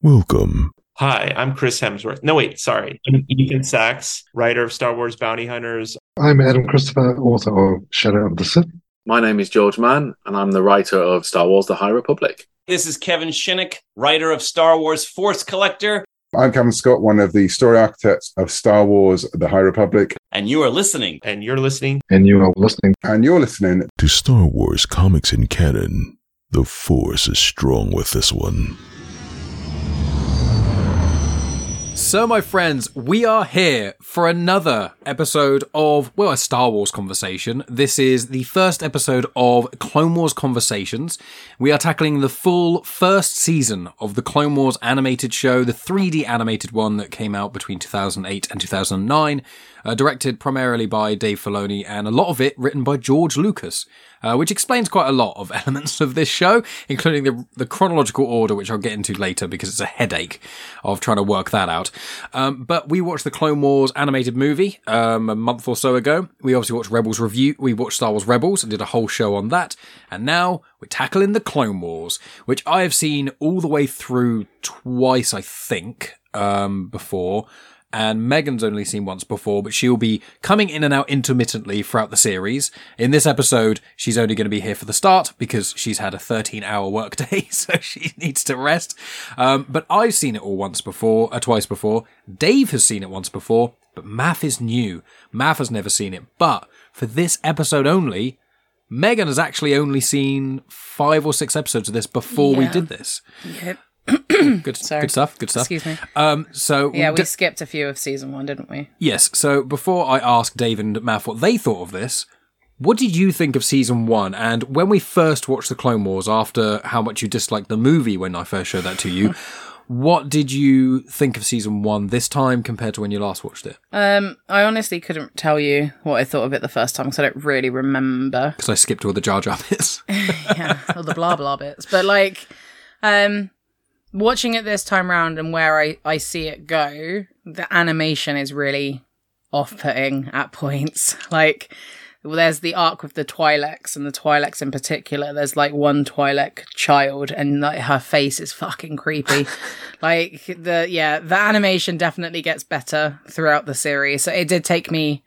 Welcome. Hi, I'm Chris Hemsworth. No, wait, sorry. I'm Ethan Sacks, writer of Star Wars Bounty Hunters. I'm Adam Christopher, author of Shadow of the Sith. My name is George Mann, and I'm the writer of Star Wars The High Republic. This is Kevin Shinick, writer of Star Wars Force Collector. I'm Cavan Scott, one of the story architects of Star Wars The High Republic. And you are listening. And you're listening. And you are listening. And you're listening to Star Wars Comics and Canon. The Force is strong with this one. So, my friends, we are here for another episode of, well, a Star Wars conversation. This is the first episode of Clone Wars Conversations. We are tackling the full first season of the Clone Wars animated show, the 3D animated one that came out between 2008 and 2009, uh, directed primarily by Dave Filoni, and a lot of it written by George Lucas uh, which explains quite a lot of elements of this show, including the, the chronological order, which I'll get into later because it's a headache of trying to work that out. Um, but we watched the Clone Wars animated movie um, a month or so ago. We obviously watched Rebels Review. We watched Star Wars Rebels and did a whole show on that. And now we're tackling the Clone Wars, which I have seen all the way through twice, I think, um, before and Megan's only seen once before, but she'll be coming in and out intermittently throughout the series. In this episode, she's only going to be here for the start because she's had a 13 hour workday, so she needs to rest. Um, but I've seen it all once before, uh, twice before. Dave has seen it once before, but Maff is new. Maff has never seen it. But for this episode only, Megan has actually only seen five or six episodes of this before yeah. we did this. Yep. Good, Sorry. good stuff. Good stuff. Excuse me. Um, so yeah, we d- skipped a few of season one, didn't we? Yes. So before I ask Dave and Matt what they thought of this, what did you think of season one? And when we first watched the Clone Wars, after how much you disliked the movie when I first showed that to you, what did you think of season one this time compared to when you last watched it? Um, I honestly couldn't tell you what I thought of it the first time because I don't really remember. Because I skipped all the Jar Jar bits. yeah, all the blah blah bits. But like, um, watching it this time around and where I, I see it go, the animation is really off putting at points. Like, well, there's the arc with the Twi'leks and the Twi'leks in particular. There's like one Twi'lek child and like her face is fucking creepy. like the, yeah, the animation definitely gets better throughout the series. So it did take me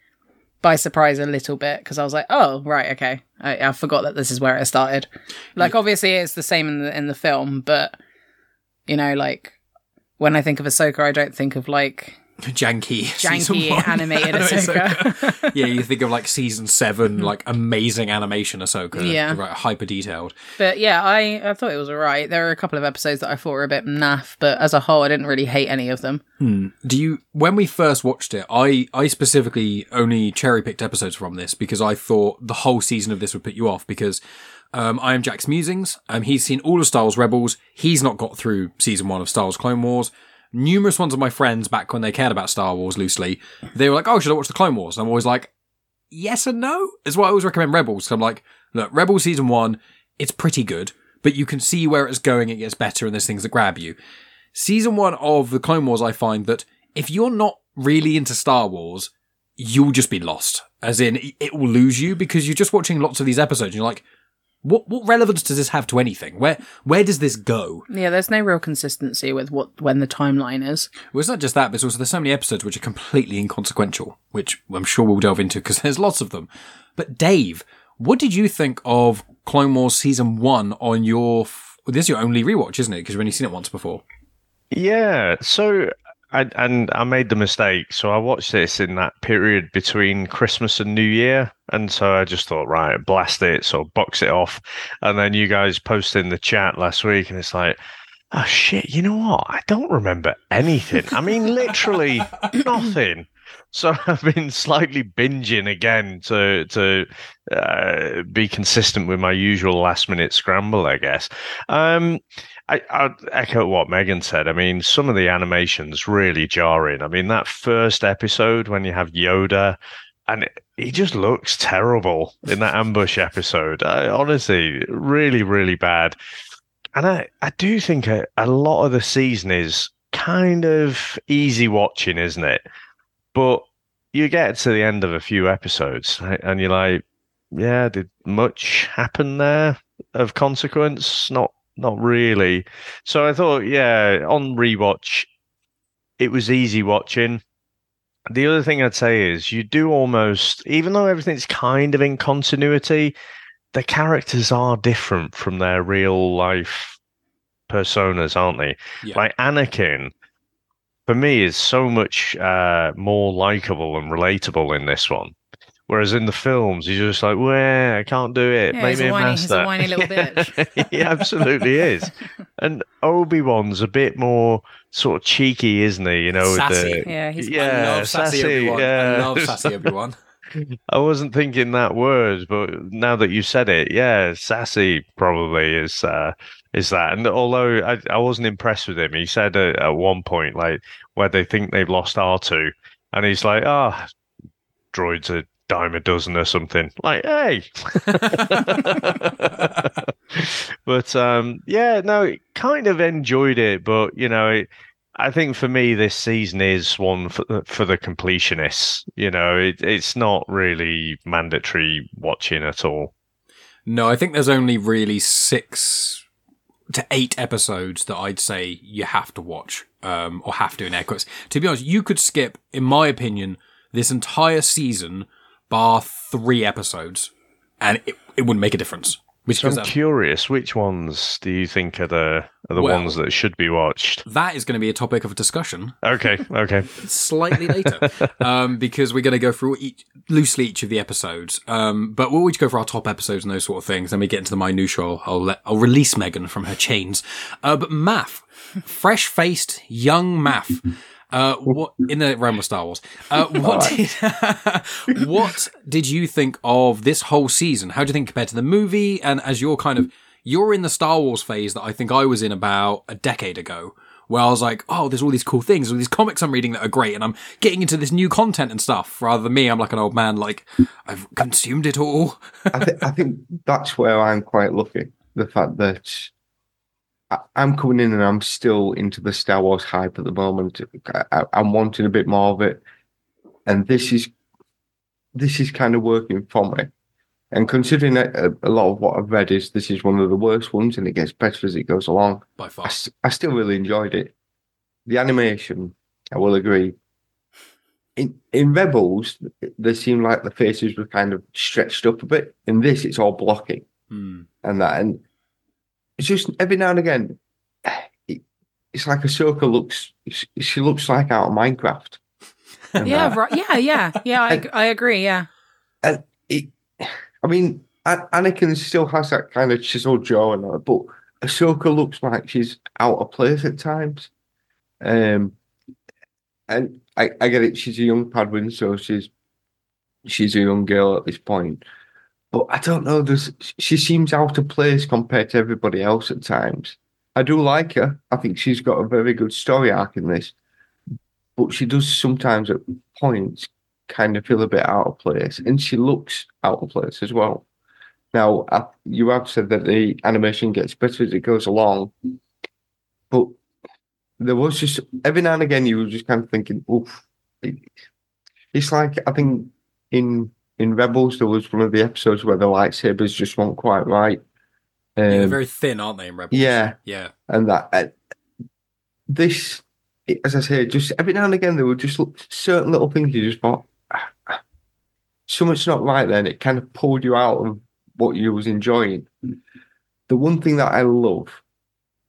by surprise a little bit because I was like, oh, right, okay. I, I forgot that this is where it started. Like, obviously it's the same in the, in the film, but you know, like when I think of Ahsoka, I don't think of like janky, janky animated Ahsoka. yeah, you think of like season seven, mm-hmm. like amazing animation Ahsoka, yeah, right, hyper detailed. But yeah, I I thought it was alright. There are a couple of episodes that I thought were a bit naff, but as a whole, I didn't really hate any of them. Hmm. Do you? When we first watched it, I I specifically only cherry picked episodes from this because I thought the whole season of this would put you off because um, I am Jack's Musings. Um, he's seen all of Star Wars Rebels. He's not got through season one of Star Wars Clone Wars. Numerous ones of my friends back when they cared about Star Wars loosely, they were like, "Oh, should I watch the Clone Wars?" And I'm always like, "Yes and no." Is why I always recommend Rebels. So I'm like, "Look, Rebels season one, it's pretty good, but you can see where it's going. It gets better, and there's things that grab you." Season one of the Clone Wars, I find that if you're not really into Star Wars, you'll just be lost. As in, it will lose you because you're just watching lots of these episodes. And you're like, what what relevance does this have to anything? Where where does this go? Yeah, there's no real consistency with what when the timeline is. Well, it's not just that, but it's also there's so many episodes which are completely inconsequential, which I'm sure we'll delve into because there's lots of them. But Dave, what did you think of Clone Wars season one on your? Well, this is your only rewatch, isn't it? Because you've only seen it once before. Yeah. So I, and I made the mistake. So I watched this in that period between Christmas and New Year. And so I just thought, right, blast it. So box it off. And then you guys posted in the chat last week, and it's like, oh shit, you know what? I don't remember anything. I mean, literally nothing. So I've been slightly binging again to to uh, be consistent with my usual last minute scramble, I guess. Um, I, I'd echo what Megan said. I mean, some of the animations really jarring. I mean, that first episode when you have Yoda, and he just looks terrible in that ambush episode. I, honestly, really, really bad. And I, I do think a, a lot of the season is kind of easy watching, isn't it? But you get to the end of a few episodes and you're like, yeah, did much happen there of consequence? Not not really. So I thought, yeah, on rewatch, it was easy watching. The other thing I'd say is you do almost, even though everything's kind of in continuity, the characters are different from their real life personas, aren't they? Yeah. Like Anakin, for me, is so much uh, more likable and relatable in this one. Whereas in the films, he's just like, "Well, I can't do it. Yeah, Make he's me a a whiny- he's a master." whiny little bitch. he absolutely is. And Obi Wan's a bit more sort of cheeky, isn't he? You know, with Sassy. the Yeah, he's yeah, I love sassy, Obi-Wan. yeah. I love sassy Obi-Wan. I wasn't thinking that word, but now that you said it, yeah, sassy probably is uh, is that. And although I, I wasn't impressed with him, he said at, at one point like where they think they've lost R two, and he's like, "Ah, droids a dime a dozen or something." Like, hey. but um, yeah, no, kind of enjoyed it, but you know. It, I think for me, this season is one for for the completionists. You know, it, it's not really mandatory watching at all. No, I think there's only really six to eight episodes that I'd say you have to watch, um, or have to in air quotes. To be honest, you could skip, in my opinion, this entire season, bar three episodes, and it, it wouldn't make a difference. Which So I'm curious, which ones do you think are the are the Well- ones that should be watched? that is going to be a topic of discussion Okay, okay. slightly later, um, because we're going to go through each, loosely each of the episodes. Um, but we'll each go for our top episodes and those sort of things. Then we get into the minutia. I'll, I'll let I'll release Megan from her chains. Uh, but Maff, fresh faced young Maff. Uh, what in the realm of Star Wars? Uh, what did what did you think of this whole season? How do you think compared to the movie? And as you're kind of you're in the Star Wars phase that I think I was in about a decade ago, where I was like, oh, there's all these cool things, all these comics I'm reading that are great, and I'm getting into this new content and stuff. Rather than me, I'm like an old man, like I've consumed it all. I, th- I think that's where I'm quite lucky. The fact that I'm coming in and I'm still into the Star Wars hype at the moment. I- I- I'm wanting a bit more of it, and this is this is kind of working for me. And considering that a, a lot of what I've read is this is one of the worst ones, and it gets better as it goes along. By I, far, s- I still really enjoyed it. The animation, I will agree. In in Rebels, they seem like the faces were kind of stretched up a bit. In this, it's all blocking Hmm. and that, and it's just every now and again, it, it's like Ahsoka looks. She looks like out of Minecraft. Yeah, that. right. Yeah, yeah, yeah. I, I agree. Yeah, And it, I mean, Anakin still has that kind of chiseled jaw and that, but Ahsoka looks like she's out of place at times. Um, and I, I get it. She's a young Padawan, so she's she's a young girl at this point. But I don't know. There's she seems out of place compared to everybody else at times. I do like her. I think she's got a very good story arc in this, but she does sometimes at points kind of feel a bit out of place, and she looks out of place as well. Now, I, you have said that the animation gets better as it goes along, but there was just every now and again you were just kind of thinking, "Oof!" It, it's like I think in in Rebels there was one of the episodes where the lightsabers just weren't quite right. Yeah, they're Um, very thin, aren't they? In Rebels, yeah, yeah. and that uh, this, as I say, just every now and again there were just certain little things you just thought, "Ah, ah, something's not right. Then it kind of pulled you out of what you was enjoying. The one thing that I love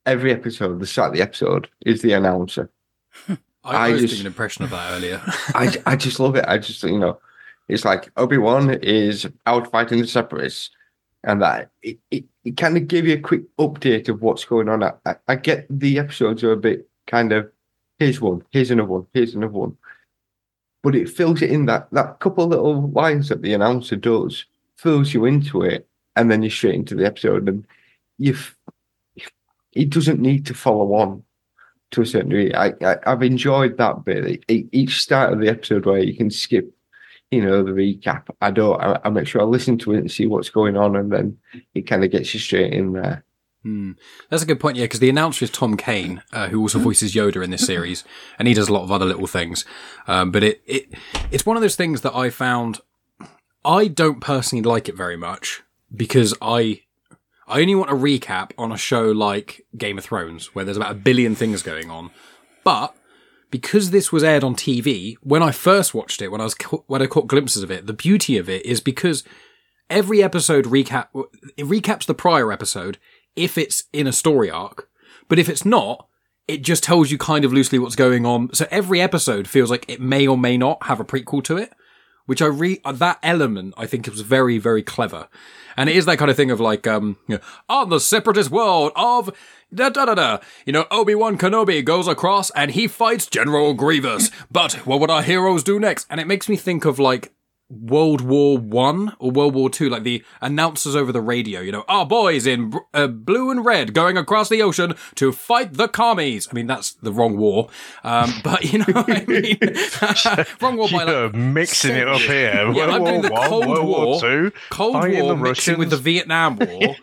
every episode, the start of the episode, is the announcer. I, I I was just- doing an impression of that earlier. I, I just love it. I just you know, it's like Obi Wan is out fighting the Separatists, and that it, it, it kind of gave you a quick update of what's going on. I, I, get the episodes are a bit kind of here's one, here's another one, here's another one, but it fills it in that that couple little lines that the announcer does fills you into it, and then you're straight into the episode, and you've it doesn't need to follow on to a certain degree. I, I I've enjoyed that bit. Each start of the episode where you can skip, you know, the recap. I don't. I, I make sure I listen to it and see what's going on, and then it kind of gets you straight in there. Hmm. That's a good point, yeah, because the announcer is Tom Kane, uh, who also voices Yoda in this series, and he does a lot of other little things. Um, but it, it it's one of those things that I found I don't personally like it very much because I I only want a recap on a show like Game of Thrones, where there's about a billion things going on. But because this was aired on TV, when I first watched it, when I was when I caught glimpses of it, the beauty of it is because every episode recap it recaps the prior episode if it's in a story arc, but if it's not, it just tells you kind of loosely what's going on. So every episode feels like it may or may not have a prequel to it, which I re that element I think was very very clever, and it is that kind of thing of like um you know, on the separatist world of. Da, da, da, da. You know, Obi-Wan Kenobi goes across and he fights General Grievous. But what would our heroes do next? And it makes me think of like World War One or World War Two, like the announcers over the radio. You know, our boys in br- uh, blue and red going across the ocean to fight the commies. I mean, that's the wrong war, um, but you know what I mean. wrong war by You're like mixing it up here. Yeah, World I'm War doing the One, Cold World War War, Two, Cold War the mixing with the Vietnam War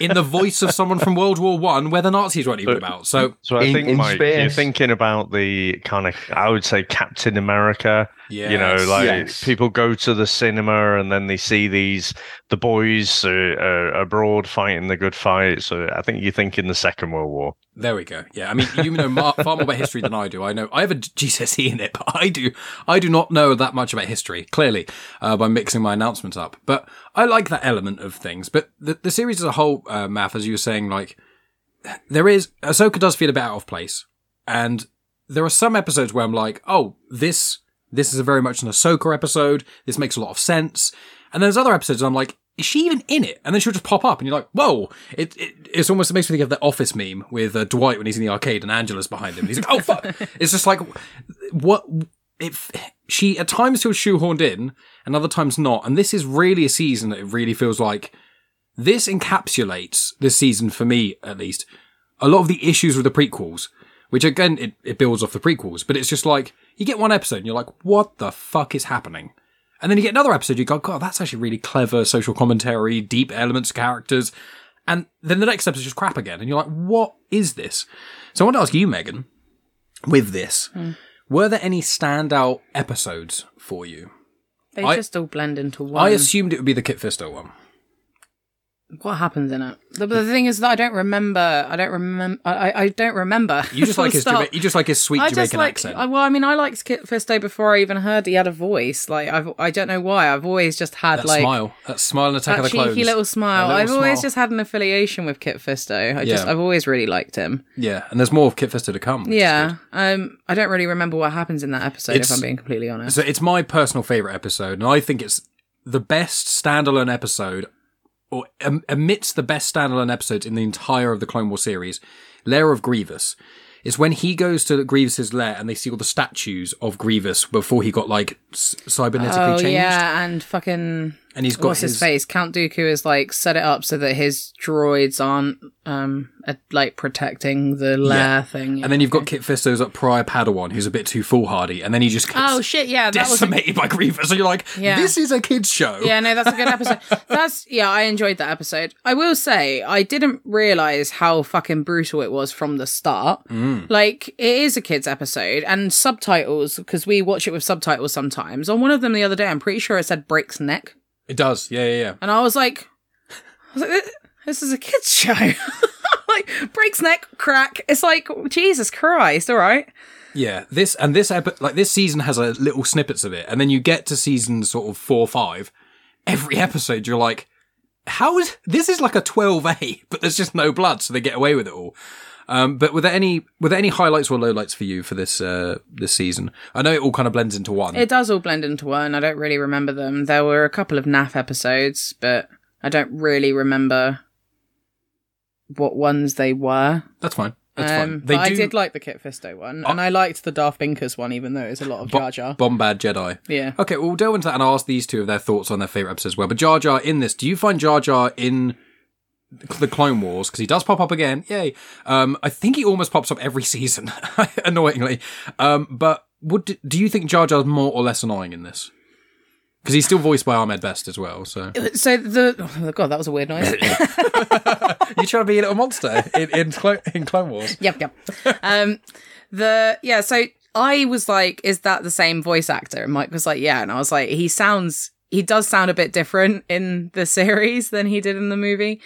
in the voice of someone from World War One, where the Nazis weren't even But- about. So So I In- think, in Mike, you're thinking about the kind of, I would say, Captain America. You know, like Yes. people go to the cinema and then they see these the boys uh, uh, abroad fighting the good fight. So I think you think in the Second World War. There we go. Yeah, I mean, you know mar- far more about history than I do. I know I have a GCSE in it, but I do I do not know that much about history. Clearly, uh, by mixing my announcements up. But I like that element of things. But the the series as a whole, uh, Maff, as you were saying, like there is Ahsoka does feel a bit out of place, and there are some episodes where I'm like, oh, this this is a very much an Ahsoka episode. This makes a lot of sense. And there's other episodes I'm like, is she even in it? And then she'll just pop up, and you're like, whoa! It, it it's almost it makes me think of the Office meme with uh, Dwight when he's in the arcade and Angela's behind him. And he's like, oh fuck! it's just like what if she at times feels shoehorned in, and other times not. And this is really a season that it really feels like this encapsulates this season for me at least a lot of the issues with the prequels. Which again, it, it builds off the prequels, but it's just like you get one episode and you're like, what the fuck is happening? And then you get another episode, you go, God, that's actually really clever social commentary, deep elements, characters. And then the next episode is just crap again. And you're like, what is this? So I want to ask you, Megan, with this, hmm. were there any standout episodes for you? They I- just all blend into one. I assumed it would be the Kit Fisto one. What happens in it? The, the thing is that I don't remember. I don't remember. I, I- don't remember. You just like his Jama- you just like his sweet I Jamaican just like. accent. I, well, I mean, I liked Kit Fisto before I even heard he had a voice. Like, I've, I don't know why. I've always just had that like smile, that smile and Attack that of the cheeky little smile. Little I've always just had an affiliation with Kit Fisto. I just, I've always really liked him. yeah, and there's more of Kit Fisto to come. yeah. Um, I don't really remember what happens in that episode. It's- if I'm being completely honest. So it's my personal favorite episode, and I think it's the best standalone episode, or am- amidst the best standalone episodes in the entire of the Clone War series. Lair of Grievous. It's when he goes to Grievous's lair and they see all the statues of Grievous before he got like s- cybernetically Oh changed. yeah, and fucking And he's got what's his, his- face? Count Dooku is like set it up so that his droids aren't um uh, like protecting the lair Yeah. thing. And then you've got Kit Fisto's up prior Padawan, who's a bit too foolhardy, and then he just gets oh shit, yeah, that was a- decimated by Grievous. So you're like, Yeah. this is a kids show. yeah, no, that's a good episode. That's yeah, I enjoyed that episode. I will say I didn't realize how fucking brutal it was from the start. Mm. Like it is a kids episode and subtitles because we watch it with subtitles sometimes. On one of them the other day, I'm pretty sure it said breaks neck, It does. Yeah, yeah, yeah. and I was like, I was like, "This- is a kids show. like breaks neck, crack. It's like Jesus Christ. All right. Yeah, this and this epi- like this season has a little snippets of it, and then you get to season sort of four, five. Every episode, you're like, "How is this? Is like a twelve A, but there's just no blood, so they get away with it all." Um, but were there any were there any highlights or lowlights for you for this uh, this season? I know it all kind of blends into one. It does all blend into one. I don't really remember them. There were a couple of NAF episodes, but I don't really remember what ones they were. That's fine. That's Um, fine. They but do I did like the Kit Fisto one, and I liked the Darth Binkers one, even though it's a lot of Bo- Jar Jar. Bombad Jedi. Yeah. Okay, well, we'll delve into that and I'll ask these two of their thoughts on their favorite episodes as well. But Jar Jar in this, do you find Jar Jar in the Clone Wars because he does pop up again? Yay! Um, I think he almost pops up every season, annoyingly. Um, but would do you think Jar Jar's more or less annoying in this? Because he's still voiced by Ahmed Best as well. So So the oh god, that was a weird noise. you trying to be a little monster in in, Clo- in Clone Wars? yep, yep. Um, the yeah. So I was like, "Is that the same voice actor?" And Mike was like, "Yeah." And I was like, "He sounds, he does sound a bit different in the series than he did in the movie."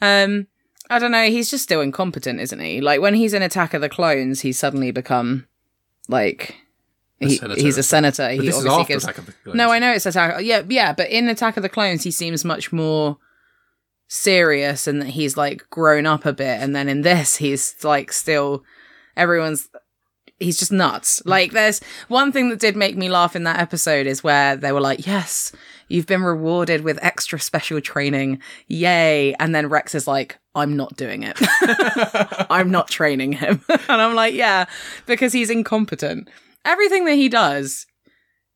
Um, I don't know. He's just still incompetent, isn't he? Like when he's in Attack of the Clones, he's suddenly become like A he, he's a senator. But he this is obviously after gives. Attack of the Clones. No, I know it's Attack. Yeah, yeah, but in Attack of the Clones, he seems much more serious and that he's like grown up a bit. And then in this, he's like still everyone's. He's just nuts. Like, there's one thing that did make me laugh in that episode is where they were like, "Yes, you've been rewarded with extra special training, yay!" And then Rex is like, "I'm not doing it. I'm not training him." and I'm like, "Yeah," because he's incompetent. Everything that he does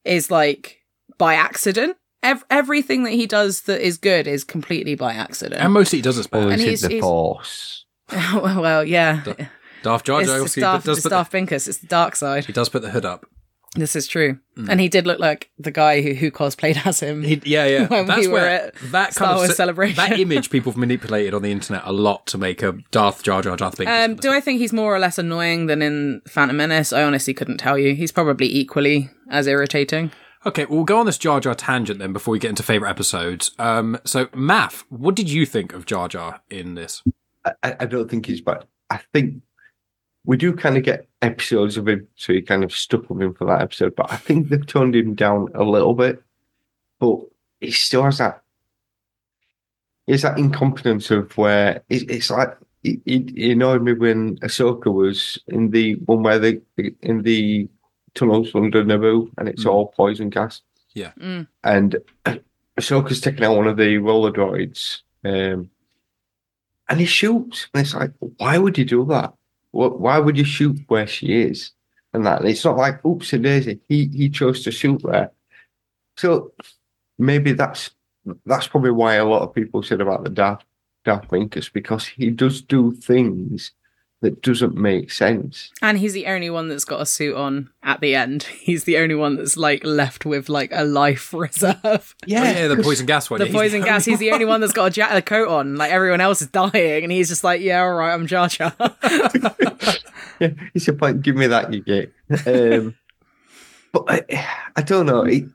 is like by accident. Ev- everything that he does that is good is completely by accident. And mostly he does bad. Or And he's- it the he's- Force? well, yeah. Darth Jar Jar the obviously Darth, does it's put Darth Binkus. It's the dark side. he does put the hood up. This is true. Mm. And he did look like the guy who, who cosplayed as him. He, yeah, yeah. When That's we were where at that Star kind Wars of Celebration. that image people have manipulated on the internet a lot to make a Darth Jar Jar Darth Binkus. Um, do I think he's more or less annoying than in Phantom Menace? I honestly couldn't tell you. He's probably equally as irritating. Okay, well, we'll go on this Jar Jar tangent then before we get into favorite episodes. Um, so, Maff, what did you think of Jar Jar in this? I, I don't think he's bad. I think we do kind of get episodes of him, so you kind of stuck with him for that episode. But I think they've toned him down a little bit. But he still has that. It's that incompetence of where it, it's like it, it, it annoyed me when Ahsoka was in the one where they in the tunnels under Naboo, and it's Mm. all poison gas. Yeah. Mm. And uh, Ahsoka's taking out one of the roller droids, um, and he shoots. And it's like, why would you do that? What? Why would you shoot where she is? And that it's not like, oops, a daisy. He he chose to shoot there. So maybe that's that's probably why a lot of people said about the Darth Darth Binkus because he does do things that doesn't make sense. And he's the only one that's got a suit on at the end. He's the only one that's like left with like a life reserve. Oh, yeah, the 'cause- poison gas one. the he's poison gas. He's the only one that's got a, ja- a coat on. Like everyone else is dying, and he's just like, "Yeah, all right, I'm Jar Jar." yeah, it's a point. Give me that, you get. Um, but I, I don't know. He,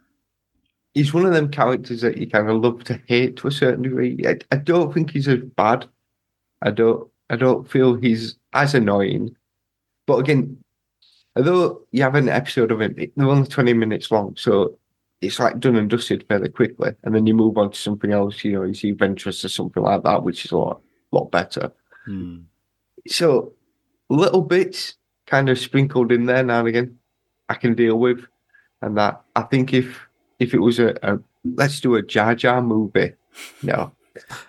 he's one of them characters that you kind of love to hate to a certain degree. I, I don't think he's as bad. I don't. I don't feel he's as annoying. But again, although you have an episode of him, they're only twenty minutes long, so it's like done and dusted fairly quickly, and then you move on to something else. You know, you see Ventress or something like that, which is a lot, lot better. Hmm. So little bits kind of sprinkled in there now and again, I can deal with, and that I think if if it was a, a let's do a Jar Jar movie, no,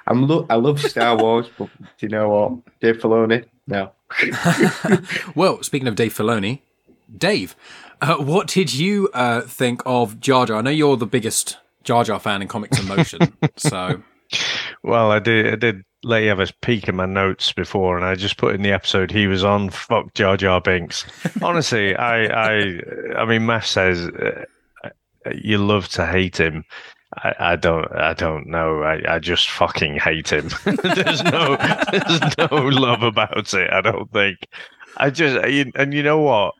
I'm lo- I love Star Wars, but do you know what, Dave Filoni, no. well, speaking of Dave Filoni, Dave, uh, what did you uh, think of Jar Jar? I know you're the biggest Jar Jar fan in comics and motion, so Well, I did. I did let you have a peek at my notes before, and I just put in the episode he was on. Fuck Jar Jar Binks. Honestly, I, I, I mean, Maff says uh, you love to hate him. I, I don't. I don't know. I, I just fucking hate him. there's no. There's no love about it. I don't think. I just. And you know what?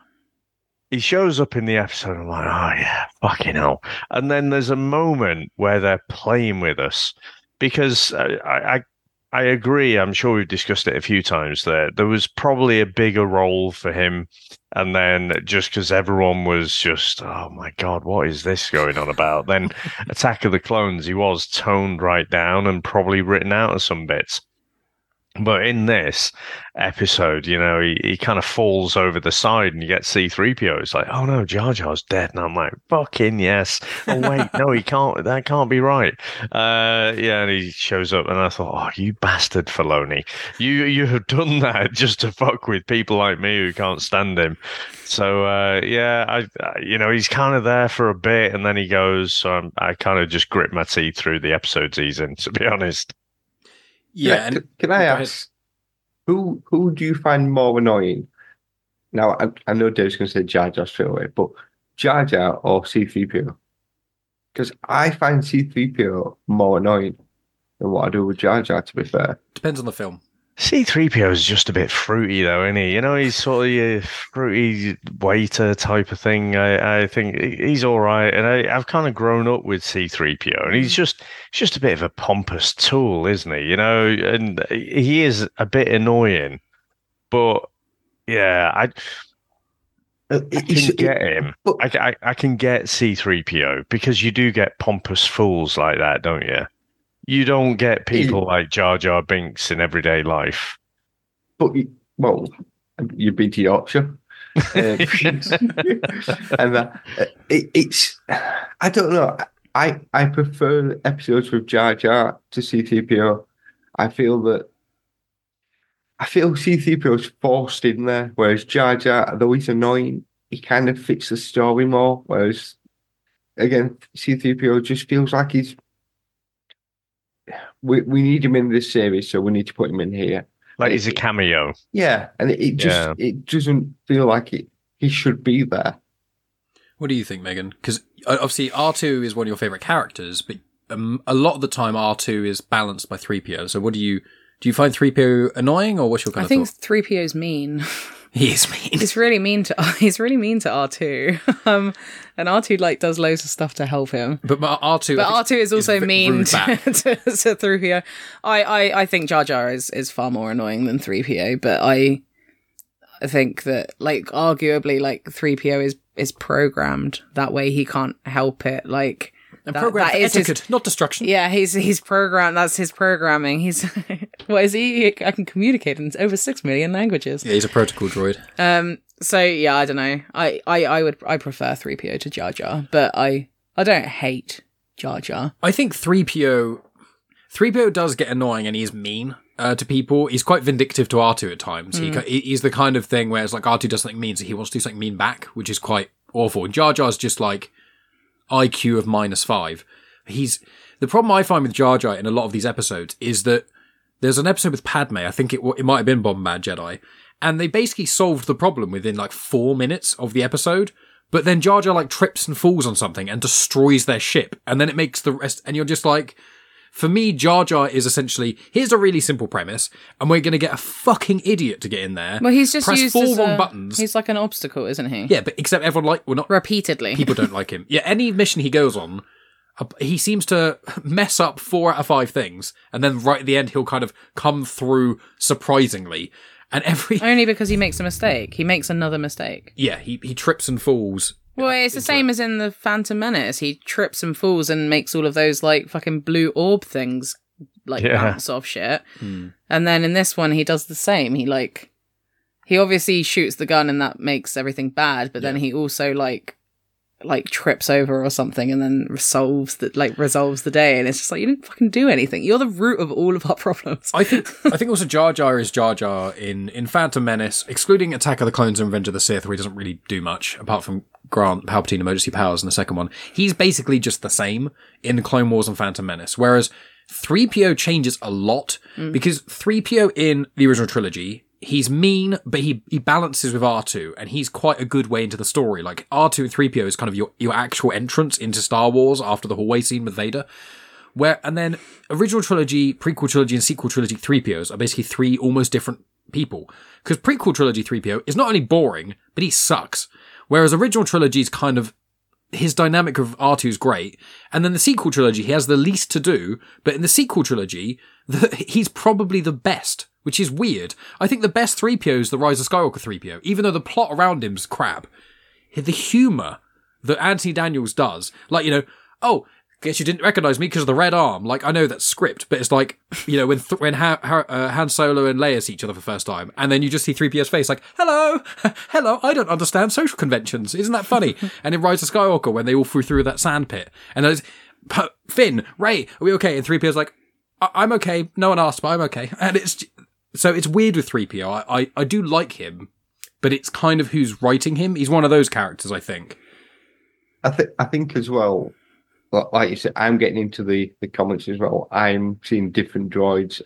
He shows up in the episode. I'm like, oh yeah, fucking hell. And then there's a moment where they're playing with us because I, I I agree. I'm sure we've discussed it a few times. There, there was probably a bigger role for him, and then just because everyone was just, oh my god, what is this going on about? Then Attack of the Clones, he was toned right down and probably written out of some bits. But in this episode, you know, he, he kind of falls over the side and you get C3PO. It's like, oh no, Jar Jar's dead. And I'm like, fucking yes. Oh, wait, no, he can't. That can't be right. Uh, yeah, and he shows up and I thought, oh, you bastard, Filoni. You, you have done that just to fuck with people like me who can't stand him. So, uh, yeah, I, I, you know, he's kind of there for a bit and then he goes. So I'm, I kind of just grit my teeth through the episodes he's in, to be honest. Yeah. Can, And can I ask who who do you find more annoying? Now I, I know Dave's going to say Jar Jar straight away, but Jar Jar or C3PO? Because I find C3PO more annoying than what I do with Jar Jar. To be fair, depends on the film. C3PO is just a bit fruity, though, isn't he? You know, he's sort of your fruity waiter type of thing. I, I think he's all right, and I, I've kind of grown up with C3PO, and he's just he's just a bit of a pompous tool, isn't he? You know, and he is a bit annoying, but yeah, I. Uh, I can get him. I, I, I can get C3PO because you do get pompous fools like that, don't you? You don't get people like Jar Jar Binks in everyday life. But you- well, you've been to Yorkshire, um, and uh, it, it's I don't know. I I prefer episodes with Jar Jar to C3PO. I feel that I feel C3PO is forced in there, whereas Jar Jar, though he's annoying, he kind of fits the story more. Whereas again, C3PO just feels like he's. We, we need him in this series, so we need to put him in here. Like he's a cameo. Yeah, and it, it just Yeah. it doesn't feel like it. He should be there. What do you think, Megan? Because obviously R2 is one of your favorite characters, but um, a lot of the time R2 is balanced by 3PO. So what do you do? You find 3PO annoying, or what's your kind I of I think thought? three PO's mean. He is mean. he's really mean to he's really mean to R two. Um, and R two like does loads of stuff to help him. But R2, But R two is also v- mean to, to, to three PO. I, I I think Jar Jar is is far more annoying than three PO, but I I think that like arguably like three PO is is programmed that way. He can't help it. Like And that- program that for is his- not destruction. Yeah, he's he's programmed. That's his programming. He's what is he? I can communicate in over six million languages. Yeah, he's a protocol droid. Um. So yeah, I don't know. I I I would I prefer three PO to Jar Jar, but I I don't hate Jar Jar. I think 3PO 3PO does get annoying and he's mean uh, to people. He's quite vindictive to R2 at times. He, he- he's the kind of thing where it's like R2 does something mean, so he wants to do something mean back, which is quite awful. And Jar Jar's just like IQ of minus five. He's the problem I find with Jar Jar in a lot of these episodes is that there's an episode with Padme. I think it it might have been Bombad Jedi, and they basically solved the problem within like four minutes of the episode. But then Jar Jar like trips and falls on something and destroys their ship, and then it makes the rest. And you're just like, for me, Jar Jar is essentially here's a really simple premise, and we're gonna get a fucking idiot to get in there. Well, he's just press used four as wrong a- buttons. He's like an obstacle, isn't he? Yeah, but except everyone like we're not Repeatedly. people don't like him. Yeah, any mission he goes on, he seems to mess up four out of five things, and then right at the end he'll kind of come through surprisingly. And every Only because he makes a mistake. He makes another mistake. yeah, he he trips and falls. Well, it's the same as in the Phantom Menace. He trips and falls and makes all of those like fucking blue orb things like Yeah. bounce off shit. Hmm. And then in this one, he does the same. He like he obviously shoots the gun and that makes everything bad, but then he also like like trips over or something and then resolves the like resolves the day and it's just like you didn't fucking do anything. You're the root of all of our problems. I think I think also Jar Jar is Jar Jar in in Phantom Menace, excluding Attack of the Clones and Revenge of the Sith, where he doesn't really do much apart from grant Palpatine emergency powers in the second one. He's basically just the same in Clone Wars and Phantom Menace, whereas 3PO changes a lot mm. because 3PO in the original trilogy. He's mean, but he, he balances with R2, and he's quite a good way into the story. Like, R2 and 3PO is kind of your, your actual entrance into Star Wars after the hallway scene with Vader where and then original trilogy, prequel trilogy, and sequel trilogy 3POs are basically three almost different people. Because prequel trilogy 3PO is not only boring, but he sucks. Whereas original trilogy is kind of his dynamic of R2 is great, and then the sequel trilogy he has the least to do. But in the sequel trilogy, the, he's probably the best, which is weird. I think the best 3PO is the Rise of Skywalker 3PO, even though the plot around him's crap. The humor that Anthony Daniels does, like you know, oh, guess you didn't recognize me because of the red arm. Like I know that's script, but it's like you know when th- when ha- ha- uh, Han Solo and Leia see each other for the first time, and then you just see 3PO's face, like hello, hello. I don't understand social conventions. Isn't that funny? and in Rise of Skywalker when they all flew through that sand pit, and there's "P- Finn, Rey, are we okay? And 3PO's like, I- I'm okay. No one asked, but I'm okay. And it's so it's weird with 3PO. I, I I do like him, but it's kind of who's writing him. He's one of those characters, I think. I think I think as well, li- like you said, I'm getting into the the comments as well. I'm seeing different droids,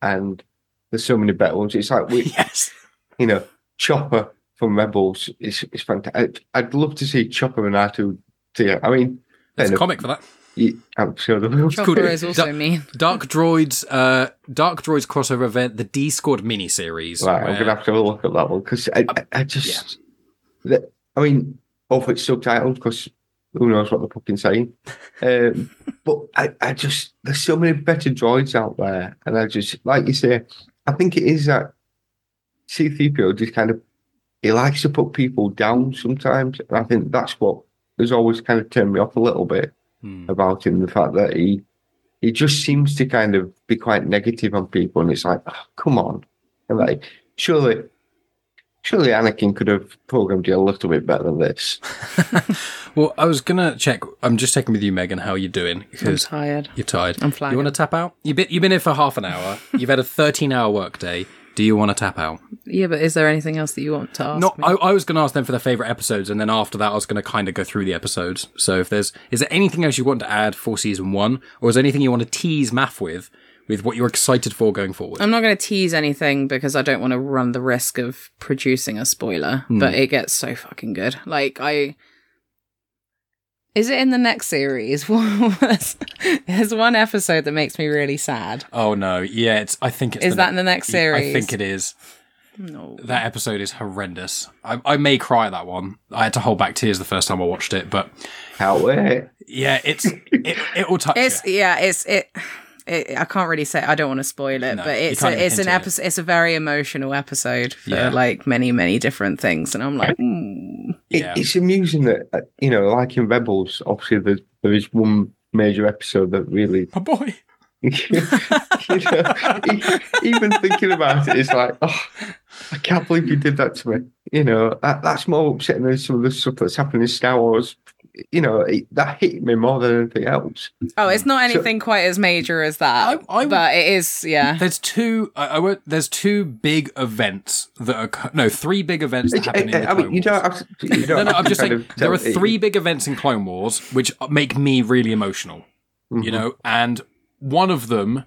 and there's so many better ones. It's like we, Yes. you know, Chopper from Rebels is is fantastic. I'd love to see Chopper and R2 together. I mean, There's a comic for that. Yeah, I'm sure they will. Chopper is also Da- mean. Dark Droids, uh, Dark Droids crossover event, the D Squad miniseries. Right, I'm gonna have to have a look at that one because I, I, I just, the, I mean, both it's subtitled because who knows what they're fucking saying. Um, but I, I just, there's so many better droids out there, and I just, like you say, I think it is that C3PO just kind of, he likes to put people down sometimes, and I think that's what has always kind of turned me off a little bit Hmm. about him. The fact that he, he just seems to kind of be quite negative on people, and it's like, oh, come on, and like surely, surely Anakin could have programmed you a little bit better than this. Well, I was gonna check. I'm just checking with you, Megan, how are you're doing I'm tired. you're tired. I'm You want to tap out? You've been you've been here for half an hour. You've had a 13 hour workday. Do you want to tap out? Yeah, but is there anything else that you want to ask No. I, I was going to ask them for their favorite episodes, and then after that, I was going to kind of go through the episodes. So, if there's is there anything else you want to add for season one, or is there anything you want to tease Maff with, with what you're excited for going forward? I'm not going to tease anything because I don't want to run the risk of producing a spoiler, Hmm. but it gets so fucking good. Like, I. Is it in the next series? there's, there's one episode that makes me really sad. oh no, yeah, it's. I think it's. Is the that ne- in the next series? I think it is. No. That episode is horrendous. I, I may cry at that one. I had to hold back tears the first time I watched it, but Can't yeah, it's it, it will touch It's you. yeah, it's it. It, I can't really say. I don't want to spoil it, No, but it's a, it's an hint at it. episode. It's a very emotional episode for Yeah. like many many different things, and I'm like, mm. It, Yeah. It's amusing that uh, you know, like in Rebels, obviously there, there is one major episode that really, My boy. you know, even thinking about it, it's like, oh, I can't believe you did that to me. You know, that, that's more upsetting than some of the stuff that's happened in Star Wars. You know, it, that hit me more than anything else. oh, it's not So- anything quite as major as that, I- I but it is. Yeah, There's two. I, I won't, there's two big events that are no three big events that happen in the I, I mean, Clone you Wars. don't have to. You don't No, no, I'm just saying there are it. three big events in Clone Wars which make me really emotional. You Mhm. know, and one of them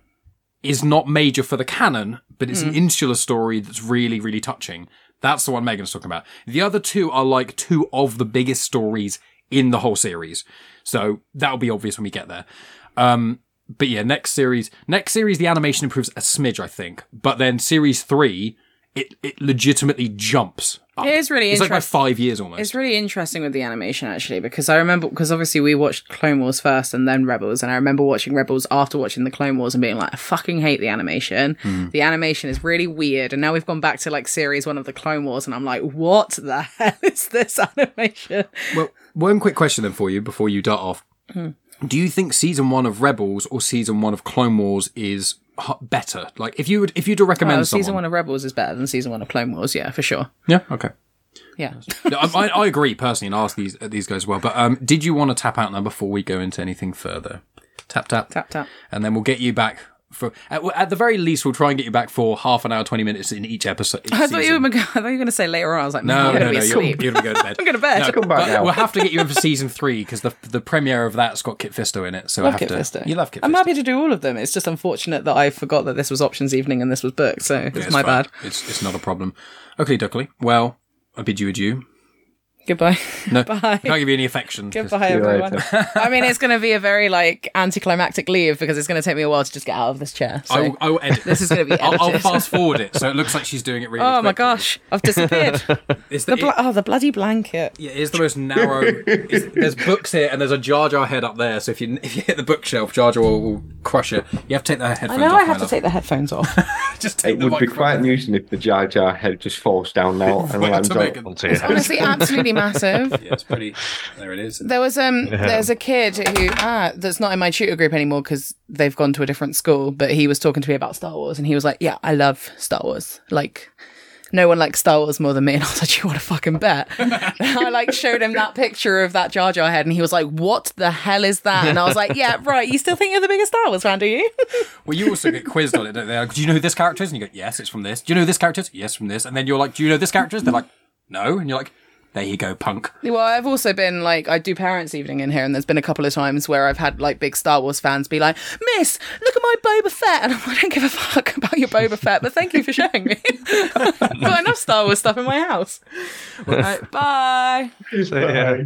is not major for the canon, but it's an insular story that's really, really touching. That's the one Megan's talking about. The other two are like two of the biggest stories in the whole series. So that'll be obvious when we get there. Um, but yeah, next series, next series, the animation improves a smidge, I think. But then series three, it, it legitimately jumps. Up. It is really It's like by five years almost. It's really interesting with the animation actually because I remember because obviously we watched Clone Wars first and then Rebels and I remember watching Rebels after watching the Clone Wars and being like I fucking hate the animation. Hmm. The animation is really weird and now we've gone back to like series 1 of the Clone Wars and I'm like what the hell is this animation? Well, one quick question then for you before you dart off. Hmm. Do you think season one of Rebels or season one of Clone Wars is better? Like, if you would, if you'd recommend Well, someone, season 1 of Rebels is better than season 1 of Clone Wars, yeah, for sure. yeah, okay. Yeah. No, I I agree personally, and ask these these guys as well. But um, did you want to tap out now before we go into anything further? Tap tap Tap tap. and then we'll get you back for at, at the very least we'll try and get you back for half an hour, twenty minutes in each episode. each I thought you were, I thought you were going to say later on. I was like, No, I'm no, going no, you're, asleep. you're gonna go to bed. I'm going to bed. No, Come back now. we'll have to get you in for season three because the the premiere of that's got Kit Fisto in it. So I love have Kit to. Fisto. You love Kit I'm Fisto. happy to do all of them. It's just unfortunate that I forgot that this was options evening and this was booked. So it's, Yeah, my fine. bad. It's it's not a problem. Okay, Duckley. Well, I bid you adieu. Goodbye. No, Bye. I can't give you any affection. Goodbye, everyone. I mean, it's going to be a very like anticlimactic leave because it's going to take me a while to just get out of this chair. So I will, I will edit. this is going to be I'll, I'll fast forward it so it looks like she's doing it really. oh my gosh, I've disappeared. It's the the, bla- oh, the bloody blanket. yeah, it's the most narrow. it's, there's books here and there's a Jar Jar head up there. So if you if you hit the bookshelf, Jar Jar will, will crush it. You have to take the I headphones know off. I my have to love. take the headphones off. Just take It the would be quite amusing if the Jar Jar head just falls down now and lands on. Onto your head. Honestly, absolutely massive. Yeah, it's pretty. There it is. There was um, there's a kid who ah, that's not in my tutor group anymore because they've gone to a different school. But he was talking to me about Star Wars, and he was like, "Yeah, I love Star Wars. Like, no one likes Star Wars more than me." And I was like, "You want to fucking bet?" I like showed him that picture of that Jar Jar head, and he was like, "What the hell is that?" And I was like, "Yeah, right. You still think you're the biggest Star Wars fan, do you?" Well, you also get quizzed on it, don't they? Like, do you know who this character is? And you go, yes, it's from this. Do you know who this character is? Yes, from this. And then you're like, do you know this character is? They're like, no. And you're like, There you go, punk. Well, I've also been like, I do parents' evening in here, and there's been a couple of times where I've had like big Star Wars fans be like, Miss, look at my Boba Fett. And I'm like, I don't give a fuck about your Boba Fett, but thank you for showing me. I've got enough Star Wars stuff in my house. Right, bye. So, yeah.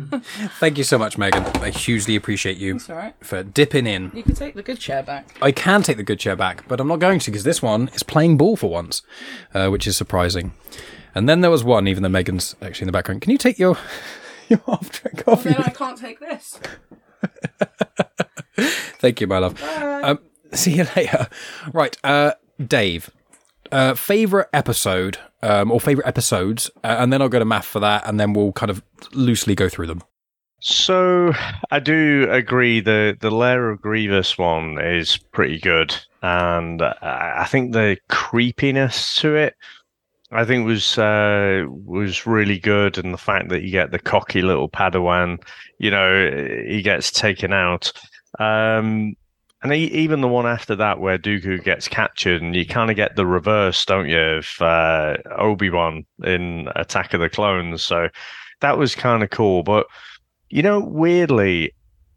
Thank you so much, Megan. I hugely appreciate you It's all right. for dipping in. You can take the good chair back. I can take the good chair back, but I'm not going to because this one is playing ball for once, uh, which is surprising. And then there was one, even though Megan's actually in the background. Can you take your your half drink off? Then I can't take this. Thank you, my love. Um, see you later. Right, uh, Dave. Uh, favorite episode um, or favorite episodes, uh, and then I'll go to Maff for that, and then we'll kind of loosely go through them. So I do agree the the Lair of Grievous one is pretty good, and I I think the creepiness to it, I think was uh, was really good, and the fact that you get the cocky little Padawan, you know, he gets taken out. Um, and e- even the one after that, where Dooku gets captured, and you kind of get the reverse, don't you, of uh, Obi Wan in Attack of the Clones. So that was kind of cool. But you know, weirdly,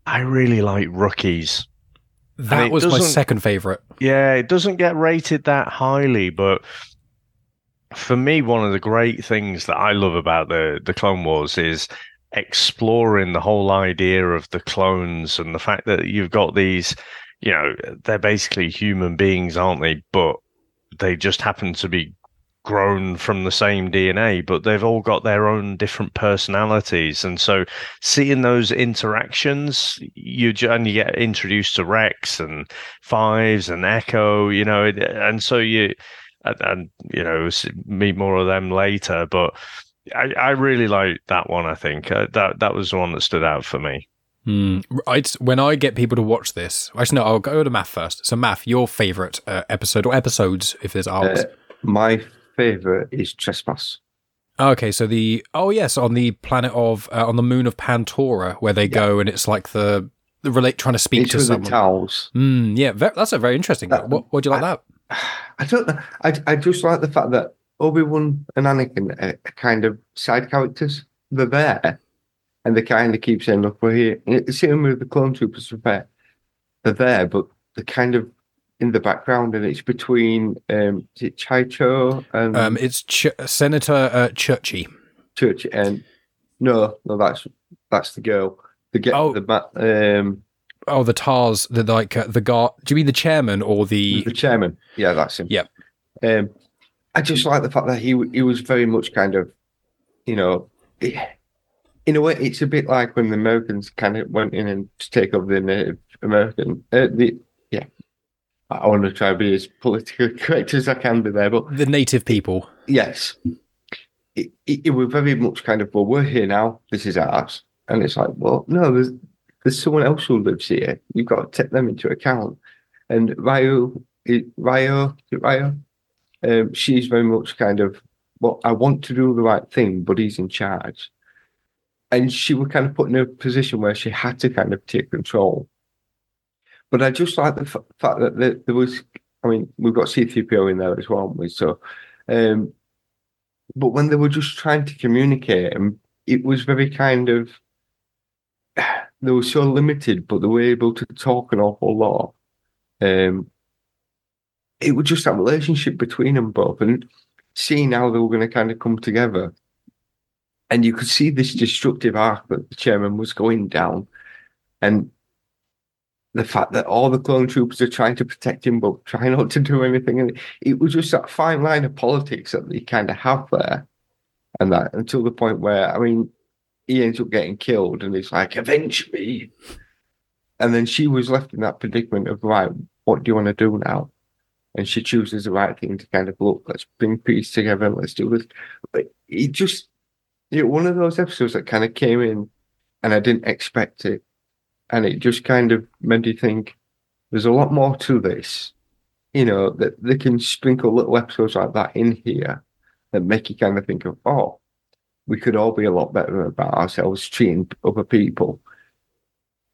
I really like rookies. That was my second favorite. Yeah, it doesn't get rated that highly, but for me, one of the great things that I love about the the Clone Wars is exploring the whole idea of the clones and the fact that you've got these, you know, they're basically human beings, aren't they? But they just happen to be grown from the same DNA, but they've all got their own different personalities. And so seeing those interactions, you and you get introduced to Rex and Fives and Echo, you know, and so you and, and you know meet more of them later. But I, I really like that one. I think uh, that that was the one that stood out for me. Hmm. Right, when I get people to watch this, actually, no, I'll go to Maff first. So, Maff, your favorite uh, episode or episodes, if there's arcs. Uh, my favorite is Trespass. Okay, so the oh yes, on the planet of uh, on the moon of Pantora, where they go and it's like the the relate trying to speak It's to with the someone. towels. Mm, yeah, ve- that's a very interesting. That- what what do you like that? I don't know. I, I just like the fact that Obi Wan and Anakin are kind of side characters. They're there, and they kind of keep saying, "Look, we're here." And it's same with the clone troopers. They're there, they're there, but they're kind of in the background, and it's between um, is it Chaicho and Um, it's Ch- Senator uh, Churchy. Church, and no, no, that's that's the girl. The get Oh. the um Oh, the Tars, the like uh, the guard. Do you mean the chairman or the? the chairman. Yeah, that's him. Yep. Um, I just like the fact that he he was very much kind of, you know, in a way, it's a bit like when the Americans kind of went in and to take over the Native American. Uh, the yeah, I I want to try to be as politically correct as I can be there, but the native people. yes, it, it, it was very much kind of well, we're here now. This is ours, and it's like, well, no, there's someone else who lives here. You've got to take them into account. And Ryo, i- Ryo, Ryo? Um, she's very much kind of, well, I want to do the right thing, but he's in charge. And she was kind of put in a position where she had to kind of take control. But I just like the f- fact that there, was, I mean, we've got C3PO in there as well, haven't we? So, um, but when they were just trying to communicate, and it was very kind of, they were so limited, but they were able to talk an awful lot. Um, it was just that relationship between them both, and seeing how they were going to kind of come together. And you could see this destructive arc that the chairman was going down, and the fact that all the clone troopers are trying to protect him but try not to do anything. And it was just that fine line of politics that they kind of have there, and that until the point where I mean, he ends up getting killed, and it's like avenge me. And then she was left in that predicament of right, what do you want to do now? And she chooses the right thing to kind of look, let's bring peace together, let's do this. But it just, know, one of those episodes that kind of came in, and I didn't expect it, and it just kind of made you think, there's a lot more to this. You know that they can sprinkle little episodes like that in here that make you kind of think of, oh, we could all be a lot better about ourselves treating other people.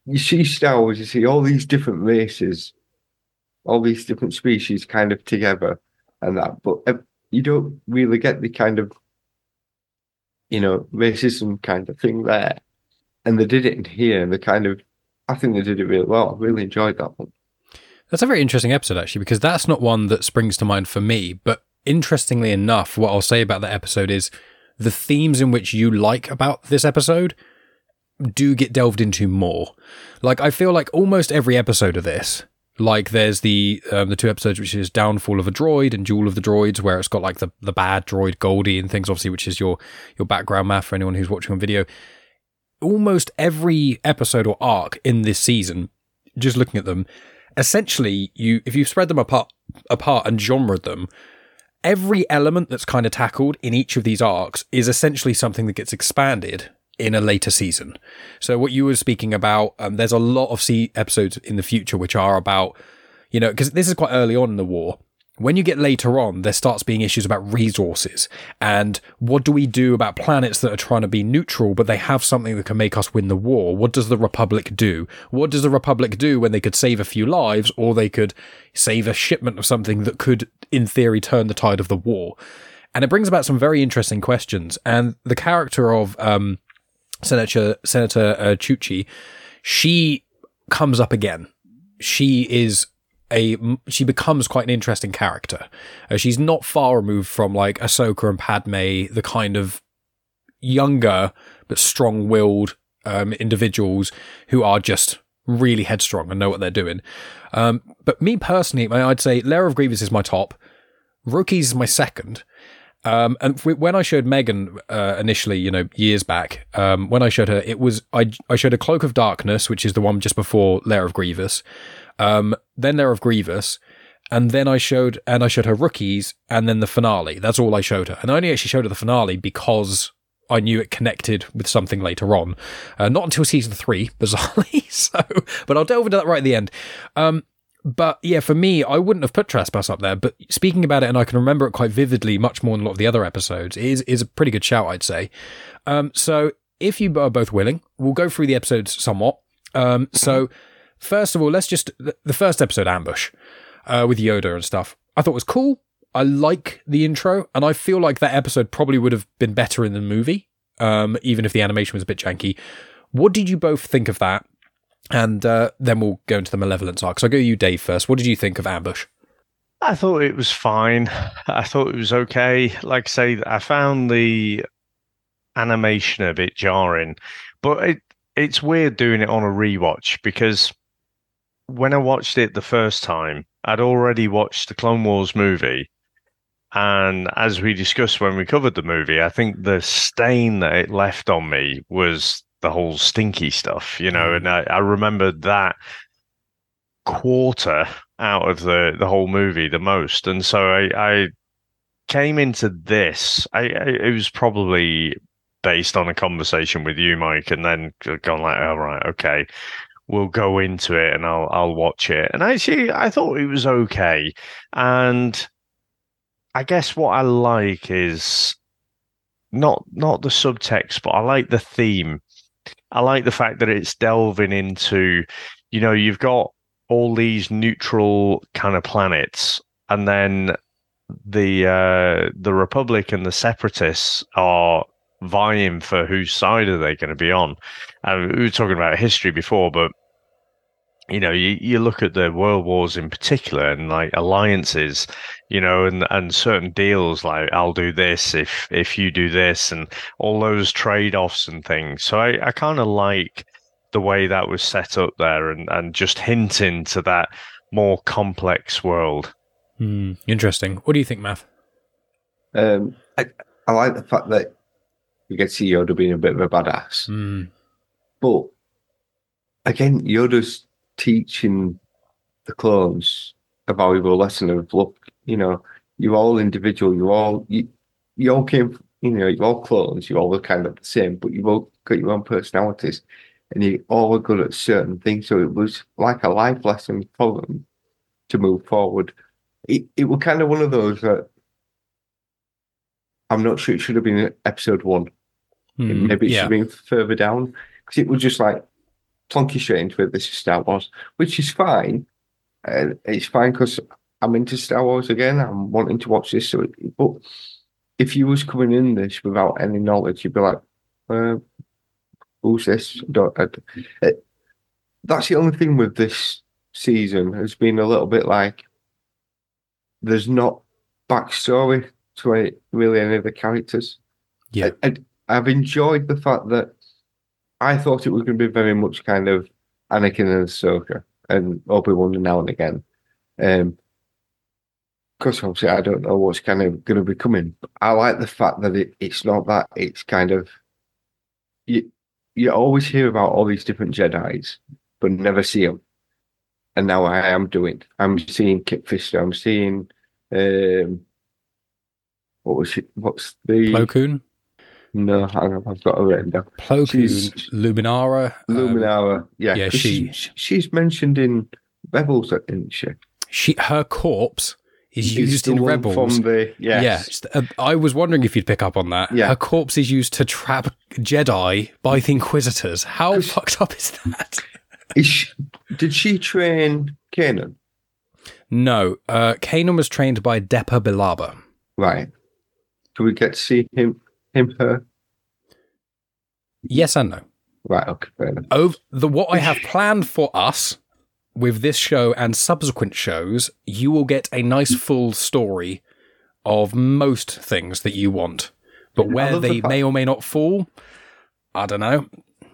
You see Star Wars, you see all these different races, all these different species kind of together and that, but you don't really get the kind of you know, racism kind of thing there. And they did it in here, and they kind of, I think they did it really well. I really enjoyed that one. That's a very interesting episode, actually, because that's not one that springs to mind for me. But interestingly enough, what I'll say about that episode is the themes in which you like about this episode do get delved into more. Like, I feel like almost every episode of this, like there's the um, the two episodes which is Downfall of a Droid and Duel of the Droids, where it's got like the the bad droid Goldie and things, obviously, which is your your background Maff for anyone who's watching on video. Almost every episode or arc in this season, just looking at them, essentially you if you spread them apart apart and genre them, every element that's kind of tackled in each of these arcs is essentially something that gets expanded in a later season. So what you were speaking about, um, there's a lot of C episodes in the future which are about, you know, because this is quite early on in the war. When you get later on, there starts being issues about resources and what do we do about planets that are trying to be neutral, but they have something that can make us win the war? What does the Republic do? What does the Republic do when they could save a few lives or they could save a shipment of something that could, in theory, turn the tide of the war? And it brings about some very interesting questions. And the character of, um, Senator Senator uh, she comes up again. She is a she becomes quite an interesting character. Uh, she's not far removed from like Ahsoka and Padme, the kind of younger but strong-willed um, individuals who are just really headstrong and know what they're doing. Um, but me personally, I'd say Lair of Grievous is my top. Rookies is my second. Um, and when I showed Megan uh, initially, you know, years back, um, when I showed her, it was I I showed a Cloak of Darkness, which is the one just before Lair of Grievous, um, then Lair of Grievous, and then I showed and I showed her Rookies, and then the finale. That's all I showed her, and I only actually showed her the finale because I knew it connected with something later on. Uh, not until season three, bizarrely. so, but I'll delve into that right at the end. Um, but yeah, for me, I wouldn't have put Trespass up there. But speaking about it, and I can remember it quite vividly, much more than a lot of the other episodes, is is a pretty good shout, I'd say. Um, so if you are both willing, we'll go through the episodes somewhat. Um, so first of all, let's just the first episode, Ambush, uh, with Yoda and stuff. I thought was cool. I like the intro, and I feel like that episode probably would have been better in the movie, um, even if the animation was a bit janky. What did you both think of that? And uh, then we'll go into the Malevolence arc. So I'll go you, Dave, first. What did you think of Ambush? I thought it was fine. I thought it was okay. Like I say, I found the animation a bit jarring, but it it's weird doing it on a rewatch because when I watched it the first time, I'd already watched the Clone Wars movie. And as we discussed when we covered the movie, I think the stain that it left on me was the whole stinky stuff, you know, and mm. I, I remembered that quarter out of the, the whole movie the most. And so I, I came into this, I, I, it was probably based on a conversation with you, Mike, and then gone like, oh, right, okay, we'll go into it and I'll, I'll watch it. And actually, I thought it was okay. And I guess what I like is not not the subtext, but I like the theme. I like the fact that it's delving into, you know, you've got all these neutral kind of planets, and then the uh, the Republic and the Separatists are vying for whose side are they going to be on. And we were talking about history before, but you know, you, you look at the world wars in particular and like alliances, you know, and, and certain deals like I'll do this if if you do this and all those trade offs and things. So I, I kind of like the way that was set up there and, and just hinting to that more complex world. Hmm, interesting. What do you think, Maff? Um, I, I like the fact that you get to see Yoda being a bit of a badass. Hmm. But again, Yoda's teaching the clones a valuable lesson of look, you know, you're all individual, you're all you, you all came you know, you're all clones, you're all kind of the same, but you've all got your own personalities and you all are good at certain things. So it was like a life lesson for them to move forward. It it was kind of one of those that I'm not sure it should have been episode one. Hmm, Maybe it yeah. should have been further down because it was just like plonky straight into it. This is Star Wars, which is fine. Uh, it's fine because I'm into Star Wars again. I'm wanting to watch this, so it, but if you was coming in this without any knowledge, you'd be like, uh, "Who's this?" Don't, I, it, that's the only thing with this season has been a little bit like there's not backstory to any, really any of the characters. Yeah. I, I, I've enjoyed the fact that I thought it was going to be very much kind of Anakin and Ahsoka and Obi Wan now and again. Um, because obviously I don't know what's kind of going to be coming. But I like the fact that it, it's not that. It's kind of you. You always hear about all these different Jedi's, but never see them. And now I am doing. I'm seeing Kit Fisto. I'm seeing. Um, what was it? What's the Plo Koon, No, hang on, I've got it written down. Plo Koon, She's- Luminara. um, Luminara. yeah, yeah, 'cause she- she's, mentioned in Rebels, isn't she? she her corpse is used in Rebels. from the yes. Yeah, uh, I was wondering if you'd pick up on that. Yeah. Her corpse is used to trap Jedi by the Inquisitors. How fucked up is that? Is she, did she train Kanan? No, uh, Kanan was trained by Depa Billaba. Right. Do we get to see him, him, her? Yes and no. Right. Okay. Fair enough. Over the what I have planned for us with this show and subsequent shows, you will get a nice full story of most things that you want. But where love the they may or may not fall, I don't know.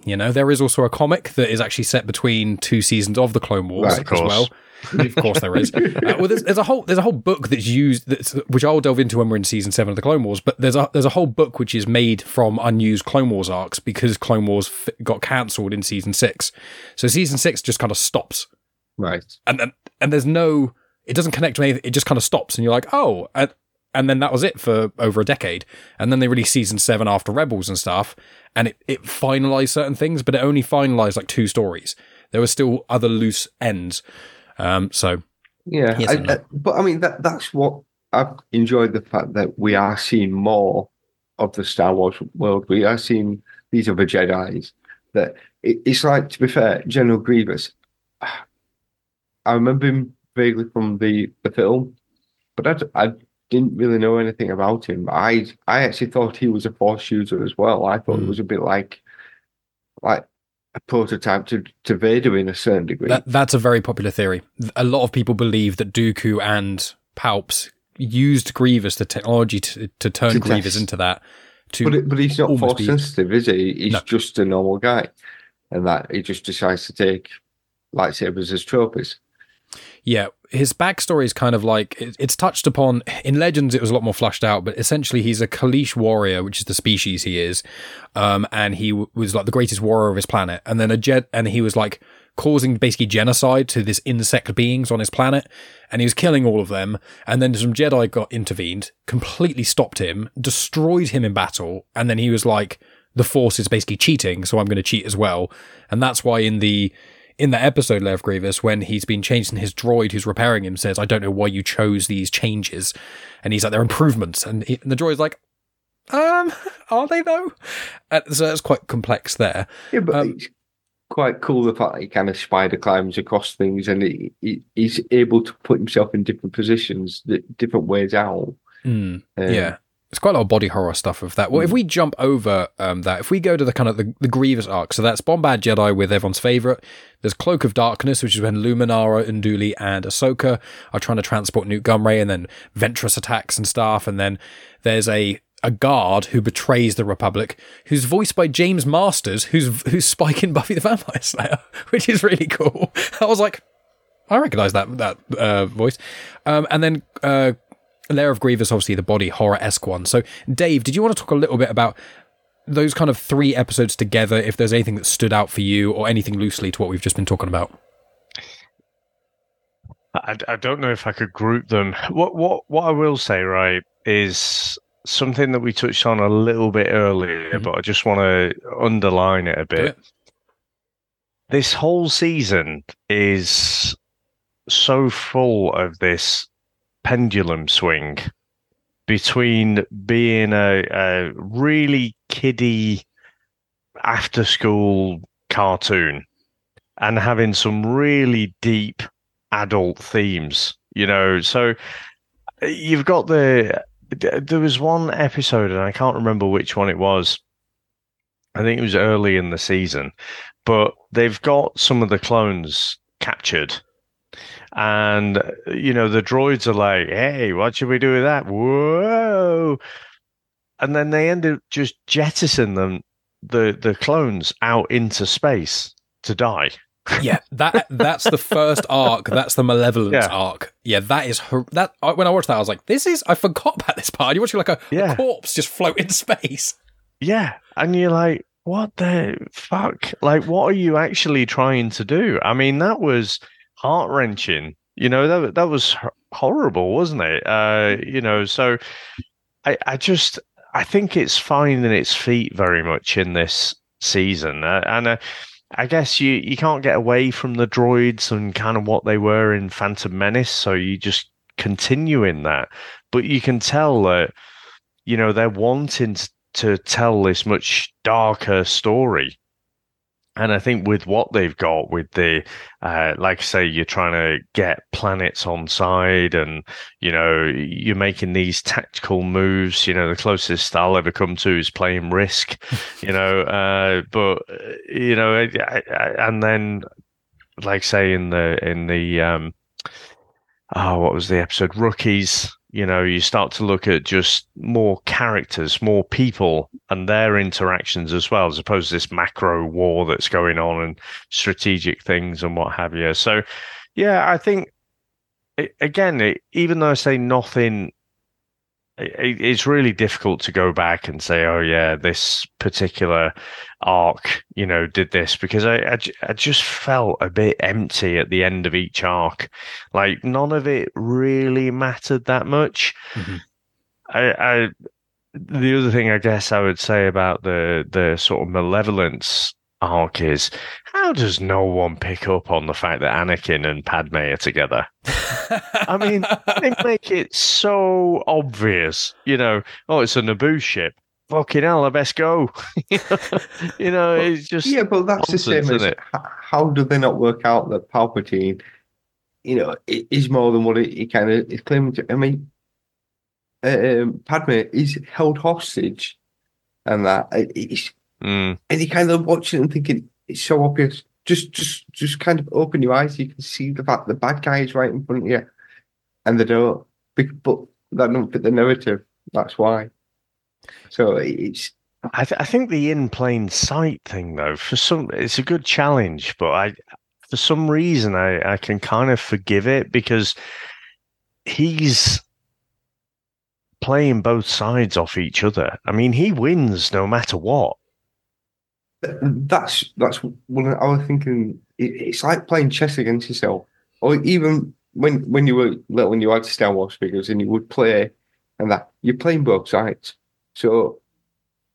You know, there is also a comic that is actually set between two seasons of the Clone Wars Right, as of course. well. of course, there is. Uh, well, there's, there's a whole there's a whole book that's used, that's, which I'll delve into when we're in season seven of the Clone Wars. But there's a there's a whole book which is made from unused Clone Wars arcs because Clone Wars f- got cancelled in season six. So season six just kind of stops, Right. and and, and there's no, it doesn't connect to anything. It just kind of stops, and you're like, oh, and, and then that was it for over a decade. And then they released season seven after Rebels and stuff, and it it finalized certain things, but it only finalized like two stories. There were still other loose ends. Um, so Yeah. Yes I, no. I- but I mean, that that's what I've enjoyed the fact that we are seeing more of the Star Wars world. We are seeing these other Jedi's. That it, it's like, to be fair, General Grievous. I remember him vaguely from the, the film, but I, I didn't really know anything about him. I I actually thought he was a Force user as well. I thought Hmm. it was a bit like like a prototype to, to Vader in a certain degree. That, that's a very popular theory. A lot of people believe that Dooku and Palps used Grievous, the technology, to, to turn To Grievous test. into that. To But it, but he's not force be- sensitive, is he? He's No. just a normal guy, and that he just decides to take lightsabers as trophies. Yeah, his backstory is kind of like it's touched upon in Legends. It was a lot more flushed out, but essentially he's a Kaleesh warrior, which is the species he is, um, and he was like the greatest warrior of his planet. And then a jet, and he was like causing basically genocide to this insect beings on his planet, and he was killing all of them. And then some Jedi got intervened, completely stopped him, destroyed him in battle, and then he was like, "The Force is basically cheating, so I'm going to cheat as well." And that's why in the in that episode, Lev Grievous, when he's been changed and his droid who's repairing him says, I don't know why you chose these changes. And he's like, they're improvements. And, he, and the droid's like, um, are they though? Uh, so it's quite complex there. Yeah, but Um, it's quite cool the fact that he kind of spider climbs across things, and he, he he's able to put himself in different positions, different ways out. Mm, Um, yeah. It's quite a lot of body horror stuff of that. Well, if we jump over um, that, if we go to the kind of the, the Grievous arc, so that's Bombad Jedi with everyone's favorite. There's Cloak of Darkness, which is when Luminara, Unduli, and Ahsoka are trying to transport Nute Gunray, and then Ventress attacks and stuff. And then there's a a guard who betrays the Republic, who's voiced by James Marsters, who's who's Spike in Buffy the Vampire Slayer, which is really cool. I was like, I recognize that that uh, voice. Um, and then uh, Lair of Grievous, obviously the body horror esque one. So, Dave, did you want to talk a little bit about those kind of three episodes together? If there's anything that stood out for you, or anything loosely to what we've just been talking about? I, I don't know if I could group them. What what what I will say, right, is something that we touched on a little bit earlier, Mhm. but I just want to underline it a bit. it. This whole season is so full of this pendulum swing between being a, a really kiddie after school cartoon and having some really deep adult themes you know so you've got the there was one episode, and I can't remember which one it was. I think it was early in the season, but they've got some of the clones captured. And, you know, the droids are like, hey, what should we do with that? Whoa. And then they end up just jettisoning them, the, the clones, out into space to die. yeah, that that's the first arc. That's the malevolence Yeah. arc. Yeah, that is hor- that. I- When I watched that, I was like, "This is." I forgot about this part. You're watching like a, a corpse just float in space. Yeah. And you're like, what the fuck? Like, what are you actually trying to do? I mean, that was heart wrenching. You know, that, that was horrible, wasn't it? Uh, you know, so I, I just, I think it's finding its feet very much in this season. Uh, and uh, I guess you, you can't get away from the droids and kind of what they were in Phantom Menace. So you just continue in that. But you can tell that, you know, they're wanting t- to tell this much darker story. And I think with what they've got, with the, uh, like I say, you're trying to get planets on side and, you know, you're making these tactical moves. You know, the closest I'll ever come to is playing Risk, you know, uh, but, uh, you know, I, I, and then, like say in the, in the, um, oh, what was the episode? Rookies. You know, you start to look at just more characters, more people, and their interactions as well, as opposed to this macro war that's going on and strategic things and what have you. So, yeah, I think again, even though I say nothing, it, it's really difficult to go back and say, "Oh, yeah, this particular arc, you know, did this," because I, I, I just felt a bit empty at the end of each arc. Like none of it really mattered that much. Mm-hmm. I, I the other thing I guess I would say about the the sort of malevolence arc is how does no one pick up on the fact that Anakin and Padme are together? I mean, they make it so obvious, you know. Oh, it's a Naboo ship. Fucking hell, I best go. you know, it's just yeah, but that's the same as it? how do they not work out that Palpatine, you know, is more than what he, he kind of is claiming to? I mean, um, Padme is held hostage, and that it's, Mm, and you kind of watching it and thinking it's so obvious. Just, just, just kind of open your eyes. You can see the fact the bad guy is right in front of you, and they don't. But that don't fit the narrative. That's why. So it's I, th- I think the in plain sight thing, though, for some, it's a good challenge, but I, for some reason, I, I can kind of forgive it because he's playing both sides off each other. I mean, he wins no matter what. That's that's when I was thinking. It, it's like playing chess against yourself, or even when when you were little, when you had Star Wars figures and you would play, and that you're playing both sides. So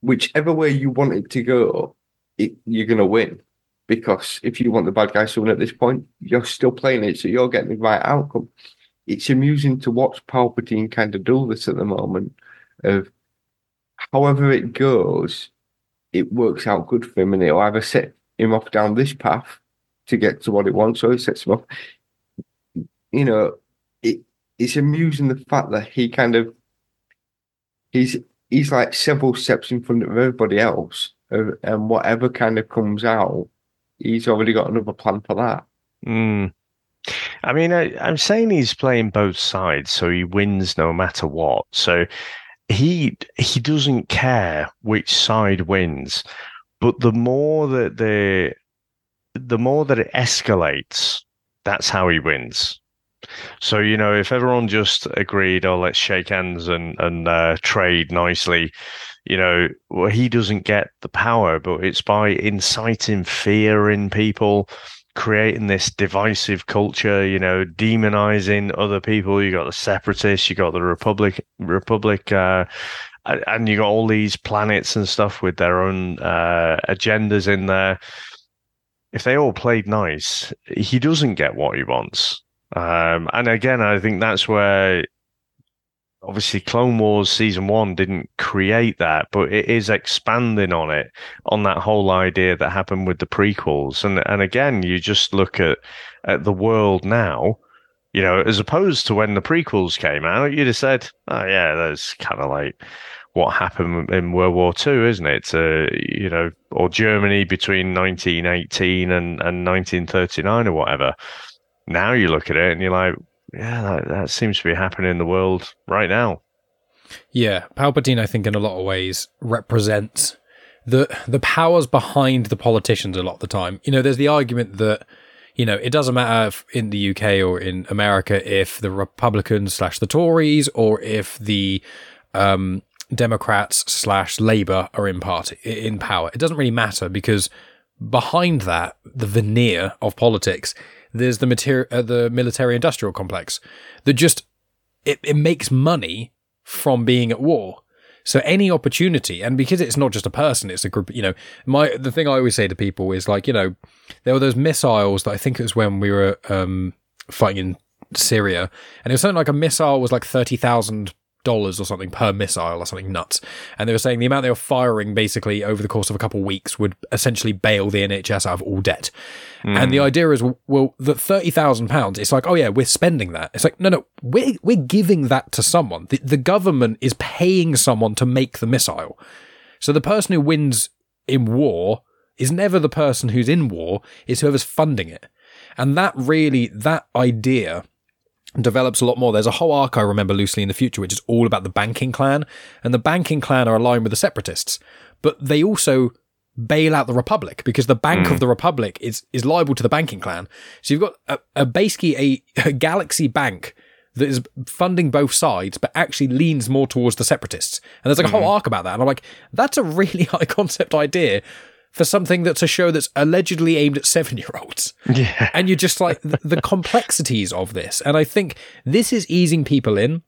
whichever way you want it to go, it, you're gonna win. Because if you want the bad guys to win at this point, you're still playing it, so you're getting the right outcome. It's amusing to watch Palpatine kind of do this at the moment. Of however it goes, it works out good for him and it'll either set him off down this path to get to what he wants or it sets him off. You know, it it's amusing the fact that he kind of he's he's like several steps in front of everybody else and whatever kind of comes out, he's already got another plan for that. Mm. I mean, I, I'm saying he's playing both sides, so he wins no matter what. So he he doesn't care which side wins, but the more that the the more that it escalates, that's how he wins. So you know, if everyone just agreed, oh, let's shake hands and and uh, trade nicely, you know, well, he doesn't get the power, but it's by inciting fear in people, creating this divisive culture, you know, demonizing other people. You got the separatists, you got the republic, republic, uh, and you got all these planets and stuff with their own uh, agendas in there. If they all played nice, he doesn't get what he wants. Um, and again, I think that's where obviously Clone Wars season one didn't create that, but it is expanding on it, on that whole idea that happened with the prequels. And and again, you just look at at the world now. You know, as opposed to when the prequels came out, you'd have said, "Oh yeah, that's kind of like what happened in World War Two, isn't it? You know, or Germany between 1918 and and 1939 or whatever." Now you look at it and you're like, "Yeah, that, that seems to be happening in the world right now." Yeah, Palpatine, I think, in a lot of ways represents the the powers behind the politicians a lot of the time. You know, there's the argument that you know it doesn't matter if in the UK or in America if the Republicans slash the Tories or if the um, Democrats slash Labour are in party in power. It doesn't really matter because behind that, the veneer of politics, there's the material, uh, the military industrial complex that just it, it makes money from being at war. So any opportunity, and because it's not just a person, it's a group. You know, my the thing I always say to people is like, you know, there were those missiles that I think it was when we were um, fighting in Syria, and it was something like a missile was like thirty thousand dollars or something per missile or something nuts. And they were saying the amount they were firing basically over the course of a couple of weeks would essentially bail the NHS out of all debt. Mm. And the idea is, well, that thirty thousand pounds, it's like, oh yeah, we're spending that. It's like, no, no, we're we're giving that to someone. The, the government is paying someone to make the missile. So the person who wins in war is never the person who's in war, it's whoever's funding it. And that really, that idea develops a lot more. There's a whole arc I remember loosely in the future, which is all about the banking clan. And the banking clan are aligned with the separatists, but they also bail out the Republic because the Bank mm. of the Republic is is liable to the banking clan. So you've got a, a basically a, a galaxy bank that is funding both sides, but actually leans more towards the separatists. And there's like a whole mm-hmm. arc about that. And I'm like, that's a really high concept idea for something that's a show that's allegedly aimed at seven year olds. Yeah. And you're just like the, the complexities of this. And I think this is easing people in,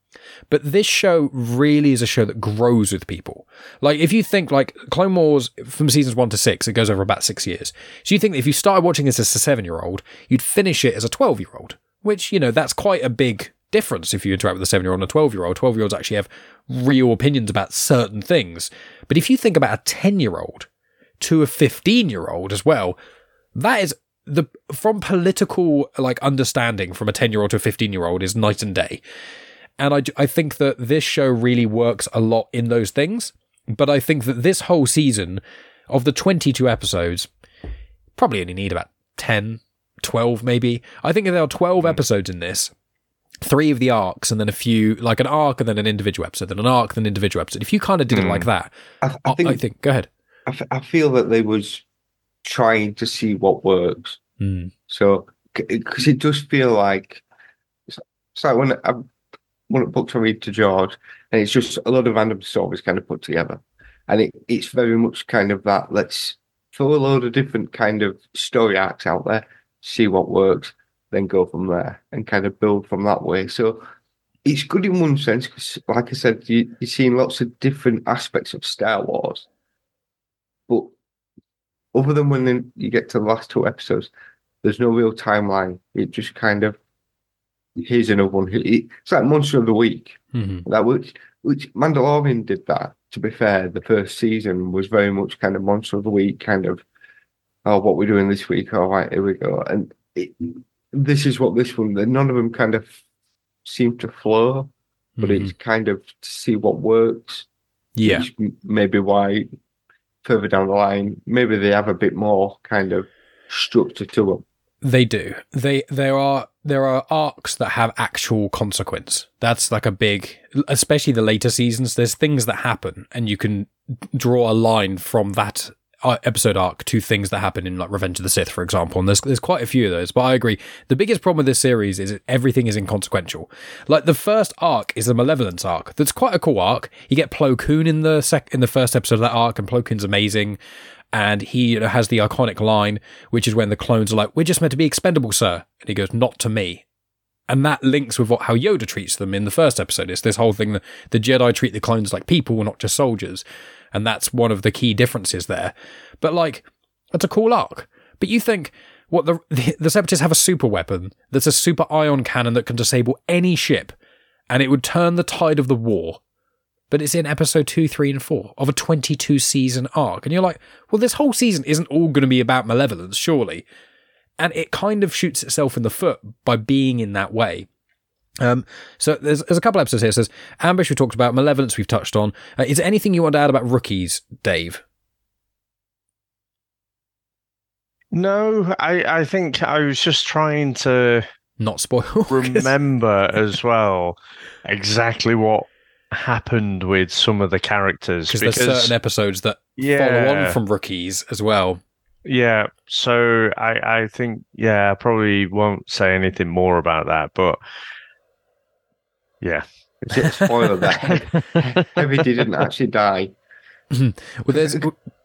but this show really is a show that grows with people. Like if you think like Clone Wars from seasons one to six, it goes over about six years. So you think that if you started watching this as a seven year old, you'd finish it as a 12 year old, which, you know, that's quite a big difference if you interact with a seven year old and a 12 year old. 12 year olds actually have real opinions about certain things. But if you think about a 10 year old, to a 15 year old as well. That is the from political like understanding from a 10 year old to a 15 year old is night and day. And I, I think that this show really works a lot in those things. But I think that this whole season of the 22 episodes, probably only need about 10, 12 maybe. I think there are 12 hmm. episodes in this three of the arcs and then a few like an arc and then an individual episode then an arc then an individual episode if you kind of did it like hmm. that I, I, think, I think go ahead I, f- I feel that they was trying to see what works. Mm. So because it does feel like it's, it's like when I one of the books I read to George, and it's just a lot of random stories kind of put together, and it, it's very much kind of that. Let's throw a load of different kind of story arcs out there, see what works, then go from there and kind of build from that way. So it's good in one sense because, like I said, you, you're seeing lots of different aspects of Star Wars but other than when you get to the last two episodes, there's no real timeline. It just kind of here's another one. It's like Monster of the Week. Mm-hmm. That which which Mandalorian did that. To be fair, the first season was very much kind of Monster of the Week, kind of oh what we're doing this week. All right, here we go. And it, this is what this one. None of them kind of seem to flow, but mm-hmm. it's kind of to see what works. Yeah, maybe why further down the line, maybe they have a bit more kind of structure to them. They do. They there are there are arcs that have actual consequence. That's like a big, especially the later seasons. There's things that happen, and you can draw a line from that Uh, episode arc to things that happen in like Revenge of the Sith, for example. And there's there's quite a few of those. But I agree. The biggest problem with this series is everything is inconsequential. Like the first arc is the Malevolence arc. That's quite a cool arc. You get Plo Koon in the sec in the first episode of that arc, and Plo Koon's amazing. And he has the iconic line, which is when the clones are like, "We're just meant to be expendable, sir," and he goes, "Not to me." And that links with what how Yoda treats them in the first episode. It's this whole thing that the Jedi treat the clones like people, not just soldiers and that's one of the key differences there. But like, it's a cool arc. But you think what the, the separatists have a super weapon that's a super ion cannon that can disable any ship, and it would turn the tide of the war. But it's in episode two, three, and four of a 22 season arc. And you're like, well, this whole season isn't all going to be about malevolence, surely. and it kind of shoots itself in the foot by being in that way. Um, so there's, there's a couple episodes here. It says ambush we talked about, malevolence we've touched on. Uh, is there anything you want to add about rookies, Dave? No, I, I think I was just trying to Not spoil. remember as well exactly what happened with some of the characters because there's certain episodes that follow on from rookies as well. Yeah, so I I think yeah, I probably won't say anything more about that, but yeah. Spoiler that Heavy didn't actually die. Well, there's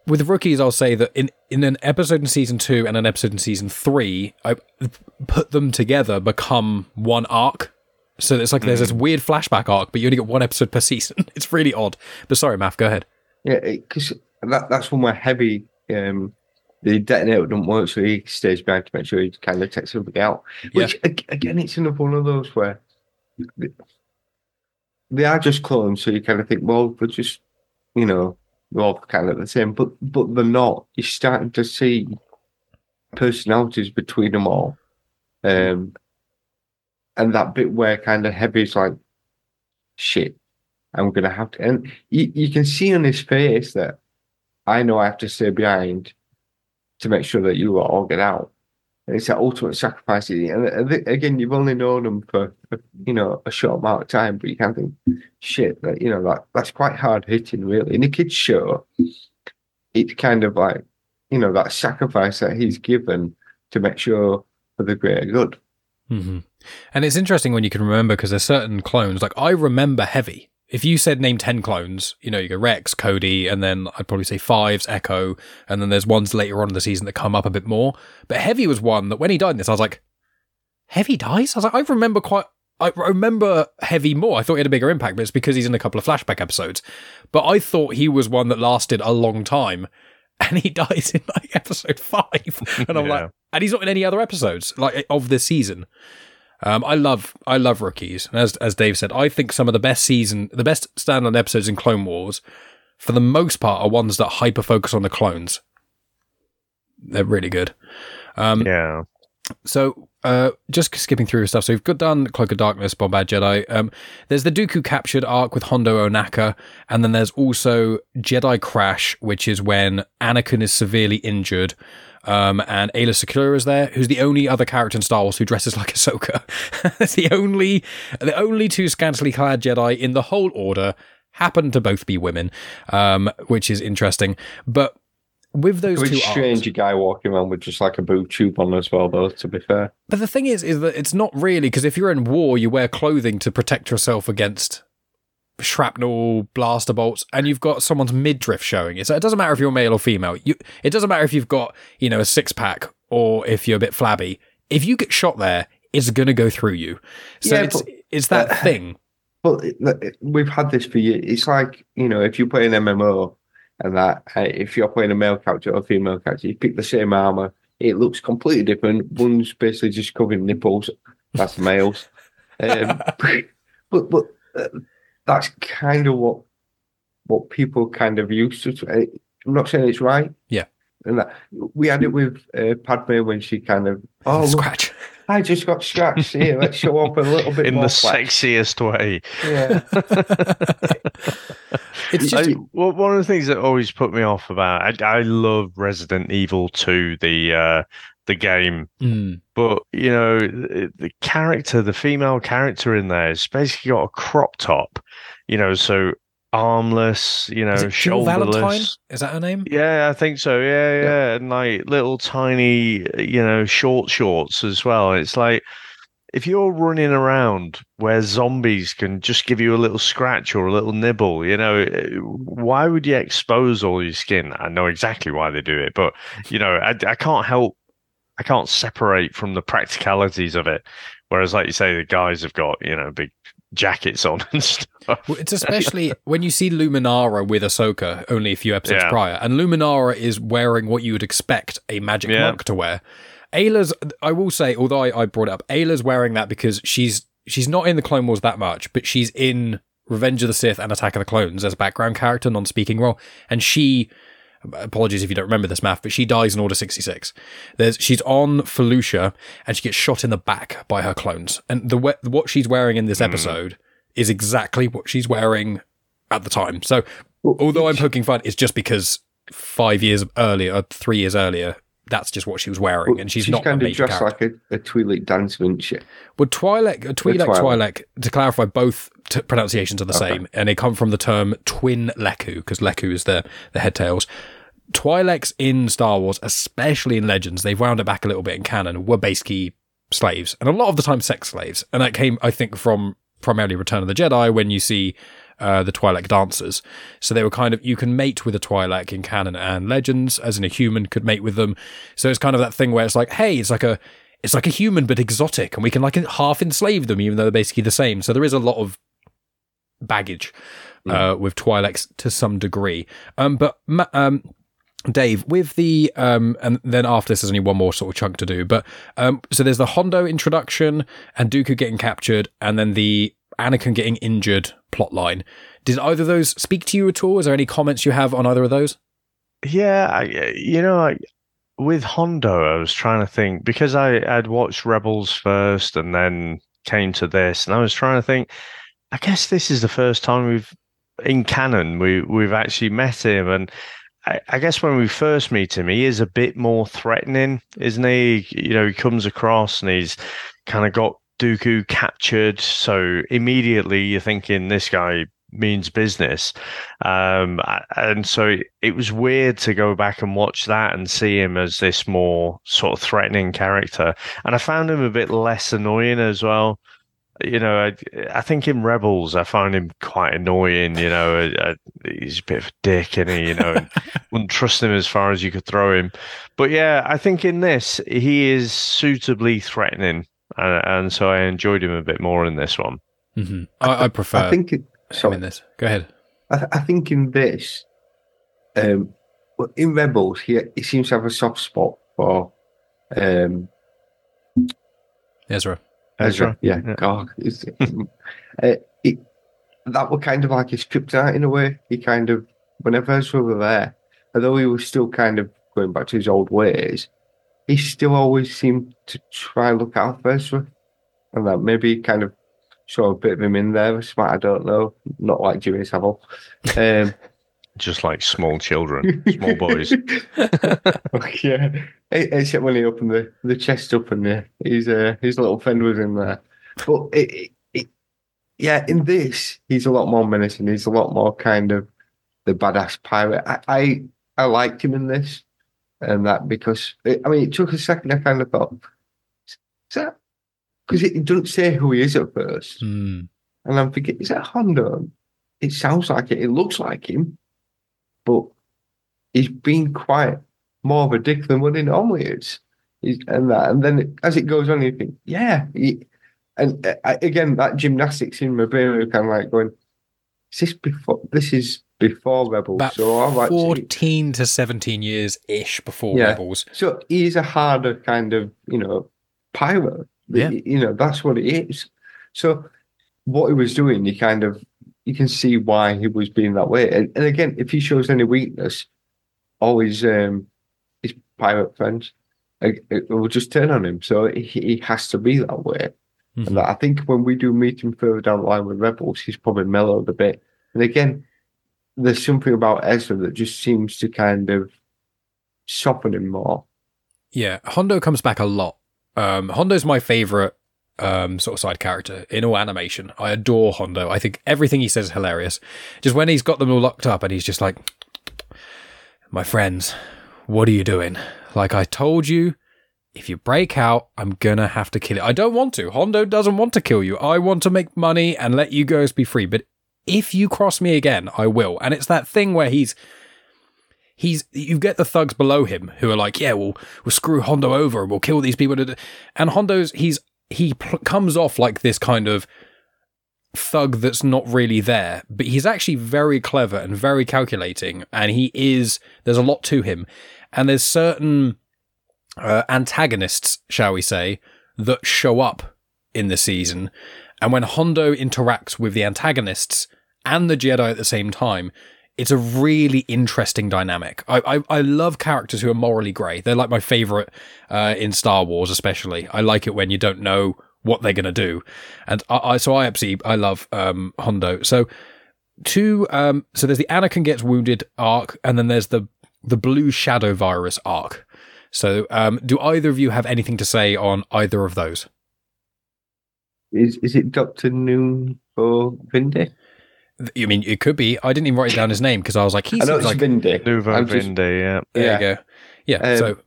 with rookies, I'll say that in in an episode in season two and an episode in season three, I put them together become one arc. So it's like there's this weird flashback arc, but you only get one episode per season. It's really odd. But sorry, Maff, go ahead. Yeah, because that, that's one where Heavy, um, the detonator doesn't work, so he stays behind to make sure he kind of takes everybody out. Which, ag- again, it's another one of those where they- are just clones, so you kind of think, well, they're just, you know, they're all kind of the same, but but they're not. You're starting to see personalities between them all. Um, and that bit where kind of Heavy's like, shit, I'm gonna have to, and you, you can see on his face that I know I have to stay behind to make sure that you all get out. It's that ultimate sacrifice. And again, you've only known them for you know a short amount of time, but you can think, shit, that you know that that's quite hard hitting, really. In a kids show, it's kind of like you know that sacrifice that he's given to make sure for the greater good. hmm And it's interesting when you can remember because there's certain clones. Like I remember Heavy. If you said name ten clones, you know you go Rex, Cody, and then I'd probably say Fives, Echo, and then there's ones later on in the season that come up a bit more. But Heavy was one that when he died in this, I was like, Heavy dies. I was like, I remember quite. I remember Heavy more. I thought he had a bigger impact, but it's because he's in a couple of flashback episodes. But I thought he was one that lasted a long time, and he dies in like episode five. And I'm Yeah. like, and he's not in any other episodes like of this season. Um, I love I love rookies, and as as Dave said, I think some of the best season, the best standalone episodes in Clone Wars, for the most part, are ones that hyper focus on the clones. They're really good. Um, Yeah. so, uh, just skipping through stuff. So we've got done Cloak of Darkness, Bombad Jedi. Um, there's the Dooku captured arc with Hondo Ohnaka, and then there's also Jedi Crash, which is when Anakin is severely injured. Um, and Aayla Secura is there, who's the only other character in Star Wars who dresses like Ahsoka. it's the only, the only two scantily clad Jedi in the whole order happen to both be women, um, which is interesting. But with those It two arcs, strange, a guy walking around with just like a boob tube on as well, though. To be fair, But the thing is, is that it's not really because if you're in war, you wear clothing to protect yourself against shrapnel, blaster bolts, and you've got someone's midriff showing. So it doesn't matter if you're male or female. You, it doesn't matter if you've got you know a six pack or if you're a bit flabby. If you get shot there, it's gonna go through you. So Yeah, it's but- it's that uh, thing. but we've had this for years. It's like you know, if you play an MMO and that, uh, if you're playing a male character or a female character, you pick the same armor. It looks completely different. One's basically just covering nipples. That's males. Um, but but uh, that's kind of what what people kind of used to. uh, I'm not saying it's right. Yeah. And that we had it with uh, Padme when she kind of oh look, Scratch. I just got scratched here. Let's show up a little bit In more the flex. sexiest way. Yeah. It's just I, well, one of the things that always put me off about I, I love Resident Evil 2, the uh, the game, Mm. but you know the, the character, the female character in there, has basically got a crop top, you know, so armless, you know, Is Jill Valentine? shoulderless. Is that her name? Yeah, I think so. Yeah, yeah, and like little tiny, you know, short shorts as well. It's like if you're running around where zombies can just give you a little scratch or a little nibble, you know, why would you expose all your skin? I know exactly why they do it, but you know, I, I can't help, I can't separate from the practicalities of it. Whereas, like you say, the guys have got you know big jackets on and stuff. Well, it's especially when you see Luminara with Ahsoka only a few episodes Yeah. prior, and Luminara is wearing what you would expect a magic Yeah. monk to wear. Aayla's, I will say, although I, I brought it up, Aayla's wearing that because she's she's not in the Clone Wars that much, but she's in Revenge of the Sith and Attack of the Clones as a background character, non-speaking role, and she apologies if you don't remember this Maff, but she dies in Order 66. There's she's on Felucia and she gets shot in the back by her clones. And the what she's wearing in this episode is exactly what she's wearing at the time. So although I'm poking fun, it's just because five years earlier, or three years earlier, that's just what she was wearing, and she's, not a kind of dressed character. like a, a Twi'lek dancer, isn't she? Well, Twi'lek, uh, Twi'lek, Twi'lek. Twi'lek, to clarify, both t- pronunciations are the Okay. same, and they come from the term twin Lekku, because Lekku is the, the head tails. Twi'leks in Star Wars, especially in Legends, they've wound it back a little bit in canon, were basically slaves, and a lot of the time sex slaves. And that came, I think, from primarily Return of the Jedi, when you see uh, the Twi'lek dancers. So they were kind of, you can mate with a Twi'lek in canon and Legends, as in a human could mate with them. So it's kind of that thing where it's like, hey, it's like a, it's like a human but exotic, and we can like half enslave them, even though they're basically the same. So there is a lot of baggage uh, with Twi'leks to some degree. Um, but um, Dave, with the um, and then after this, there's only one more sort of chunk to do. But um, so there's the Hondo introduction and Dooku getting captured, and then the Anakin getting injured plotline. Did either of those speak to you at all? Is there any comments you have on either of those? Yeah, I, you know, like with Hondo, I was trying to think because I had watched Rebels first and then came to this, and I was trying to think. I guess this is the first time we've in canon we we've actually met him, and I, I guess when we first meet him, he is a bit more threatening, isn't he? You know, he comes across and he's kind of got Dooku captured, so immediately you're thinking this guy means business. Um, and so it, it was weird to go back and watch that and see him as this more sort of threatening character. And I found him a bit less annoying as well. You know, I, I think in Rebels, I find him quite annoying. You know, I, I, he's a bit of a dick, and he, you know, and wouldn't trust him as far as you could throw him. But yeah, I think in this, he is suitably threatening, and, and so I enjoyed him a bit more in this one. Mm-hmm. I, I prefer. I think it, sorry, in this. Go ahead. I, I think in this, um, well, in Rebels, he he seems to have a soft spot for um, Ezra. Ezra. Yeah, Yeah. God, it's, uh, it, that were kind of like his kryptonite in a way. He kind of, whenever Ezra were there, although he was still kind of going back to his old ways, he still always seemed to try and look out for Ezra, and that maybe kind of saw a bit of him in there. Smart, I don't know, not like Jimmy Savile. Um, Just like small children, small boys. yeah, except when he opened the, the chest up and uh, his uh, his little friend was in there. But it, it, it, yeah, in this he's a lot more menacing. He's a lot more kind of the badass pirate. I I, I liked him in this, and that because it, I mean it took a second. I kind of thought, is that because it, it doesn't say who he is at first, Hmm. and I'm thinking, is that Hondo? It sounds like it. It looks like him, but he's been quite more of a dick than what he normally is. He's, and that, and then as it goes on, you think, yeah. He, and uh, again, that gymnastics in my brain kind of like going, is this before? This is before Rebels. About so I'm actually, 14 to 17 years ish before Yeah. Rebels. so he's a harder kind of, you know, pirate. Yeah. You know, that's what it is. So what he was doing, he kind of, you can see why he was being that way. And, and again, if he shows any weakness, all his, um, his pirate friends uh, it will just turn on him. So he, he has to be that way. Mhm. And I think when we do meet him further down the line with Rebels, he's probably mellowed a bit. And again, there's something about Ezra that just seems to kind of soften him more. Yeah, Hondo comes back a lot. Um, Hondo's my favorite um, sort of side character in all animation. I adore Hondo. I think everything he says is hilarious. Just when he's got them all locked up and he's just like, my friends, what are you doing? Like I told you, if you break out, I'm gonna have to kill you. I don't want to. Hondo doesn't want to kill you. I want to make money and let you guys be free. But if you cross me again, I will. And it's that thing where he's he's you get the thugs below him who are like, yeah, we'll we'll screw Hondo over and we'll kill these people. And Hondo's he's he pl- comes off like this kind of thug that's not really there, but he's actually very clever and very calculating, and he is. There's a lot to him, and there's certain uh, antagonists, shall we say, that show up in the season, and when Hondo interacts with the antagonists and the Jedi at the same time, it's a really interesting dynamic. I, I, I love characters who are morally grey. They're like my favorite uh, in Star Wars, especially. I like it when you don't know what they're going to do, and I, I so I absolutely I love um, Hondo. So two um, so there's the Anakin gets wounded arc, and then there's the the blue shadow virus arc. So um, do either of you have anything to say on either of those? Is is it Doctor Noon or Vindi? I mean, it could be. I didn't even write down his name because I was like, he I know seems it's like Vindi. Nuvo I'm just- yeah. there yeah. you go. Yeah. Um, so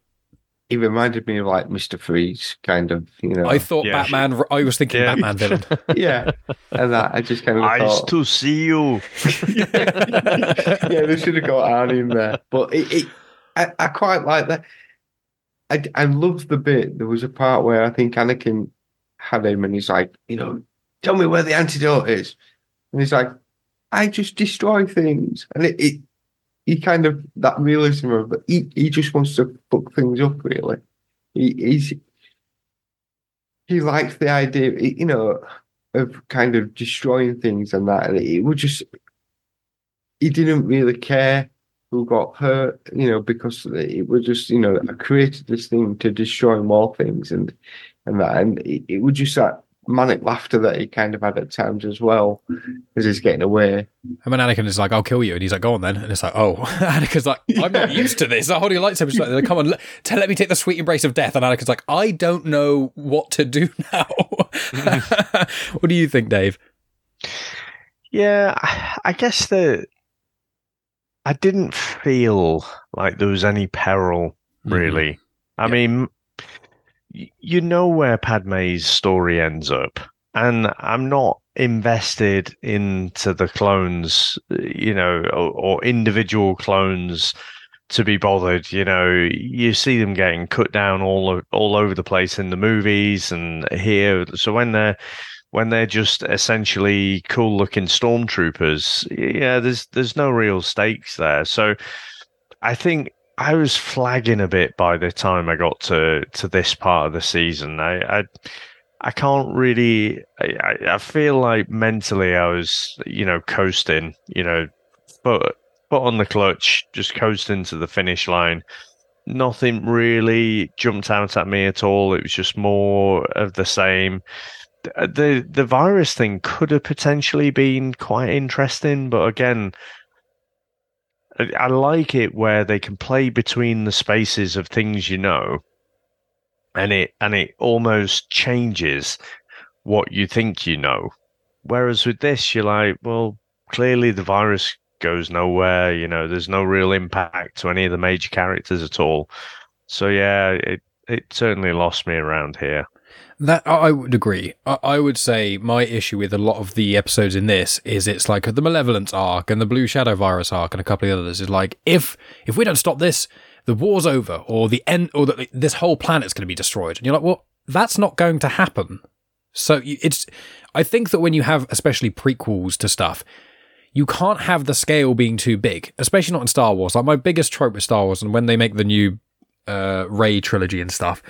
He reminded me of like Mister Freeze, kind of. You know. I thought Yeah. Batman. I was thinking Yeah. Batman villain. yeah, and that I just kind of Eyes thought. to see you. yeah, they should have got Arnie in there. But it, it I, I quite like that. I, I loved the bit. There was a part where I think Anakin had him and he's like, you know, tell me where the antidote is. And he's like, I just destroy things. And it, it he kind of, that realism of, he, he just wants to fuck things up, really. He, he's, he likes the idea, you know, of kind of destroying things and that. And it would just, he didn't really care who got hurt, you know, because it was just, you know, I created this thing to destroy more things and and that, and it, it was just that manic laughter that he kind of had at times as well, as he's getting away. And when Anakin is like, "I'll kill you," and he's like, "Go on then," and it's like, "Oh," Anakin's like, "I'm not used to this." I'm holding a lightsaber. She's like, Come on, let, tell, let me take the sweet embrace of death. And Anakin's like, "I don't know what to do now." what do you think, Dave? Yeah, I- I guess that I didn't feel like there was any peril, mm-hmm. really. I Yeah. mean, y- you know where Padme's story ends up, and I'm not invested into the clones, you know, or, or individual clones to be bothered. You know, you see them getting cut down all all over the place in the movies and here. So when they're when they're just essentially cool looking stormtroopers, yeah, there's there's no real stakes there. So I think I was flagging a bit by the time I got to to this part of the season. I I, I can't really. I, I- feel like mentally I was you know coasting. You know, but foot on the clutch, just coasting to the finish line. Nothing really jumped out at me at all. It was just more of the same the the virus thing could have potentially been quite interesting, but again, I, like it where they can play between the spaces of things you know, and it and it almost changes what you think you know. Whereas with this, you're like, well, clearly the virus goes nowhere. You know, there's no real impact to any of the major characters at all. So yeah, it it certainly lost me around here. That I would agree. I, I would say my issue with a lot of the episodes in this is it's like the Malevolence arc and the Blue Shadow virus arc and a couple of the others is like if if we don't stop this, the war's over or the end or the, this whole planet's going to be destroyed. And you're like, well, that's not going to happen. So you, it's I think that when you have especially prequels to stuff, you can't have the scale being too big, especially not in Star Wars. Like my biggest trope with Star Wars, and when they make the new uh, Rey trilogy and stuff,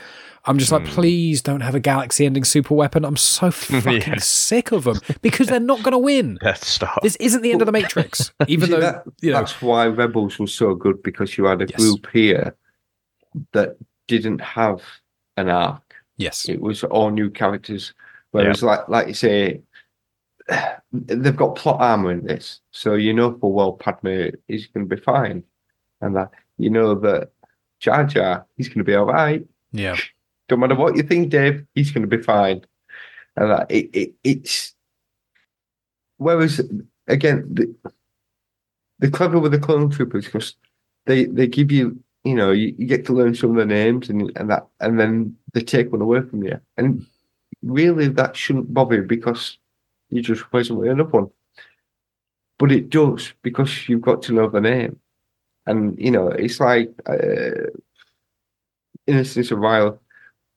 I'm just like, hmm. please don't have a galaxy-ending super weapon. I'm so fucking Yeah. sick of them because they're not going to win. Death Star. This isn't the end of the Matrix, even though that- you know. that's why Rebels was so good because you had a Yes. group here that didn't have an arc. Yes, It was all new characters. Whereas, like like you say, they've got plot armor in this, so you know for well Padme is going to be fine, and that you know that Jar Jar he's going to be all right. yeah, Don't matter what you think, Dave, he's going to be fine. And that it, it it's whereas again the the clever with the clone troopers because they they give you you know you, you get to learn some of the names and and that and then they take one away from you and really that shouldn't bother you because you just them with another one. But it does because you've got to know the name, and you know it's like uh, Innocence of Vile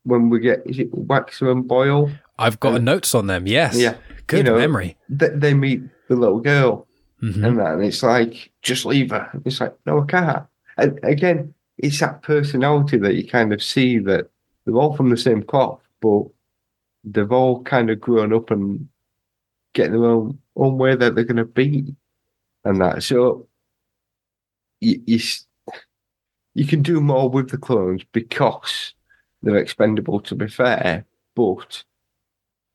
when we get is it Waxer and Boyle? I've got Uh, notes on them. Yes, Yeah, good you know, memory. They, they meet the little girl Mhm. and that, and it's like just leave her. It's like no, I can't. And again, it's that personality that you kind of see that they're all from the same cloth, but they've all kind of grown up and getting their own own way that they're going to be, and that. So you, you you can do more with the clones because they're expendable. To be fair, but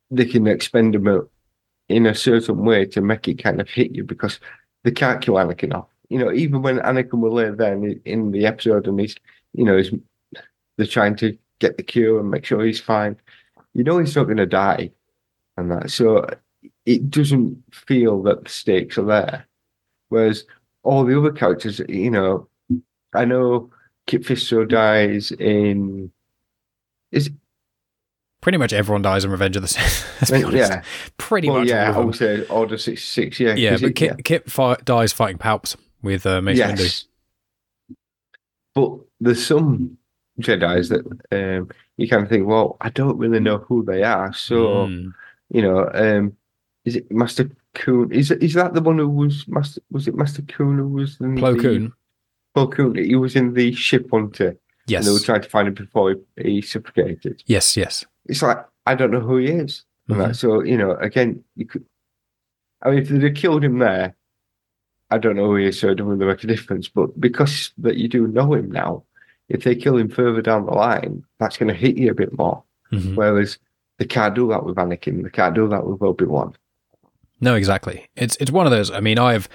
they can expend them in a certain way to make it kind of hit you because they can't kill Anakin off. You know, even when Anakin will lay there in, in the episode and he's, you know, he's, they're trying to get the cure and make sure he's fine. You know, he's not going to die, and that. So it doesn't feel that the stakes are there. Whereas all the other characters, you know, I know Kit Fisto dies in. Is Pretty much everyone dies in Revenge of the Sith. Honest. yeah, Pretty well, much. yeah, all I of would them. say Order sixty six. Yeah, Yeah, but it- Kit, Kit fi- dies fighting Palps with uh, Mace Windu. yes, but there's some Jedi's that um, you kind of think, well, I don't really know who they are, so Mm. you know, um, is it Master Koon? Is it is that the one who was Master? Was it Master Koon who was in Plo the, Koon. Plo Koon. He was in the ship hunter. Yes. And they were trying to find him before he, he suffocated. Yes, yes. It's like I don't know who he is. Mhm. that- So you know, again, you could. I mean, if they'd have killed him there, I don't know who he is, so it doesn't really make a difference. But because that you do know him now, if they kill him further down the line, that's going to hit you a bit more. Mhm. Whereas they can't do that with Anakin. They can't do that with Obi Wan. No, exactly. It's it's one of those. I mean, I've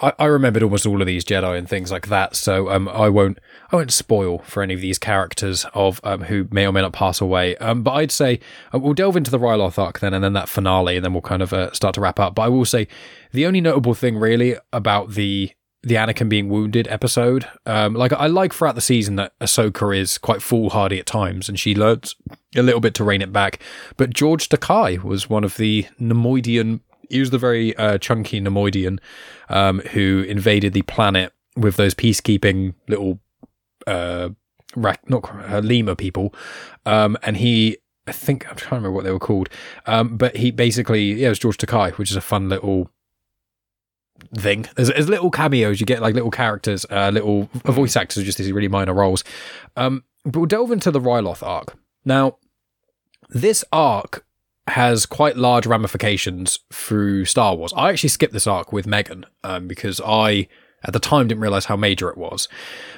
I, I remembered almost all of these Jedi and things like that. So um, I won't I won't spoil for any of these characters of um, who may or may not pass away. Um, but I'd say uh, we'll delve into the Ryloth arc then, and then that finale, and then we'll kind of uh, start to wrap up. But I will say the only notable thing really about the the Anakin being wounded episode, um, like I like throughout the season that Ahsoka is quite foolhardy at times, and she learns a little bit to rein it back. But George Takei was one of the Neimoidian. He was the very uh, chunky Neimoidian um, who invaded the planet with those peacekeeping little uh, ra- not uh, lemur people, um, and he. I think I'm trying to remember what they were called, um, but he basically yeah, it was George Takei, which is a fun little thing. There's, there's little cameos. You get like little characters, uh, little voice actors, just these really minor roles. Um, but we'll delve into the Ryloth arc. Now, this arc has quite large ramifications through Star Wars. I actually skipped this arc with Megan um, because I, at the time, didn't realize how major it was.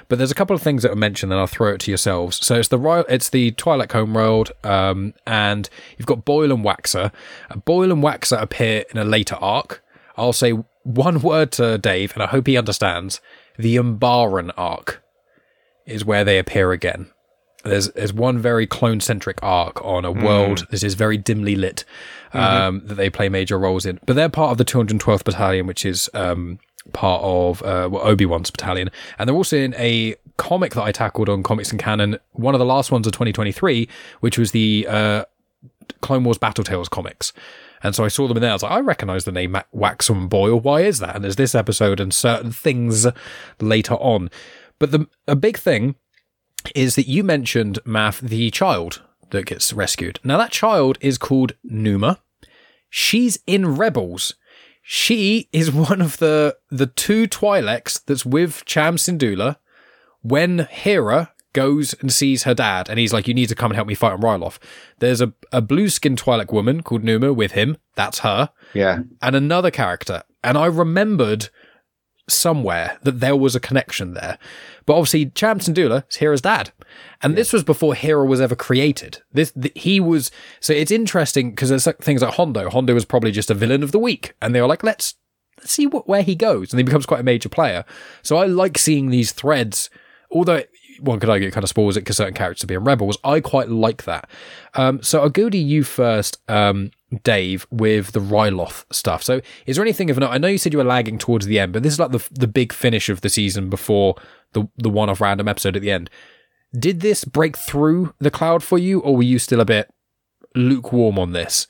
But there's a couple of things that are mentioned, and I'll throw it to yourselves. So it's the it's the Twi'lek Homeworld, um, and you've got Boyle and Waxer. Uh, Boyle and Waxer appear in a later arc. I'll say one word to Dave, and I hope he understands. The Umbaran arc is where they appear again. There's there's one very clone centric arc on a world that is very dimly lit um, that they play major roles in, but they're part of the 212th Battalion, which is um, part of uh, well, Obi Wan's battalion, and they're also in a comic that I tackled on Comics and Canon, one of the last ones of 2023, which was the uh, Clone Wars Battle Tales comics. And so I saw them in there. I was like, I recognize the name Waxer and Boyle. Why is that? And there's this episode and certain things later on. But the a big thing is that you mentioned, Maff, the child that gets rescued. Now, that child is called Numa. She's in Rebels. She is one of the the two Twi'leks that's with Cham Syndulla when Hera goes and sees her dad, and he's like, "You need to come and help me fight on Ryloth." There's a a blue skinned Twi'lek woman called Numa with him. That's her, Yeah. and another character. And I remembered somewhere that there was a connection there. But obviously, Cham Syndulla is Hera's dad, and this was before Hera was ever created. This th- he was. So it's interesting because there's like things like Hondo. Hondo was probably just a villain of the week, and they were like, let's let's see what, where he goes, and he becomes quite a major player. So I like seeing these threads, although. One could argue it kind of spoils it because certain characters are being rebels. I quite like that. Um, so I'll go to you first, um, Dave, with the Ryloth stuff. So is there anything of note? I know you said you were lagging towards the end, but this is like the the big finish of the season before the the one off random episode at the end. Did this break through the cloud for you, or were you still a bit lukewarm on this?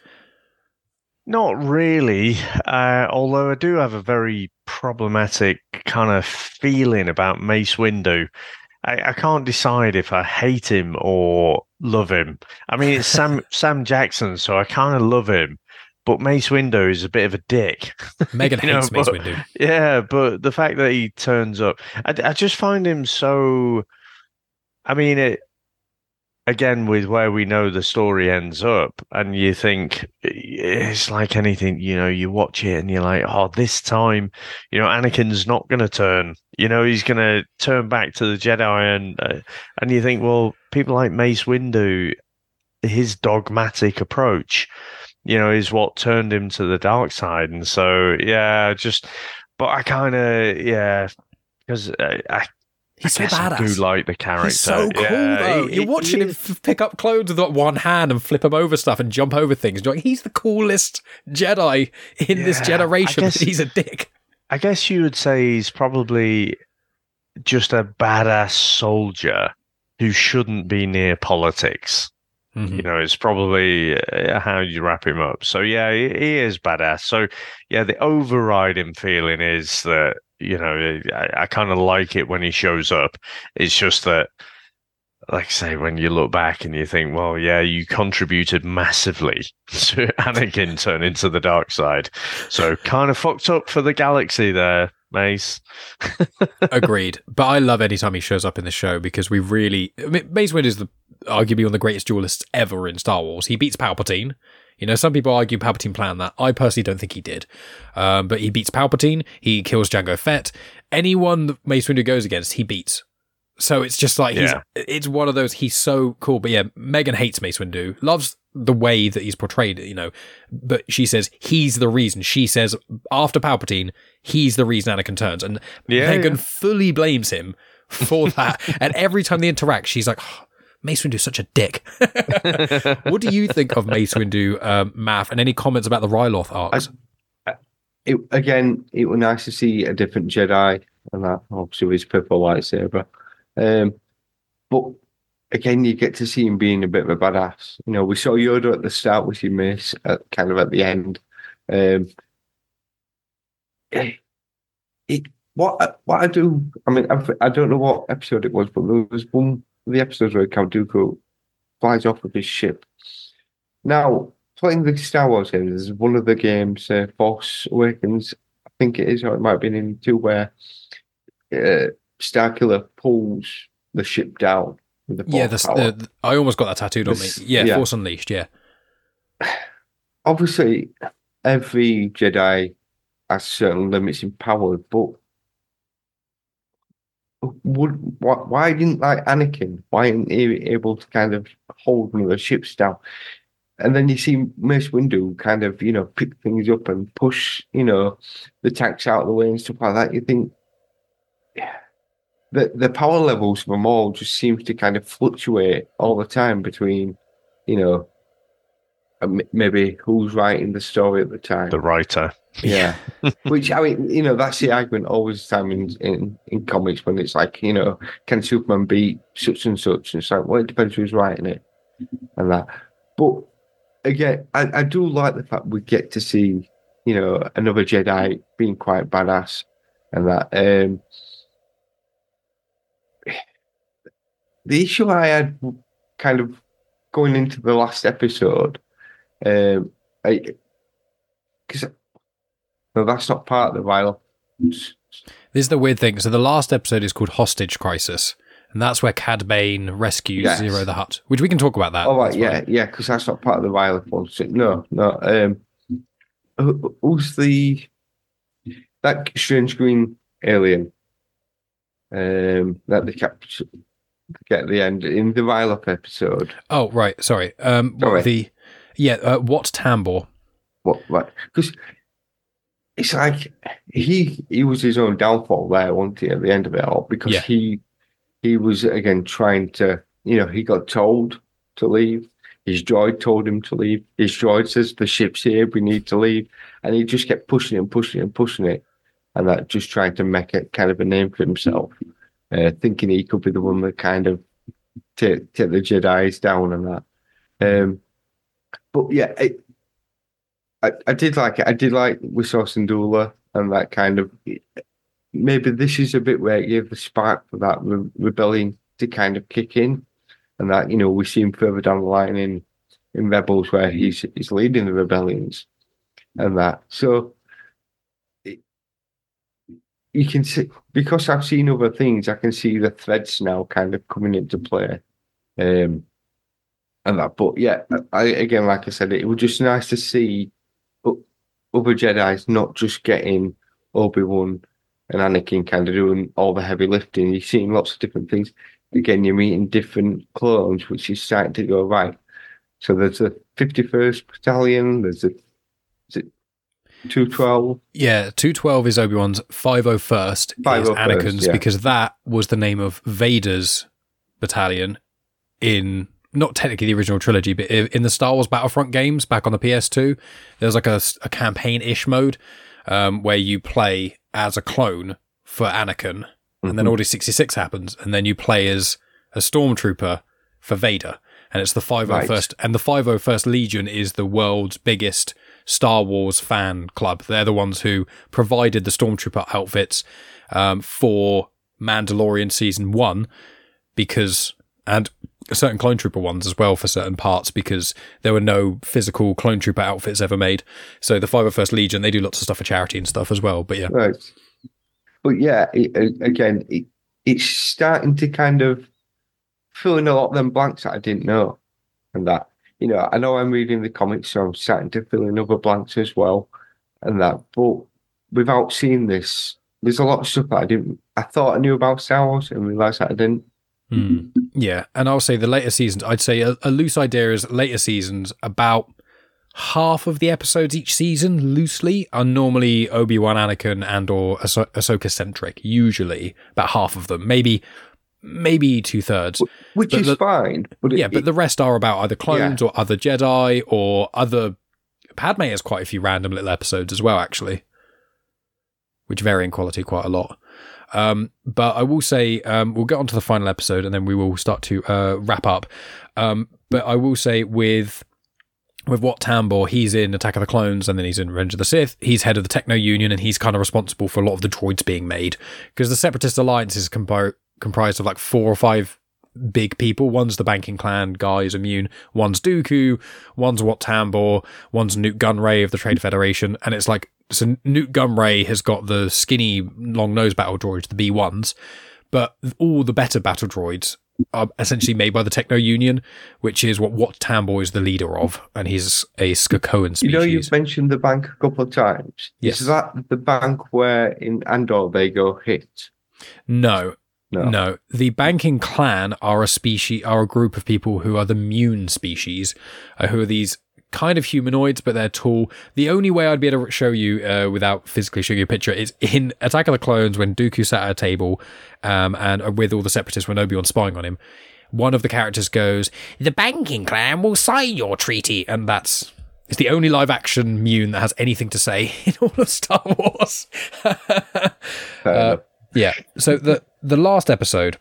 Not really, uh, although I do have a very problematic kind of feeling about Mace Windu. I, I can't decide if I hate him or love him. I mean, it's Sam Sam Jackson, so I kind of love him, but Mace Windu is a bit of a dick. Megan You know, hates Mace Windu. Yeah, but the fact that he turns up, I, I just find him so. I mean, it. Again with where we know the story ends up and you think it's like anything you know you watch it and you're like oh this time you know anakin's not going to turn. You know he's going to turn back to the jedi and uh, and you think well people like mace windu his dogmatic approach you know is what turned him to the dark side. And so yeah just but i kind of yeah because I, I He's so guess I do like the character. He's so cool Yeah, though. he- You're he- watching he him f- pick up clothes with one hand and flip him over stuff and jump over things. You're like, he's the coolest Jedi in this generation. Guess- He's a dick. I guess you would say he's probably just a badass soldier who shouldn't be near politics. Mm-hmm. You know, it's probably uh, how you wrap him up. So yeah, he, he is badass. So yeah, the overriding feeling is that you know I, I kind of like it when he shows up. It's just that, like I say, when you look back and you think, well, yeah, you contributed massively to Anakin turning into the dark side. So kind of fucked up for the galaxy there, Mace. Agreed. But I love any time he shows up in the show because we really. I mean, Mace Windu is the, arguably one of the greatest duelists ever in Star Wars. He beats Palpatine. You know, some people argue Palpatine planned that. I personally don't think he did. Um, but he beats Palpatine. He kills Jango Fett. Anyone that Mace Windu goes against, he beats. So it's just like Yeah. he's. It's one of those. He's so cool. But yeah, Megan hates Mace Windu. Loves the way that he's portrayed. You know, but she says he's the reason. She says after Palpatine, he's the reason Anakin turns, and Yeah, Megan yeah. fully blames him for that. and every time they interact, she's like, "Oh, Mace Windu's such a dick. what do you think of Mace Windu, um, Maff, and any comments about the Ryloth arcs? It again, it was nice to see a different Jedi, and that obviously with his purple lightsaber. Um, but again, you get to see him being a bit of a badass. You know, we saw Yoda at the start, which he missed, at, kind of at the end. Um, it, what what I do, I mean, I, I don't know what episode it was, but there was one the episodes where Count Dooku flies off with his ship. Now, playing the Star Wars games is one of the games, uh, Force Awakens, I think it is, or it might have been in two, where uh, Starkiller pulls the ship down with the yeah, Force the, the, I almost got that tattooed on me. Yeah, yeah. Force Unleashed. Yeah, Obviously, every Jedi has certain limits in power, but would why, why didn't like Anakin? Why isn't he able to kind of hold one of the ships down? And then you see Mace Windu kind of, you know, pick things up and push, you know, the tanks out of the way and stuff like that. You think yeah, the the power levels of them all just seems to kind of fluctuate all the time between, you know, maybe who's writing the story at the time. The writer. Yeah. Which I mean, you know, that's the argument always the time in, in in comics when it's like, you know, can Superman beat such and such? And it's like, well, it depends who's writing it and that. But again, I, I do like the fact we get to see, you know, another Jedi being quite badass and that. Um the issue I had kind of going into the last episode, um I because no, that's not part of the violence. this is the weird thing. So the last episode is called Hostage Crisis, and that's where Cad Bane rescues Yes. Ziro the Hutt, which we can talk about that. Oh, right, yeah, fine. yeah, because that's not part of the violent one. So, no, no. Um, who- who's the that strange green alien? Um, that they capture get the end in the Violet episode. Oh, right. Sorry. Um, Sorry. the yeah. Uh, what Tambor? What, what? Because it's like he he was his own downfall there, wasn't he? At the end of it all, because Yeah. he he was again trying to, you know, he got told to leave. His droid told him to leave. His droid says the ship's here, we need to leave, and he just kept pushing it and pushing it and pushing it, and that just trying to make it kind of a name for himself, uh, thinking he could be the one that kind of take take the Jedi's down and that. Um, but yeah, it, I, I did like it. I did like we saw Syndulla and that kind of. Maybe this is a bit where it gave the spark for that re- rebellion to kind of kick in, and that you know we see him further down the line in in Rebels where he's he's leading the rebellions, and that. So you can see because I've seen other things, I can see the threads now kind of coming into play. Um, and that. But yeah, I, again, like I said, it was just nice to see other Jedi's not just getting Obi Wan and Anakin kind of doing all the heavy lifting. You're seeing lots of different things. Again, you're meeting different clones, which is starting to go right. So there's a 51st Battalion. There's a is it 212. Yeah, 212 is Obi Wan's 501st is oh Anakin's yeah. because that was the name of Vader's battalion in not technically the original trilogy, but in the Star Wars Battlefront games back on the PS2. There's like a, a campaign ish mode um, where you play as a clone for Anakin, and then Mhm. Order 66 happens, and then you play as a stormtrooper for Vader. And it's the 501st, and the 501st Legion is the world's biggest Star Wars fan club. They're the ones who provided the stormtrooper outfits um, for Mandalorian season one because, and certain clone trooper ones as well for certain parts because there were no physical clone trooper outfits ever made. So the 501st Legion, they do lots of stuff for charity and stuff as well. But yeah. Right. But yeah, it, again, it, it's starting to kind of fill in a lot of them blanks that I didn't know. And that, you know, I know I'm reading the comics, so I'm starting to fill in other blanks as well. And that, but without seeing this, there's a lot of stuff that I didn't, I thought I knew about Star Wars and realised that I didn't. Hmm. Yeah, and I'll say the later seasons. I'd say a, a loose idea is later seasons. About half of the episodes each season, loosely, are normally Obi Wan, Anakin, and or Ahso- Ahsoka centric. Usually, about half of them, maybe maybe two thirds. Which But is the- fine. But it, yeah, but the rest are about either clones or other Jedi or other. Padme has quite a few random little episodes as well, actually, which vary in quality quite a lot. Um, but I will say um, we'll get on to the final episode and then we will start to uh, wrap up. Um, but I will say with with Wat Tambor, he's in Attack of the Clones and then he's in Revenge of the Sith. He's head of the Techno Union and he's kind of responsible for a lot of the droids being made because the Separatist Alliance is compo- comprised of like four or five big people. One's the banking clan, guys immune. One's Dooku. One's Wat Tambor. One's Nute Gunray of the Trade Federation. And it's like, so Nute Gunray has got the skinny, long nose battle droids, the B1s, but all the better battle droids are essentially made by the Techno Union, which is what Wat Tambor is the leader of. And he's a Skakoan species. You know, you've mentioned the bank a couple of times. Yes. Is that the bank where in Andor they go hit? No. No. No. The banking clan are a species, are a group of people who are the Muun species, uh, who are these kind of humanoids, but they're tall. The only way I'd be able to show you uh, without physically showing you a picture is in Attack of the Clones when Dooku sat at a table um, and with all the separatists when Obi-Wan spying on him. One of the characters goes, "The banking clan will sign your treaty," and that's it's the only live action Muun that has anything to say in all of Star Wars. Uh, yeah. So the the last episode,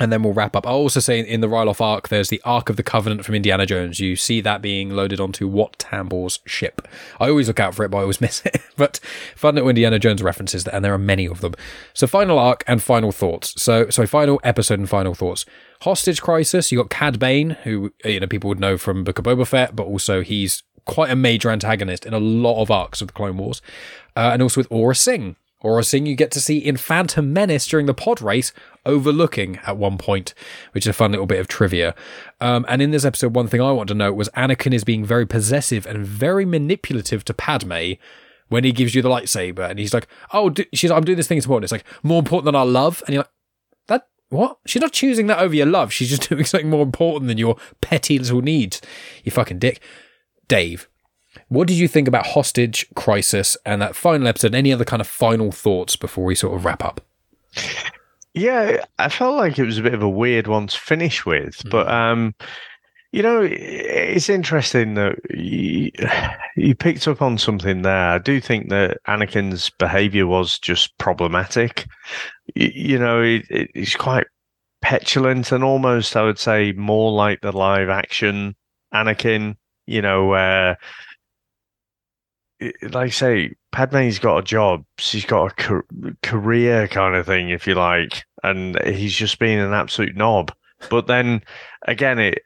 and then we'll wrap up. I'll also say in the Ryloth arc, there's the Ark of the Covenant from Indiana Jones. You see that being loaded onto Wat Tambor's ship. I always look out for it, but I always miss it. but fun little Indiana Jones references, that, and there are many of them. So final arc and final thoughts. So so final episode and final thoughts. Hostage crisis. You got Cad Bane, who you know people would know from Book of Boba Fett, but also he's quite a major antagonist in a lot of arcs of the Clone Wars, uh, and also with Aurra Sing. Aurra Sing you get to see in Phantom Menace during the pod race, overlooking at one point, which is a fun little bit of trivia. Um, and in this episode, one thing I want to note was Anakin is being very possessive and very manipulative to Padme when he gives you the lightsaber, and he's like, "Oh, do, she's I'm doing this thing. It's important. It's like more important than our love." And you're like, "That what? She's not choosing that over your love. She's just doing something more important than your petty little needs. You fucking dick." Dave, what did you think about Hostage Crisis and that final episode? Any other kind of final thoughts before we sort of wrap up? Yeah, I felt like it was a bit of a weird one to finish with, but um, you know, it's interesting that you, you picked up on something there. I do think that Anakin's behavior was just problematic. You, you know, it, it, he's quite petulant and almost, I would say, more like the live action Anakin. You know, where it- like I say, Padme's got a job. She's got a career kind of thing, if you like, and he's just being an absolute knob. But then again, it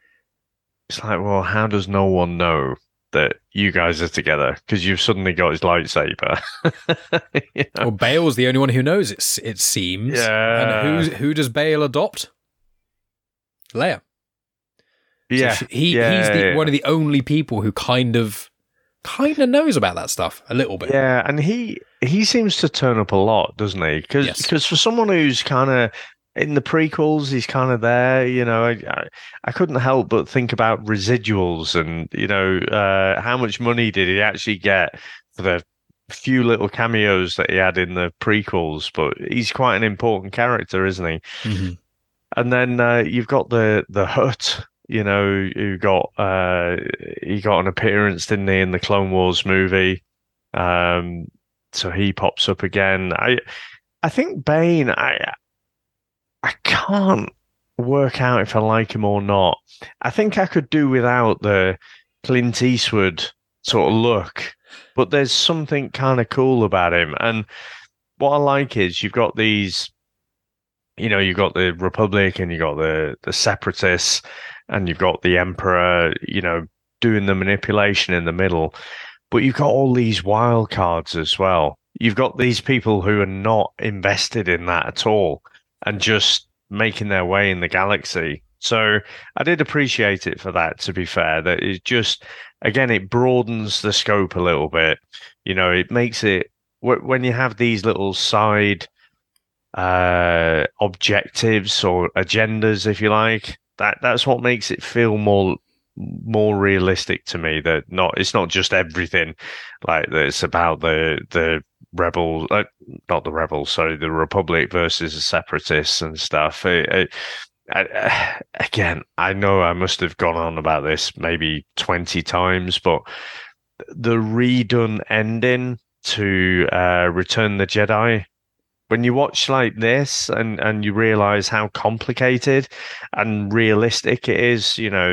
it's like, well, how does no one know that you guys are together? Because you've suddenly got his lightsaber. You know? Well, Bail's the only one who knows. It it seems. Yeah. And who who does Bail adopt? Leia. So Yeah, she- he yeah, he's the, yeah. one of the only people who kind of kind of knows about that stuff a little bit. Yeah, and he he seems to turn up a lot, doesn't he? Because Yes. for someone who's kind of in the prequels, he's kind of there. You know, I, I couldn't help but think about residuals and you know uh, how much money did he actually get for the few little cameos that he had in the prequels. But he's quite an important character, isn't he? Mhm. And then uh, you've got the the Hutt, you know, who got uh, he got an appearance, didn't he, in the Clone Wars movie? Um, so he pops up again. I I think Bane. I I can't work out if I like him or not. I think I could do without the Clint Eastwood sort of look, but there's something kind of cool about him. And what I like is you've got these you know, you've got the Republic and you've got the, the separatists and you've got the Emperor, you know, doing the manipulation in the middle. But you've got all these wild cards as well. You've got these people who are not invested in that at all and just making their way in the galaxy. So I did appreciate it for that, to be fair, that it just, again, it broadens the scope a little bit. You know, it makes it, when you have these little side uh, objectives or agendas, if you like. That that's what makes it feel more more realistic to me. That not it's not just everything like. It's about the the rebels, uh, not the rebels, sorry, the Republic versus the separatists and stuff. It, it, I, again, I know I must have gone on about this maybe twenty times, but the redone ending to uh, Return the Jedi when you watch like this and and you realize how complicated and realistic it is you know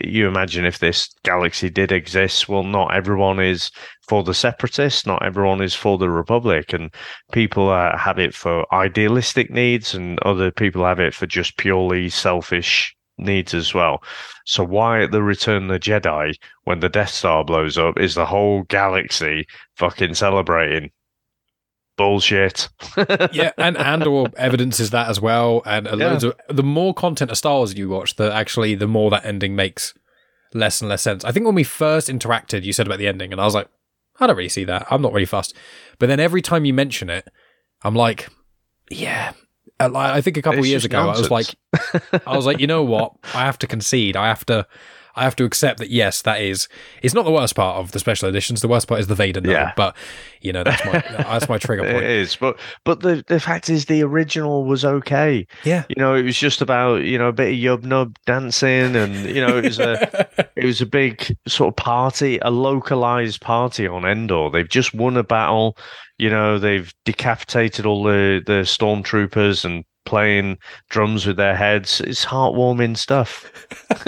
you imagine if this galaxy did exist well not everyone is for the separatists not everyone is for the republic and people uh, have it for idealistic needs and other people have it for just purely selfish needs as well. So why at the return of the jedi when the death star blows up is the whole galaxy fucking celebrating bullshit yeah, and and or evidence is that as well. And a loads of the more content of Star Wars you watch, the actually the more that ending makes less and less sense. I think when we first interacted, you said about the ending, and I was like, I don't really see that. I'm not really fussed. But then every time you mention it, I'm like, yeah. I think a couple It's years ago, I was like. I was like, you know what? I have to concede. I have to. I have to accept that yes, that is. It's not the worst part of the special editions. The worst part is the Vader. Yeah. Yeah. But you know that's my that's my trigger It point. is, but but the the fact is, the original was okay. Yeah. You know, it was just about you know a bit of yub nub dancing, and you know it was a it was a big sort of party, a localized party on Endor. They've just won a battle. You know, they've decapitated all the the stormtroopers and playing drums with their heads. It's heartwarming stuff.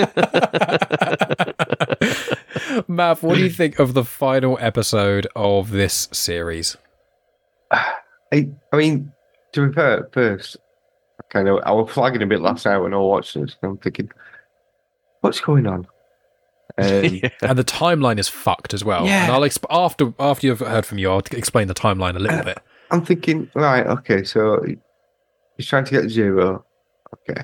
Maff, what do you think of the final episode of this series? I, I mean, to be fair, first, I kind of, I was flagging a bit last night when I watched this. And I'm thinking, what's going on? Um, And the timeline is fucked as well. Yeah. And I'll exp- after after you've heard from you, I'll explain the timeline a little bit. I'm thinking, right, okay, so he's trying to get Ziro. Okay.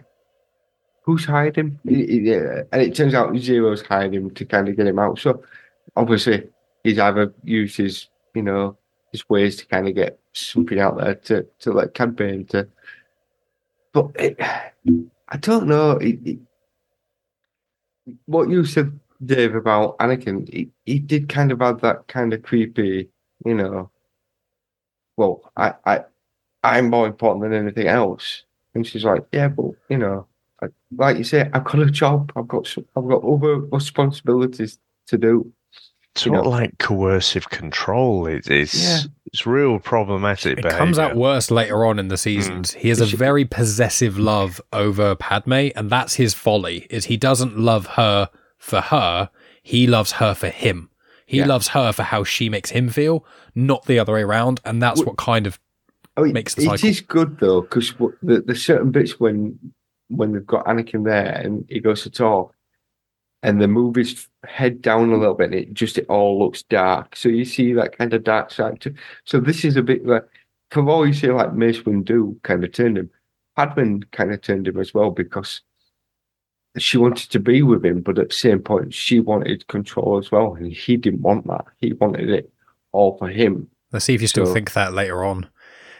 Who's hiding? Yeah, and it turns out Ziro's hiding him to kind of get him out. So obviously, he's either used his, you know, his ways to kind of get something out there to, to Cad Bane to. But it, I don't know. It, it, what you said, Dave, about Anakin, he, he did kind of have that kind of creepy, you know, well, I, I, I'm more important than anything else. And she's like, yeah, but you know, I, like you say, I've got a job. I've got, some, I've got other responsibilities to do. It's You not know. like coercive control. It, it's Yeah. it's real problematic. It comes out worse later on in the seasons. Mm. He has a very possessive love over Padme, and that's his folly. Is he doesn't love her for her, he loves her for him. He Yeah. loves her for how she makes him feel, not the other way around. And that's what kind of Oh, I mean, makes the cycle. is good though because the, there's certain bits when when they've got Anakin there and he goes to talk, and the movie's head down a little bit, and it just it all looks dark. So you see that kind of dark side too. So this is a bit like, from all you see, like Mace Windu kind of turned him. Padman kind of turned him as well because she wanted to be with him, but at the same point, she wanted control as well, and he didn't want that. He wanted it all for him. Let's see if you still So- think that later on.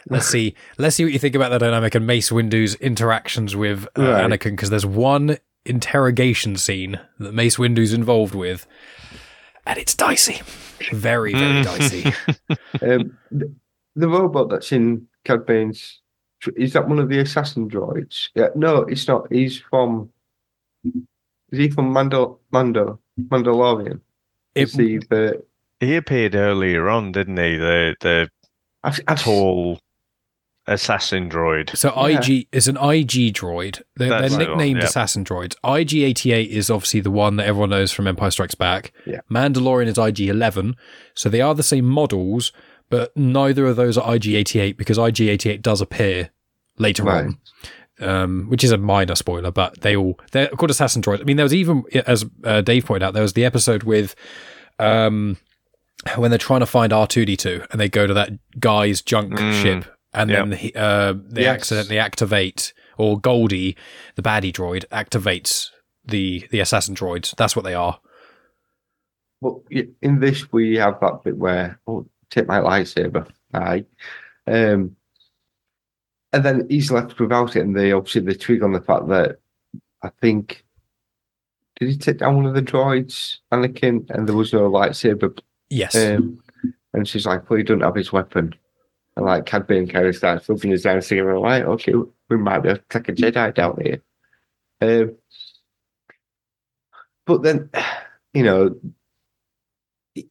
Let's see. Let's see what you think about the dynamic and Mace Windu's interactions with uh, Right. Anakin because there's one interrogation scene that Mace Windu's involved with, and it's dicey, very very dicey. Um, the, the robot that's in Cad Bane's is that one of the assassin droids? Yeah, no, it's not. He's from. Is he from Mando? Mando Mandalorian? It- Is he the? He appeared earlier on, didn't he? The the I've, I've, tall assassin droid. So Yeah. IG is an IG droid. They're, they're That's the one, nicknamed yeah. assassin droids. IG88 is obviously the one that everyone knows from Empire Strikes Back. Yeah. Mandalorian is IG11. So they are the same models, but neither of those are IG88 because IG88 does appear later Right. on. Um, which is a minor spoiler, but they all they're called assassin droids. I mean, there was even as uh, Dave pointed out, there was the episode with um, when they're trying to find R two D two and they go to that guy's junk Mm. ship, and then he, uh, they Yes. accidentally activate, or Goldie, the baddie droid, activates the the assassin droids. That's what they are. Well, in this we have that bit where oh, take my lightsaber, aye, um, and then he's left without it, and they obviously they twig on the fact that I think did he take down one of the droids, Anakin, and there was no lightsaber, Yes. um, and she's like, well, he doesn't have his weapon, and like Cad Bane kind of starts looking his down, saying, right, okay, we might be able to a Jedi down here, um, but then, you know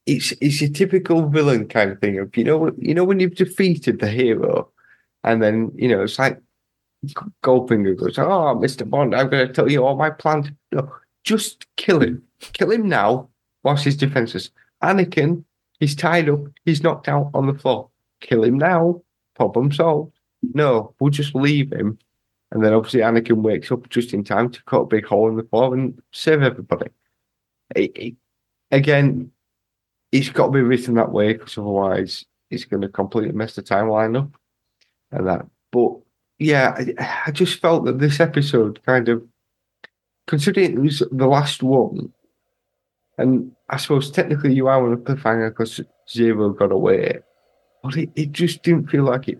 it's it's a typical villain kind of thing of you know you know when you've defeated the hero and then you know it's like Goldfinger goes oh Mr Bond I'm going to tell you all my plans. No just kill him. Kill him now whilst he's defenseless. Anakin he's tied up. He's knocked out on the floor kill him now problem solved. No we'll just leave him. And then obviously Anakin wakes up just in time to cut a big hole in the floor and save everybody. It- it- again it's got to be written that way because otherwise it's going to completely mess the timeline up and that. But yeah, I, I just felt that this episode kind of, considering it was the last one, and I suppose technically you are on a cliffhanger because Ziro got away, but it, it just didn't feel like it.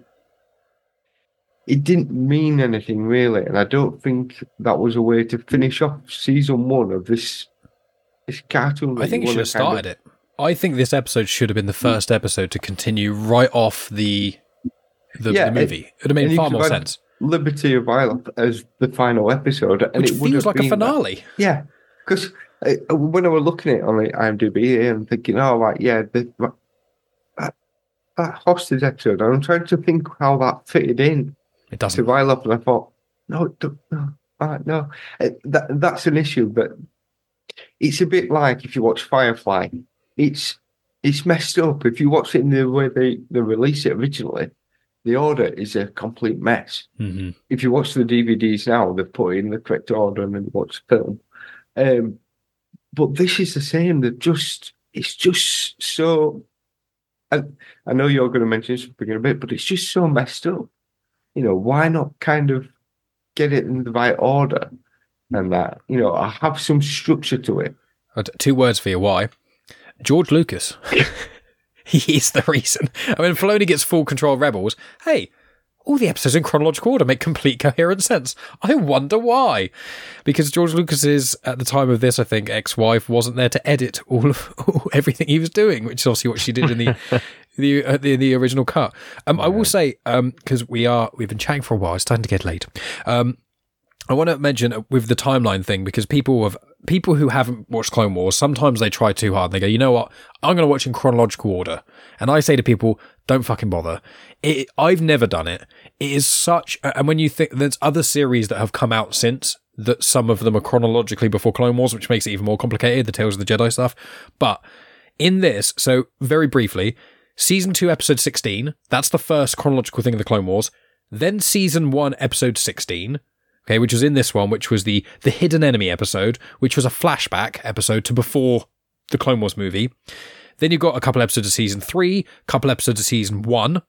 It didn't mean anything really, and I don't think that was a way to finish off season one of this. This cartoon. I think it should have started it. I think this episode should have been the first episode to continue right off the the, Yeah, the movie. It would have made far more sense. Liberty of Island as the final episode, and Which it feels like a been that. finale. Yeah, because uh, when I was looking at it on the IMDb I'm thinking, oh right, yeah, the, that hostage episode. I'm trying to think how that fitted in It doesn't. Vile Up, and I thought, no, no, no, Uh, that that's an issue. But it's a bit like if you watch Firefly, it's it's messed up. If you watch it in the way they they released it originally, the order is a complete mess Mhm. if you watch the DVDs now, they've put in the correct order and then watch the film. Um, but this is the same. They're just, it's just so. I, I know you're going to mention something in a bit, but it's just so messed up. You know, why not kind of get it in the right order and that, you know, I have some structure to it? Two words for you. Why? George Lucas. he is the reason. I mean, Filoni gets full control of Rebels. Hey, all the episodes in chronological order make complete coherent sense. I wonder why. Because George Lucas's, at the time of this, I think, ex-wife wasn't there to edit all of everything he was doing, which is obviously what she did in the the, uh, the the original cut. Um, I will say, because we are we've been chatting for a while, it's starting to get late. Um, I want to mention with the timeline thing because people have people who haven't watched Clone Wars sometimes they try too hard. They go, you know what? I'm going to watch in chronological order, and I say to people, don't fucking bother. It, I've never done it. It is such, and when you think there's other series that have come out since that some of them are chronologically before Clone Wars, which makes it even more complicated. The Tales of the Jedi stuff, but in this, so very briefly, season two, episode 16, that's the first chronological thing of the Clone Wars. Then season one, episode 16, okay, which was in this one, which was the the hidden enemy episode, which was a flashback episode to before the Clone Wars movie. Then you've got a couple episodes of season three, couple episodes of season one,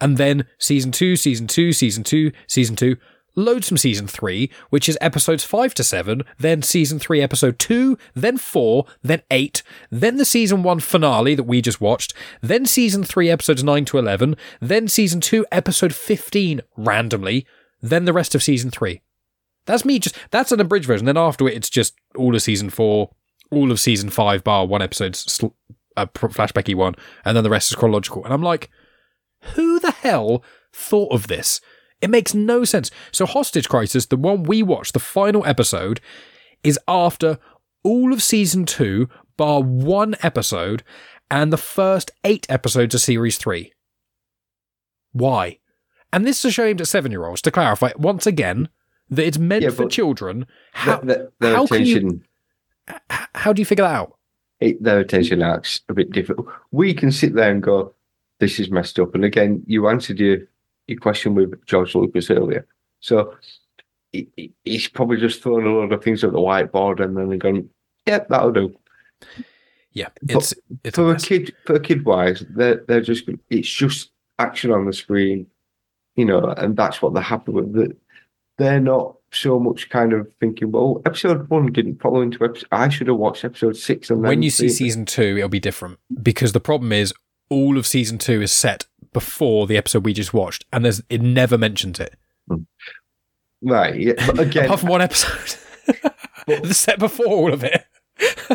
and then season two, season two, season two, season two. loads from season 3, which is episodes 5 to 7, then season 3, episode 2, then 4, then 8, then the season 1 finale that we just watched, then season 3, episodes 9 to 11, then season 2, episode 15, randomly, then the rest of season 3. That's me just, that's an abridged version. Then after it, it's just all of season 4, all of season 5, bar one episode, sl- uh, flashbacky one, and then the rest is chronological. And I'm like, who the hell thought of this? It makes no sense. So, Hostage Crisis, the one we watched, the final episode, is after all of season two, bar one episode, and the first eight episodes of series three. Why? And this is a show aimed at seven year olds, to clarify once again that it's meant Yeah, for children. How, how can you- how do you figure that out? It, their attention arc's a bit difficult. We can sit there and go, "This is messed up." And again, you answered your your question with George Lucas earlier, so he, he- he's probably just thrown a lot of things at the whiteboard and then gone, "Yep, that'll do." Yeah, it's it's for a mess. kid, for a kid wise, they're they're just it's just action on the screen, you know, and that's what they're happy with. That they're not so much kind of thinking, well, episode one didn't follow into episode. I should have watched episode six and when you see season two, it'll be different because the problem is all of season two is set before the episode we just watched, and there's it never mentions it hmm. right, yeah, but again, apart from one episode. the set before all of it.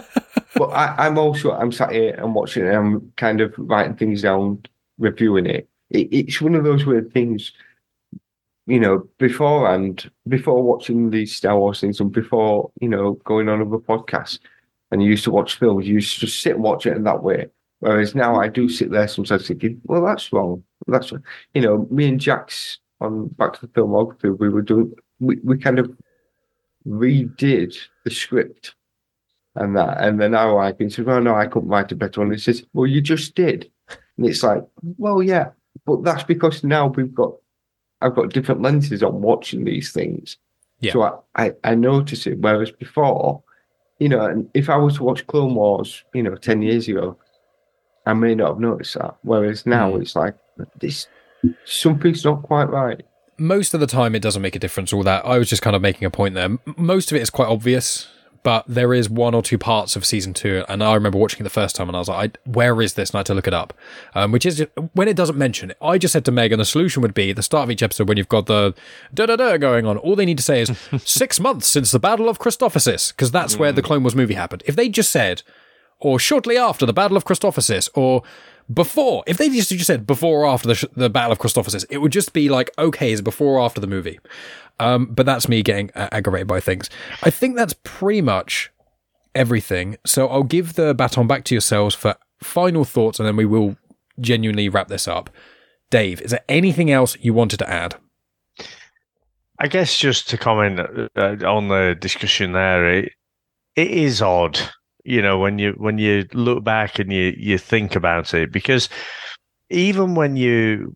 but I, I'm also I'm sat here and watching it. and I'm kind of writing things down, reviewing it. it. It's one of those weird things, you know. Beforehand, before watching these Star Wars things, and before you know going on other podcasts, and you used to watch films, you used to just sit and watch it in that way. Whereas now I do sit there sometimes thinking, well, that's wrong. That's you know, me and Jax on Back to the Filmography, we were doing we, we kind of redid the script and that. And then I can say, well, no, I couldn't write a better one. He says, well, you just did. And it's like, well, yeah, but that's because now we've got, I've got different lenses on watching these things. Yeah. So I, I, I notice it. Whereas before, you know, and if I was to watch Clone Wars, you know, 10 mm-hmm. years ago, I may not have noticed that. Whereas now mm-hmm. it's like, this, something's not quite right. most of the time it doesn't make a difference all that i was just kind of making a point there most of it is quite obvious but there is one or two parts of season two and i remember watching it the first time and i was like I, where is this and i had to look it up um, which is when it doesn't mention it i just said to megan the solution would be at the start of each episode when you've got the da da da going on all they need to say is six months since the battle of Christophsis because that's where the clone wars movie happened if they just said or shortly after the Battle of Christophsis, or before. If they just, just said before or after the, sh- the Battle of Christophsis, it would just be like, okay, is it before or after the movie? Um, but that's me getting uh, aggravated by things. I think that's pretty much everything. So I'll give the baton back to yourselves for final thoughts, and then we will genuinely wrap this up. Dave, is there anything else you wanted to add? I guess just to comment uh, on the discussion there, it, it is odd, you know, when you when you look back and you you think about it, because even when you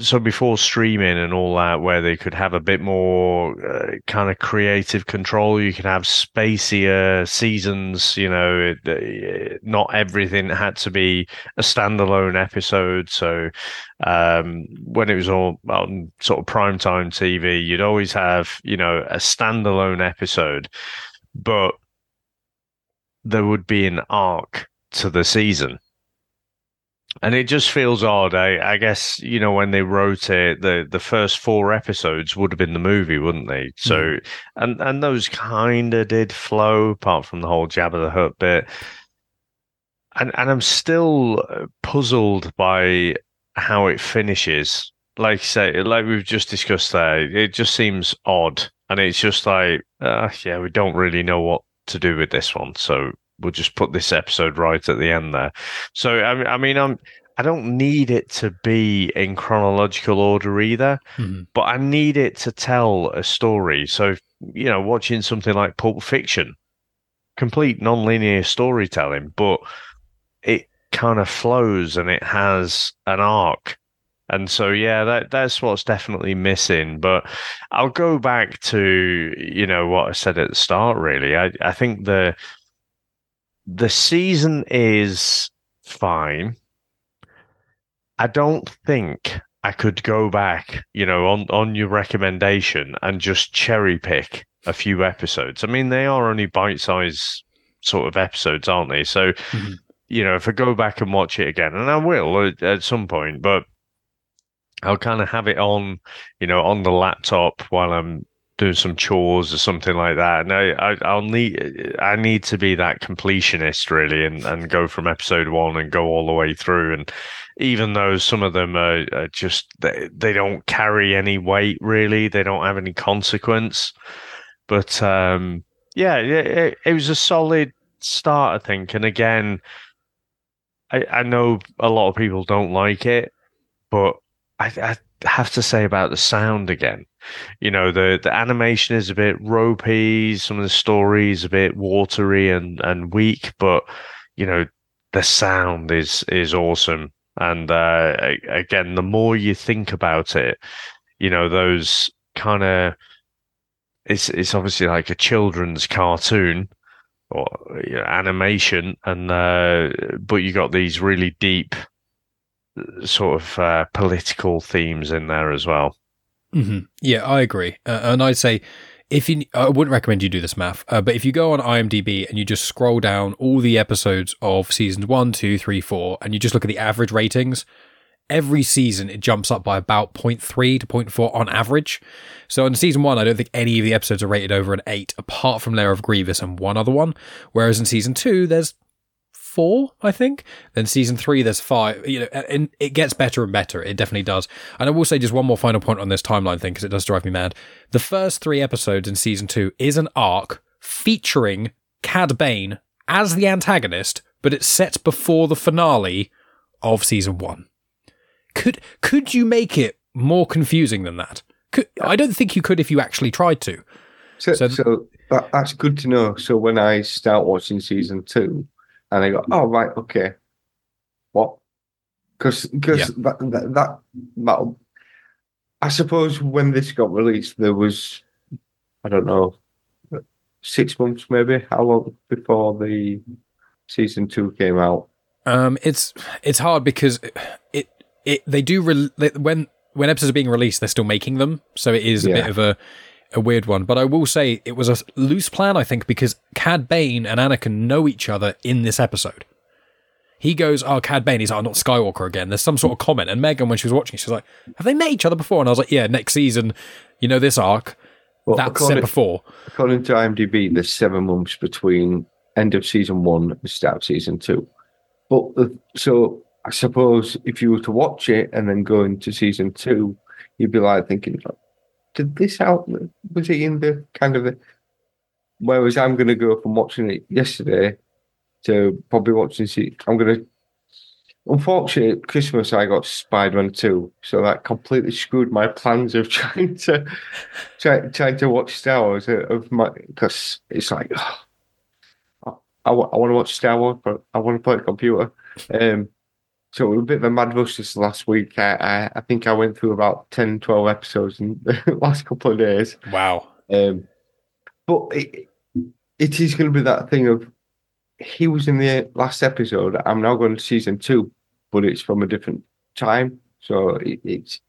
so before streaming and all that, where they could have a bit more uh, kind of creative control, you could have spacier seasons. You know, it, uh, not everything had to be a standalone episode. So um, when it was all on sort of primetime TV, you'd always have you know a standalone episode, but there would be an arc to the season. And it just feels odd. I, I guess you know when they wrote it, the the first four episodes would have been the movie, wouldn't they? So, and and those kind of did flow, apart from the whole Jabba the Hutt bit. And and I'm still uh, puzzled by how it finishes. Like say, like we've just discussed there, it just seems odd, and it's just like, uh, yeah, we don't really know what to do with this one, so we'll just put this episode right at the end there. So I, I mean, I'm I don't need it to be in chronological order either, Mhm. but I need it to tell a story. So you know, watching something like Pulp Fiction, complete non-linear storytelling, but it kind of flows and it has an arc. And so, yeah, that that's what's definitely missing. But I'll go back to you know what I said at the start. Really, I I think the the season is fine. I don't think I could go back, you know, on on your recommendation and just cherry pick a few episodes. I mean, they are only bite size sort of episodes, aren't they? So, Mhm. you know, if I go back and watch it again, and I will at, at some point, but I'll kind of have it on, you know, on the laptop while I'm doing some chores or something like that. And I, I I'll need I need to be that completionist really, and and go from episode one and go all the way through. And even though some of them are, are just they, they don't carry any weight really, they don't have any consequence. But um, yeah, it, it was a solid start, I think. And again, I, I know a lot of people don't like it, but I, I have to say about the sound again. You know, the, the animation is a bit ropey, some of the stories a bit watery and, and weak, but you know, the sound is is awesome. And uh, again, the more you think about it, you know, those kind of it's it's obviously like a children's cartoon or you know, animation, and uh, but you got these really deep sort of uh, political themes in there as well. hmm Yeah, I agree. Uh, and I'd say if you, I wouldn't recommend you do this Maff, uh, but if you go on IMDb and you just scroll down all the episodes of seasons one, two, three, four, and you just look at the average ratings, every season it jumps up by about 0.3 to 0.4 on average. So in season one, I don't think any of the episodes are rated over an eight, apart from Lair of Grievous and one other one. Whereas in season two, there's four, I think. Then season three, there's five. You know, and it gets better and better. It definitely does. And I will say just one more final point on this timeline thing because it does drive me mad. The first three episodes in season two is an arc featuring Cad Bane as the antagonist, but it's set before the finale of season one. Could could you make it more confusing than that? Could, I don't think you could if you actually tried to. So, So- so, that, that's good to know. So when I start watching season two, and I go, oh right, okay, what? Because because Yeah. that, that that that I suppose when this got released, there was I don't know six months maybe how long before the season two came out. Um, it's it's hard because it it they do re- when when episodes are being released, they're still making them, so it is a bit of a a weird one. But I will say it was a loose plan, I think, because Cad Bane and Anakin know each other in this episode. He goes, "Oh, Cad Bane." He's like, "I'm not Skywalker again." There's some sort of comment, and Megan, when she was watching, she was like, "Have they met each other before?" And I was like, "Yeah, next season, you know, this arc Well, that's set before." According to IMDb, there's seven months between end of season one and start of season two. But the, so I suppose if you were to watch it and then go into season two, you'd be like thinking, did this out? Was it in the kind of the? Whereas I'm to go from watching it yesterday to probably watching it. I'm to. Unfortunately, at Christmas I got Spider-Man two, so that completely screwed my plans of trying to try, trying to watch Star Wars uh, of my because it's like I, I, want to watch Star Wars, but I want to play a computer. Um, so it was a bit of a mad rush this last week. I, I, I think I went through about 10, 12 episodes in the last couple of days. Wow. Um, but it, it is going to be that thing of he was in the last episode. I'm now going to season two, but it's from a different time. So it, it's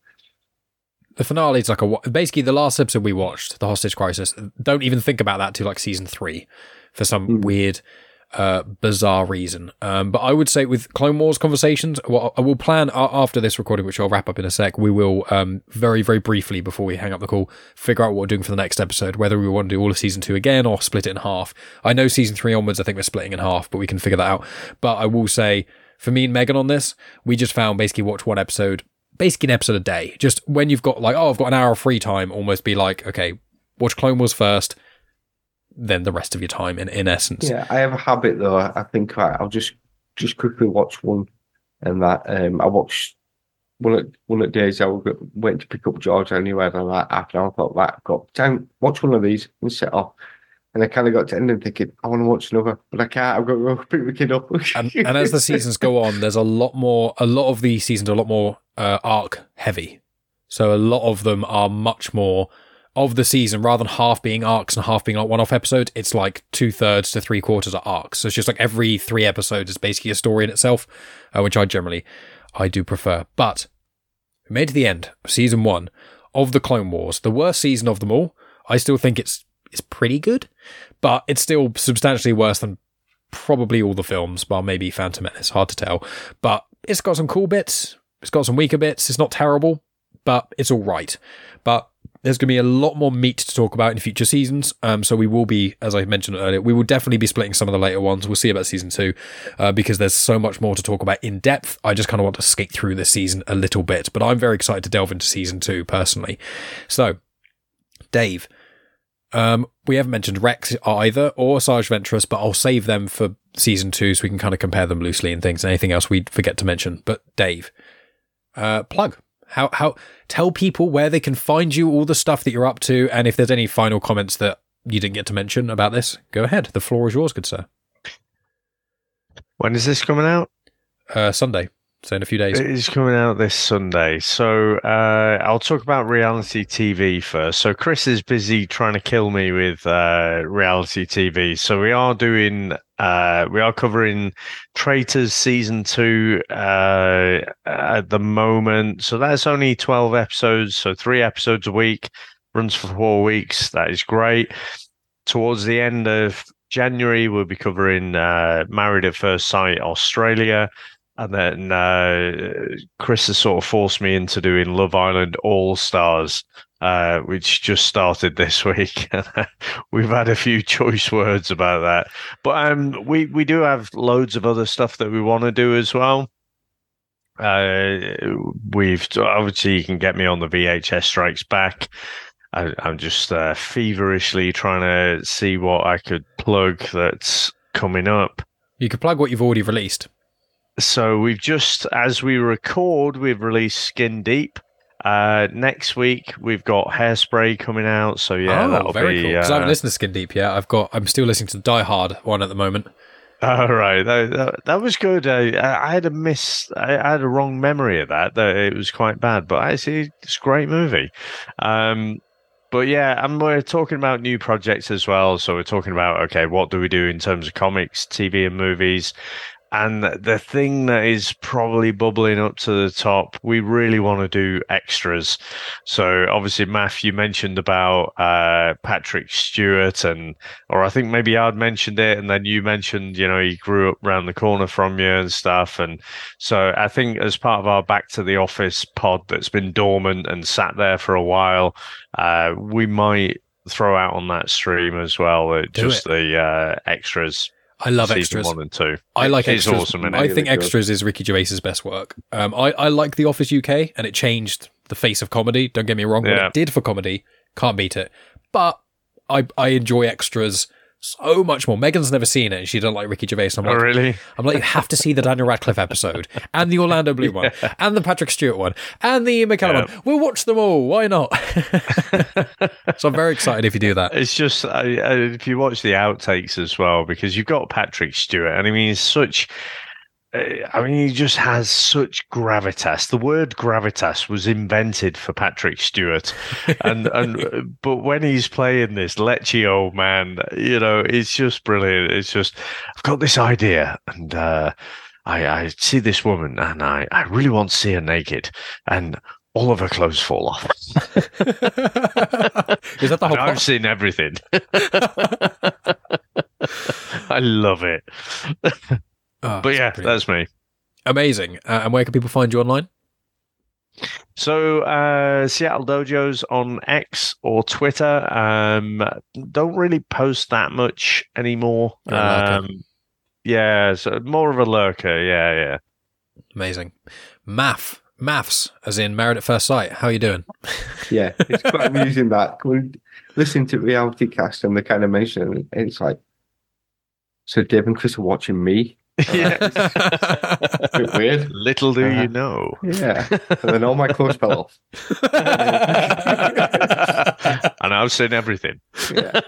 The finale is like a basically the last episode we watched, the hostage crisis. Don't even think about that till like season three, for some Hmm. weird, uh, bizarre reason. Um, but I would say with Clone Wars conversations, well, I will plan after this recording, which I'll wrap up in a sec. We will um very very briefly before we hang up the call, figure out what we're doing for the next episode, whether we want to do all of season two again or split it in half. I know season three onwards, I think we're splitting in half, but we can figure that out. But I will say. For me and Megan on this, we just found basically watch one episode basically an episode a day. Just when you've got like, oh, I've got an hour of free time, almost be like, okay, watch Clone Wars first, then the rest of your time. In in essence, Yeah, I have a habit though. I think right, I'll just just quickly watch one, and that um, I watched one at one at days. I went to pick up George anyway, and like half an hour. I thought, right, I've got time. Watch one of these and set off. And I kind of got to end and thinking, I want to watch another, but I can't. I've got to go pick the kid up. and, and as the seasons go on, there's a lot more. A lot of the seasons are a lot more uh, arc heavy. So a lot of them are much more of the season rather than half being arcs and half being like one-off episodes. It's like two thirds to three quarters are arcs. So it's just like every three episodes is basically a story in itself, uh, which I generally I do prefer. But We made to the end of season one of the Clone Wars, the worst season of them all. I still think it's it's pretty good, but it's still substantially worse than probably all the films, bar maybe Phantom Menace. Hard to tell, but it's got some cool bits. It's got some weaker bits. It's not terrible, but it's all right. But there's going to be a lot more meat to talk about in future seasons. Um, so we will be, as I mentioned earlier, we will definitely be splitting some of the later ones. We'll see about season two uh, because there's so much more to talk about in depth. I just kind of want to skate through this season a little bit, but I'm very excited to delve into season two personally. So, Dave, um, we haven't mentioned Rex either or Asajj Ventress, but I'll save them for season two so we can kind of compare them loosely and things. Anything else we forget to mention? But Dave, uh, plug. How how tell people where they can find you, all the stuff that you're up to, and if there's any final comments that you didn't get to mention about this, go ahead. The floor is yours, good sir. When is this coming out? Uh, Sunday, so in a few days. It is coming out this Sunday. So uh, I'll talk about reality TV first. So Chris is busy trying to kill me with uh, reality TV. So we are doing, uh, we are covering Traitors season two uh, at the moment. So that's only 12 episodes. So three episodes a week, runs for four weeks. That is great. Towards the end of January, we'll be covering uh, Married at First Sight Australia. And then uh, Chris has sort of forced me into doing Love Island All Stars, uh, which just started this week. We've had a few choice words about that, but um, we we do have loads of other stuff that we want to do as well. Uh, we've obviously you can get me on the VHS Strikes Back. I, I'm just uh, feverishly trying to see what I could plug that's coming up. You could plug what you've already released. So we've just, as we record, we've released Skin Deep. Uh, next week we've got Hairspray coming out. So yeah, oh, that'll very be. cool. Because uh, I haven't listened to Skin Deep yet. I've got. I'm still listening to the Die Hard one at the moment. All right, that, that, that was good. I, I had a miss. I, I had a wrong memory of that. That it was quite bad, but actually, it's a great movie. Um, but yeah, and we're talking about new projects as well. So we're talking about okay, what do we do in terms of comics, TV, and movies? And the thing that is probably bubbling up to the top, we really want to do extras. So obviously, Maff, you mentioned about uh, Patrick Stewart, and or I think maybe I'd mentioned it, and then you mentioned, you know, he grew up round the corner from you and stuff. And so I think as part of our Back to the Office pod that's been dormant and sat there for a while, uh, we might throw out on that stream as well, uh, just the uh, extras. I love season extras. one and two. I like It's extras. awesome. I think Really good. extras is Ricky Gervais's best work. Um, I, I like The Office UK, and it changed the face of comedy. Don't get me wrong. What it did for comedy, can't beat it. But I I enjoy extras so much more. Megan's never seen it, and she doesn't like Ricky Gervais. I'm Oh, like, really? I'm like, you have to see the Daniel Radcliffe episode, and the Orlando Bloom one, and the Patrick Stewart one, and the Ian McKellen Yeah. one. We'll watch them all. Why not? so I'm very excited if you do that. It's just I, I, if you watch the outtakes as well, because you've got Patrick Stewart, and I mean, he's such. I mean, he just has such gravitas. The word gravitas was invented for Patrick Stewart, and and but when he's playing this lechy old man, you know, it's just brilliant. It's just I've got this idea, and uh, I, I see this woman, and I I really want to see her naked, and all of her clothes fall off. Is that the whole I've seen everything. I love it. Oh, But yeah, brilliant. that's me. amazing. Uh, and where can people find you online? So uh, Seattle Dojos on X or Twitter. Um, don't really post that much anymore. Yeah, um, yeah, so more of a lurker. Yeah, yeah. Amazing. Maff. MAFS, as in Married at First Sight. How are you doing? Yeah, it's quite amusing that when listening to reality cast and the kind of mention it's like, so Dave and Chris are watching me. Yeah. A bit weird. Little do Uh-huh. you know. Yeah, and then all my clothes fell off. and I've seen everything. Yeah.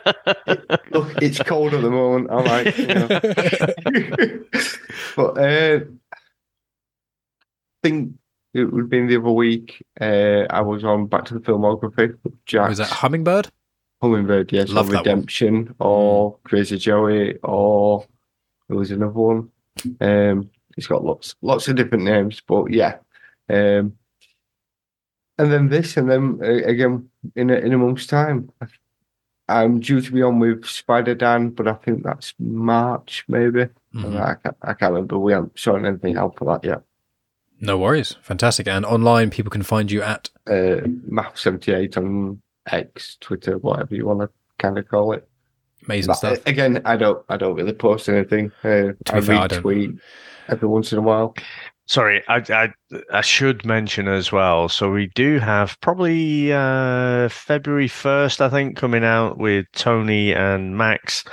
Look, it's cold at the moment. I'm like, you know. but uh, I think it would have been the other week. Uh, I was on Back to the Filmography with Jack Was that Hummingbird? Hummingbird, yes, Love or that one. Redemption, or Crazy Joey, or there was another one. Um, it's got lots, lots of different names, but yeah. Um, and then this, and then uh, again in a, in a month's time. I'm due to be on with Spider Dan, but I think that's March maybe. Mhm. I, can't, I can't remember. We haven't sorted anything out for that yet. No worries. Fantastic. And online, people can find you at. Uh, Map78 on X, Twitter, whatever you want to kind of call it. Amazing But, stuff. uh, again, I don't I don't really post anything. Uh, I be fair, I retweet every once in a while. Sorry, I, I I should mention as well. So we do have probably uh, February first, I think, coming out with Tony and Max.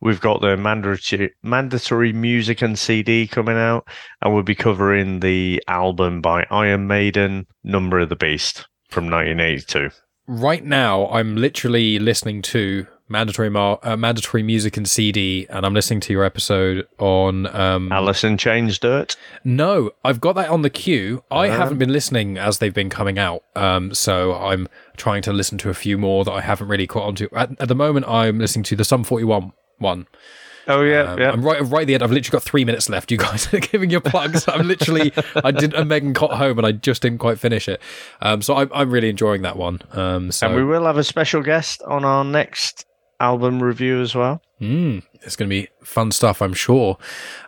We've got the mandatory mandatory music and CD coming out, and we'll be covering the album by Iron Maiden, "Number of the Beast" from 1982. Right now, I'm literally listening to mandatory mar- uh, mandatory music and CD, and I'm listening to your episode on. Um, Alice in Chains Dirt. no, I've got that on the queue. I Uh-huh. haven't been listening as they've been coming out, um, so I'm trying to listen to a few more that I haven't really caught onto. At, at the moment, I'm listening to the Sum 41 one. Oh yeah, Um, yeah. I'm right, right at the end. I've literally got three minutes left. You guys are giving your plugs. I'm literally, I did, a Megan Cot home and I just didn't quite finish it. Um, so I'm, I'm really enjoying that one. Um, so And we will have a special guest on our next album review as well. Mm, it's going to be fun stuff, I'm sure.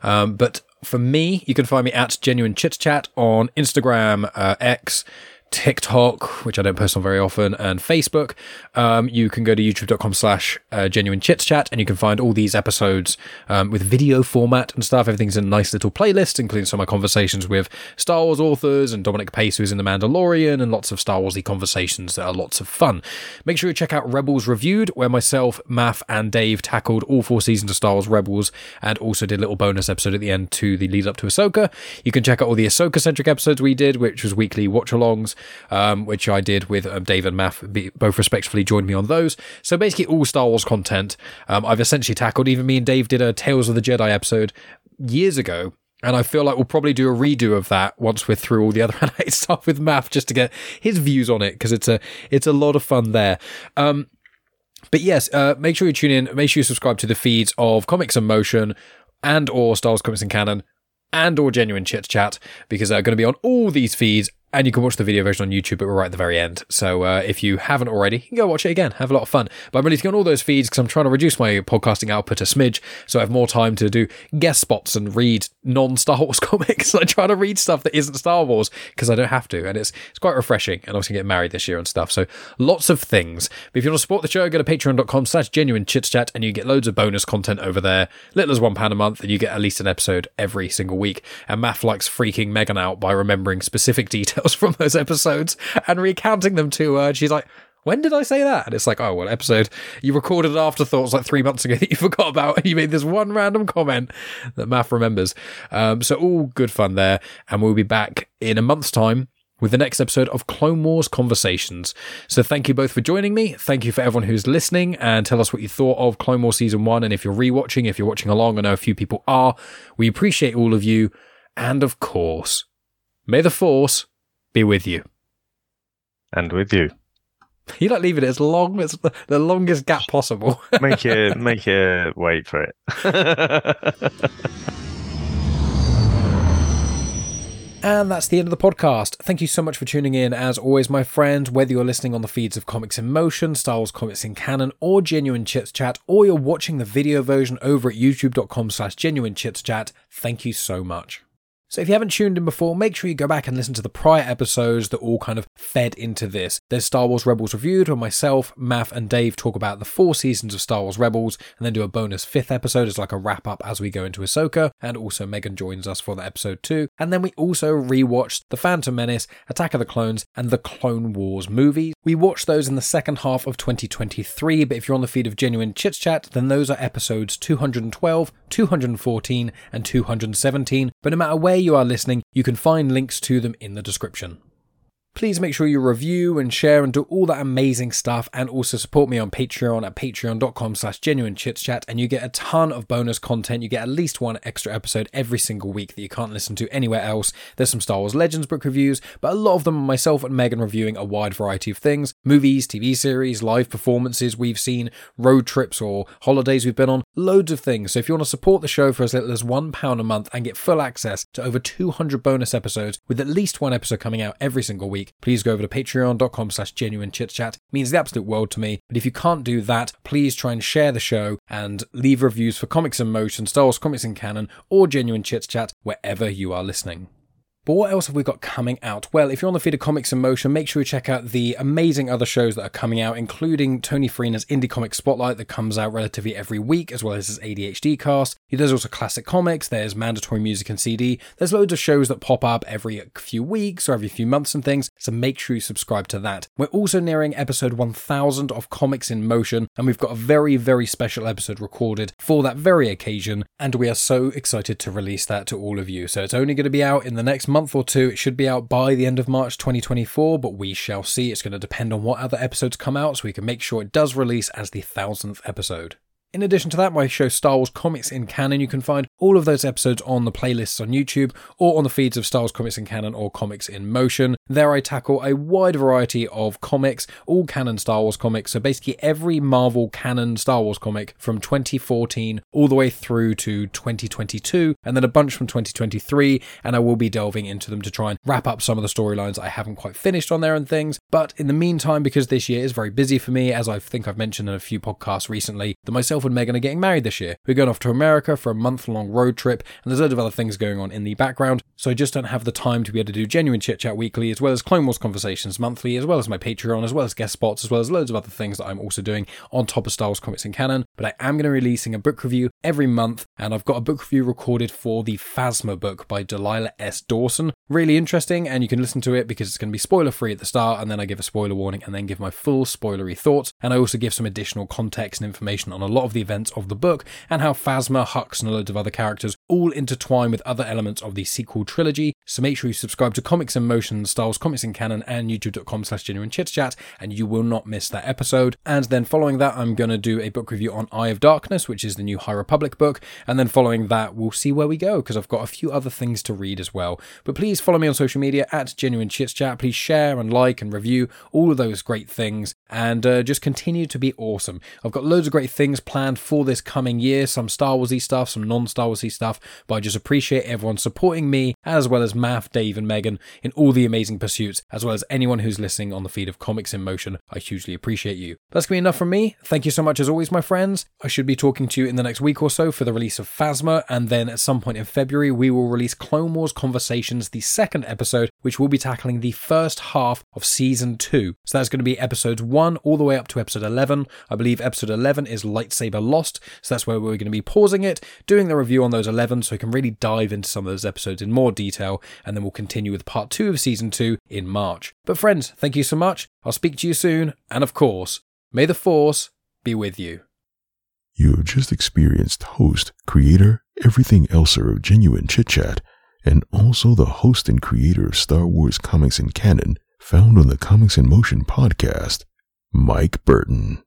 Um, but for me, you can find me at Genuine Chit Chat on Instagram, uh, X, TikTok, which I don't post on very often, and Facebook. Um, you can go to youtube.com slash uh, genuine chat and you can find all these episodes um, with video format and stuff. Everything's in a nice little playlist, including some of my conversations with Star Wars authors and Dominic Pace, who's in The Mandalorian, and lots of Star Warsy conversations that are lots of fun. Make sure you check out Rebels Reviewed, where myself, Maff, and Dave tackled all four seasons of Star Wars Rebels and also did a little bonus episode at the end to the lead up to Ahsoka. You can check out all the Ahsoka centric episodes we did, which was weekly watch alongs, um, which I did with um, Dave and Maff, both respectfully joined me on those. So basically, all Star Wars content um, I've essentially tackled. Even me and Dave did a Tales of the Jedi episode years ago. And I feel like we'll probably do a redo of that once we're through all the other animated stuff with Maff, just to get his views on it because it's a it's a lot of fun there. Um, but yes, uh, make sure you tune in. Make sure you subscribe to the feeds of Comics and Motion and or Star Wars Comics in Canon and or Genuine Chit Chat because they're going to be on all these feeds. And you can watch the video version on YouTube, but we're right at the very end. So uh, if you haven't already, you can go watch it again. Have a lot of fun. But I'm releasing on all those feeds because I'm trying to reduce my podcasting output a smidge so I have more time to do guest spots and read non-Star Wars comics. I try to read stuff that isn't Star Wars because I don't have to, and it's it's quite refreshing. And also get married this year and stuff. So lots of things. But if you want to support the show, go to patreon.com/slash genuine chit chat, and you get loads of bonus content over there. Little as one pound a month, and you get at least an episode every single week. And Maff likes freaking Megan out by remembering specific details from those episodes and recounting them to her. And she's like. When did I say that? And it's like, oh, well, episode you recorded afterthoughts like three months ago that you forgot about, and you made this one random comment that Maff remembers. Um, so all good fun there, and we'll be back in a month's time with the next episode of Clone Wars Conversations. So thank you both for joining me. Thank you for everyone who's listening, and tell us what you thought of Clone Wars season one. And if you're rewatching, if you're watching along, I know a few people are. We appreciate all of you, and of course, may the Force be with you. And with you. You like leaving it as long as the, longest gap possible. Make it make it wait for it. And that's the end of the podcast. Thank you so much for tuning in. As always, my friend, whether you're listening on the feeds of Comics in Motion, Star Wars Comics in Canon, or Genuine Chits Chat, or you're watching the video version over at youtube.com slash genuine chits chat, thank you so much. So if you haven't tuned in before, make sure you go back and listen to the prior episodes that all kind of fed into this. There's Star Wars Rebels Reviewed, where myself, Maff, and Dave talk about the four seasons of Star Wars Rebels, and then do a bonus fifth episode as like a wrap up as we go into Ahsoka, and also Megan joins us for the episode too. And then we also rewatched The Phantom Menace, Attack of the Clones, and the Clone Wars movies. We watched those in the second half of 2023, but if you're on the feed of Genuine Chit Chat, then those are episodes 212, 214, and 217. But no matter where you are listening, you can find links to them in the description. Please make sure you review and share and do all that amazing stuff and also support me on Patreon at patreon.com slash genuine chits chat and you get a ton of bonus content. You get at least one extra episode every single week that you can't listen to anywhere else. There's some Star Wars Legends book reviews, but a lot of them are myself and Megan reviewing a wide variety of things. Movies, TV series, live performances we've seen, road trips or holidays we've been on, loads of things. So if you want to support the show for as little as £1 a month and get full access to over 200 bonus episodes with at least one episode coming out every single week, week, please go over to patreon.com slash genuine chit chat. Means the absolute world to me. But if you can't do that, please try and share the show and leave reviews for Comics in Motion, Star Wars Comics in Canon, or Genuine Chit Chat wherever you are listening. But what else have we got coming out? Well, if you're on the feed of Comics in Motion, make sure you check out the amazing other shows that are coming out, including Tony Farina's Indie Comic Spotlight that comes out relatively every week, as well as his ADHD cast. There's also classic comics, there's mandatory music and CD. There's loads of shows that pop up every few weeks or every few months and things, so make sure you subscribe to that. We're also nearing episode 1000 of Comics in Motion, and we've got a very, very special episode recorded for that very occasion, and we are so excited to release that to all of you. So it's only going to be out in the next month month or two. It should be out by the end of March 2024, but we shall see. It's going to depend on what other episodes come out, so we can make sure it does release as the thousandth episode. In addition to that, my show Star Wars Comics in Canon, you can find all of those episodes on the playlists on YouTube or on the feeds of Star Wars Comics in Canon or Comics in Motion. There I tackle a wide variety of comics, all canon Star Wars comics, so basically every Marvel canon Star Wars comic from 2014 all the way through to 2022, and then a bunch from 2023, and I will be delving into them to try and wrap up some of the storylines I haven't quite finished on there and things. But in the meantime, because this year is very busy for me, as I think I've mentioned in a few podcasts recently, that myself and Megan are getting married this year. We're going off to America for a month long road trip, and there's a loads of other things going on in the background, so I just don't have the time to be able to do genuine chit chat weekly, as well as Clone Wars conversations monthly, as well as my Patreon, as well as guest spots, as well as loads of other things that I'm also doing on top of Star Wars comics and canon. But I am going to be releasing a book review every month, and I've got a book review recorded for the Phasma book by Delilah S. Dawson. Really interesting, and you can listen to it because it's going to be spoiler free at the start, and then I give a spoiler warning, and then give my full spoilery thoughts. And I also give some additional context and information on a lot of the events of the book and how Phasma, Hux, and loads of other characters all intertwine with other elements of the sequel trilogy. So make sure you subscribe to Comics in Motion, Star Comics in Canon, and youtube.com slash genuine chit chat, and you will not miss that episode. And then following that, I'm going to do a book review on Eye of Darkness, which is the new High Republic book. And then following that, we'll see where we go, because I've got a few other things to read as well. But please follow me on social media at genuine chit chat. Please share and like and review all of those great things, and uh, just continue to be awesome. I've got loads of great things planned for this coming year, some Star Warsy stuff, some non Star Warsy stuff, but I just appreciate everyone supporting me, as well as Maff, Dave, and Megan in all the amazing pursuits, as well as anyone who's listening on the feed of Comics in Motion. I hugely appreciate you. That's to be enough from me. Thank you so much as always, my friends. I should be talking to you in the next week or so for the release of Phasma, and then at some point in February, we will release Clone Wars Conversations, the second episode, which will be tackling the first half of season two. So that's going to be episodes one all the way up to episode 11. I believe episode 11 is Lightsaber Lost, so that's where we're going to be pausing it, doing the review on those 11 so we can really dive into some of those episodes in more detail, and then we'll continue with part two of season two in March. But friends, thank you so much. I'll speak to you soon, and of course, may the Force be with you. You have just experienced host, creator, everything elser of Genuine Chit Chat, and also the host and creator of Star Wars Comics in Canon, found on the Comics in Motion podcast, Mike Burton.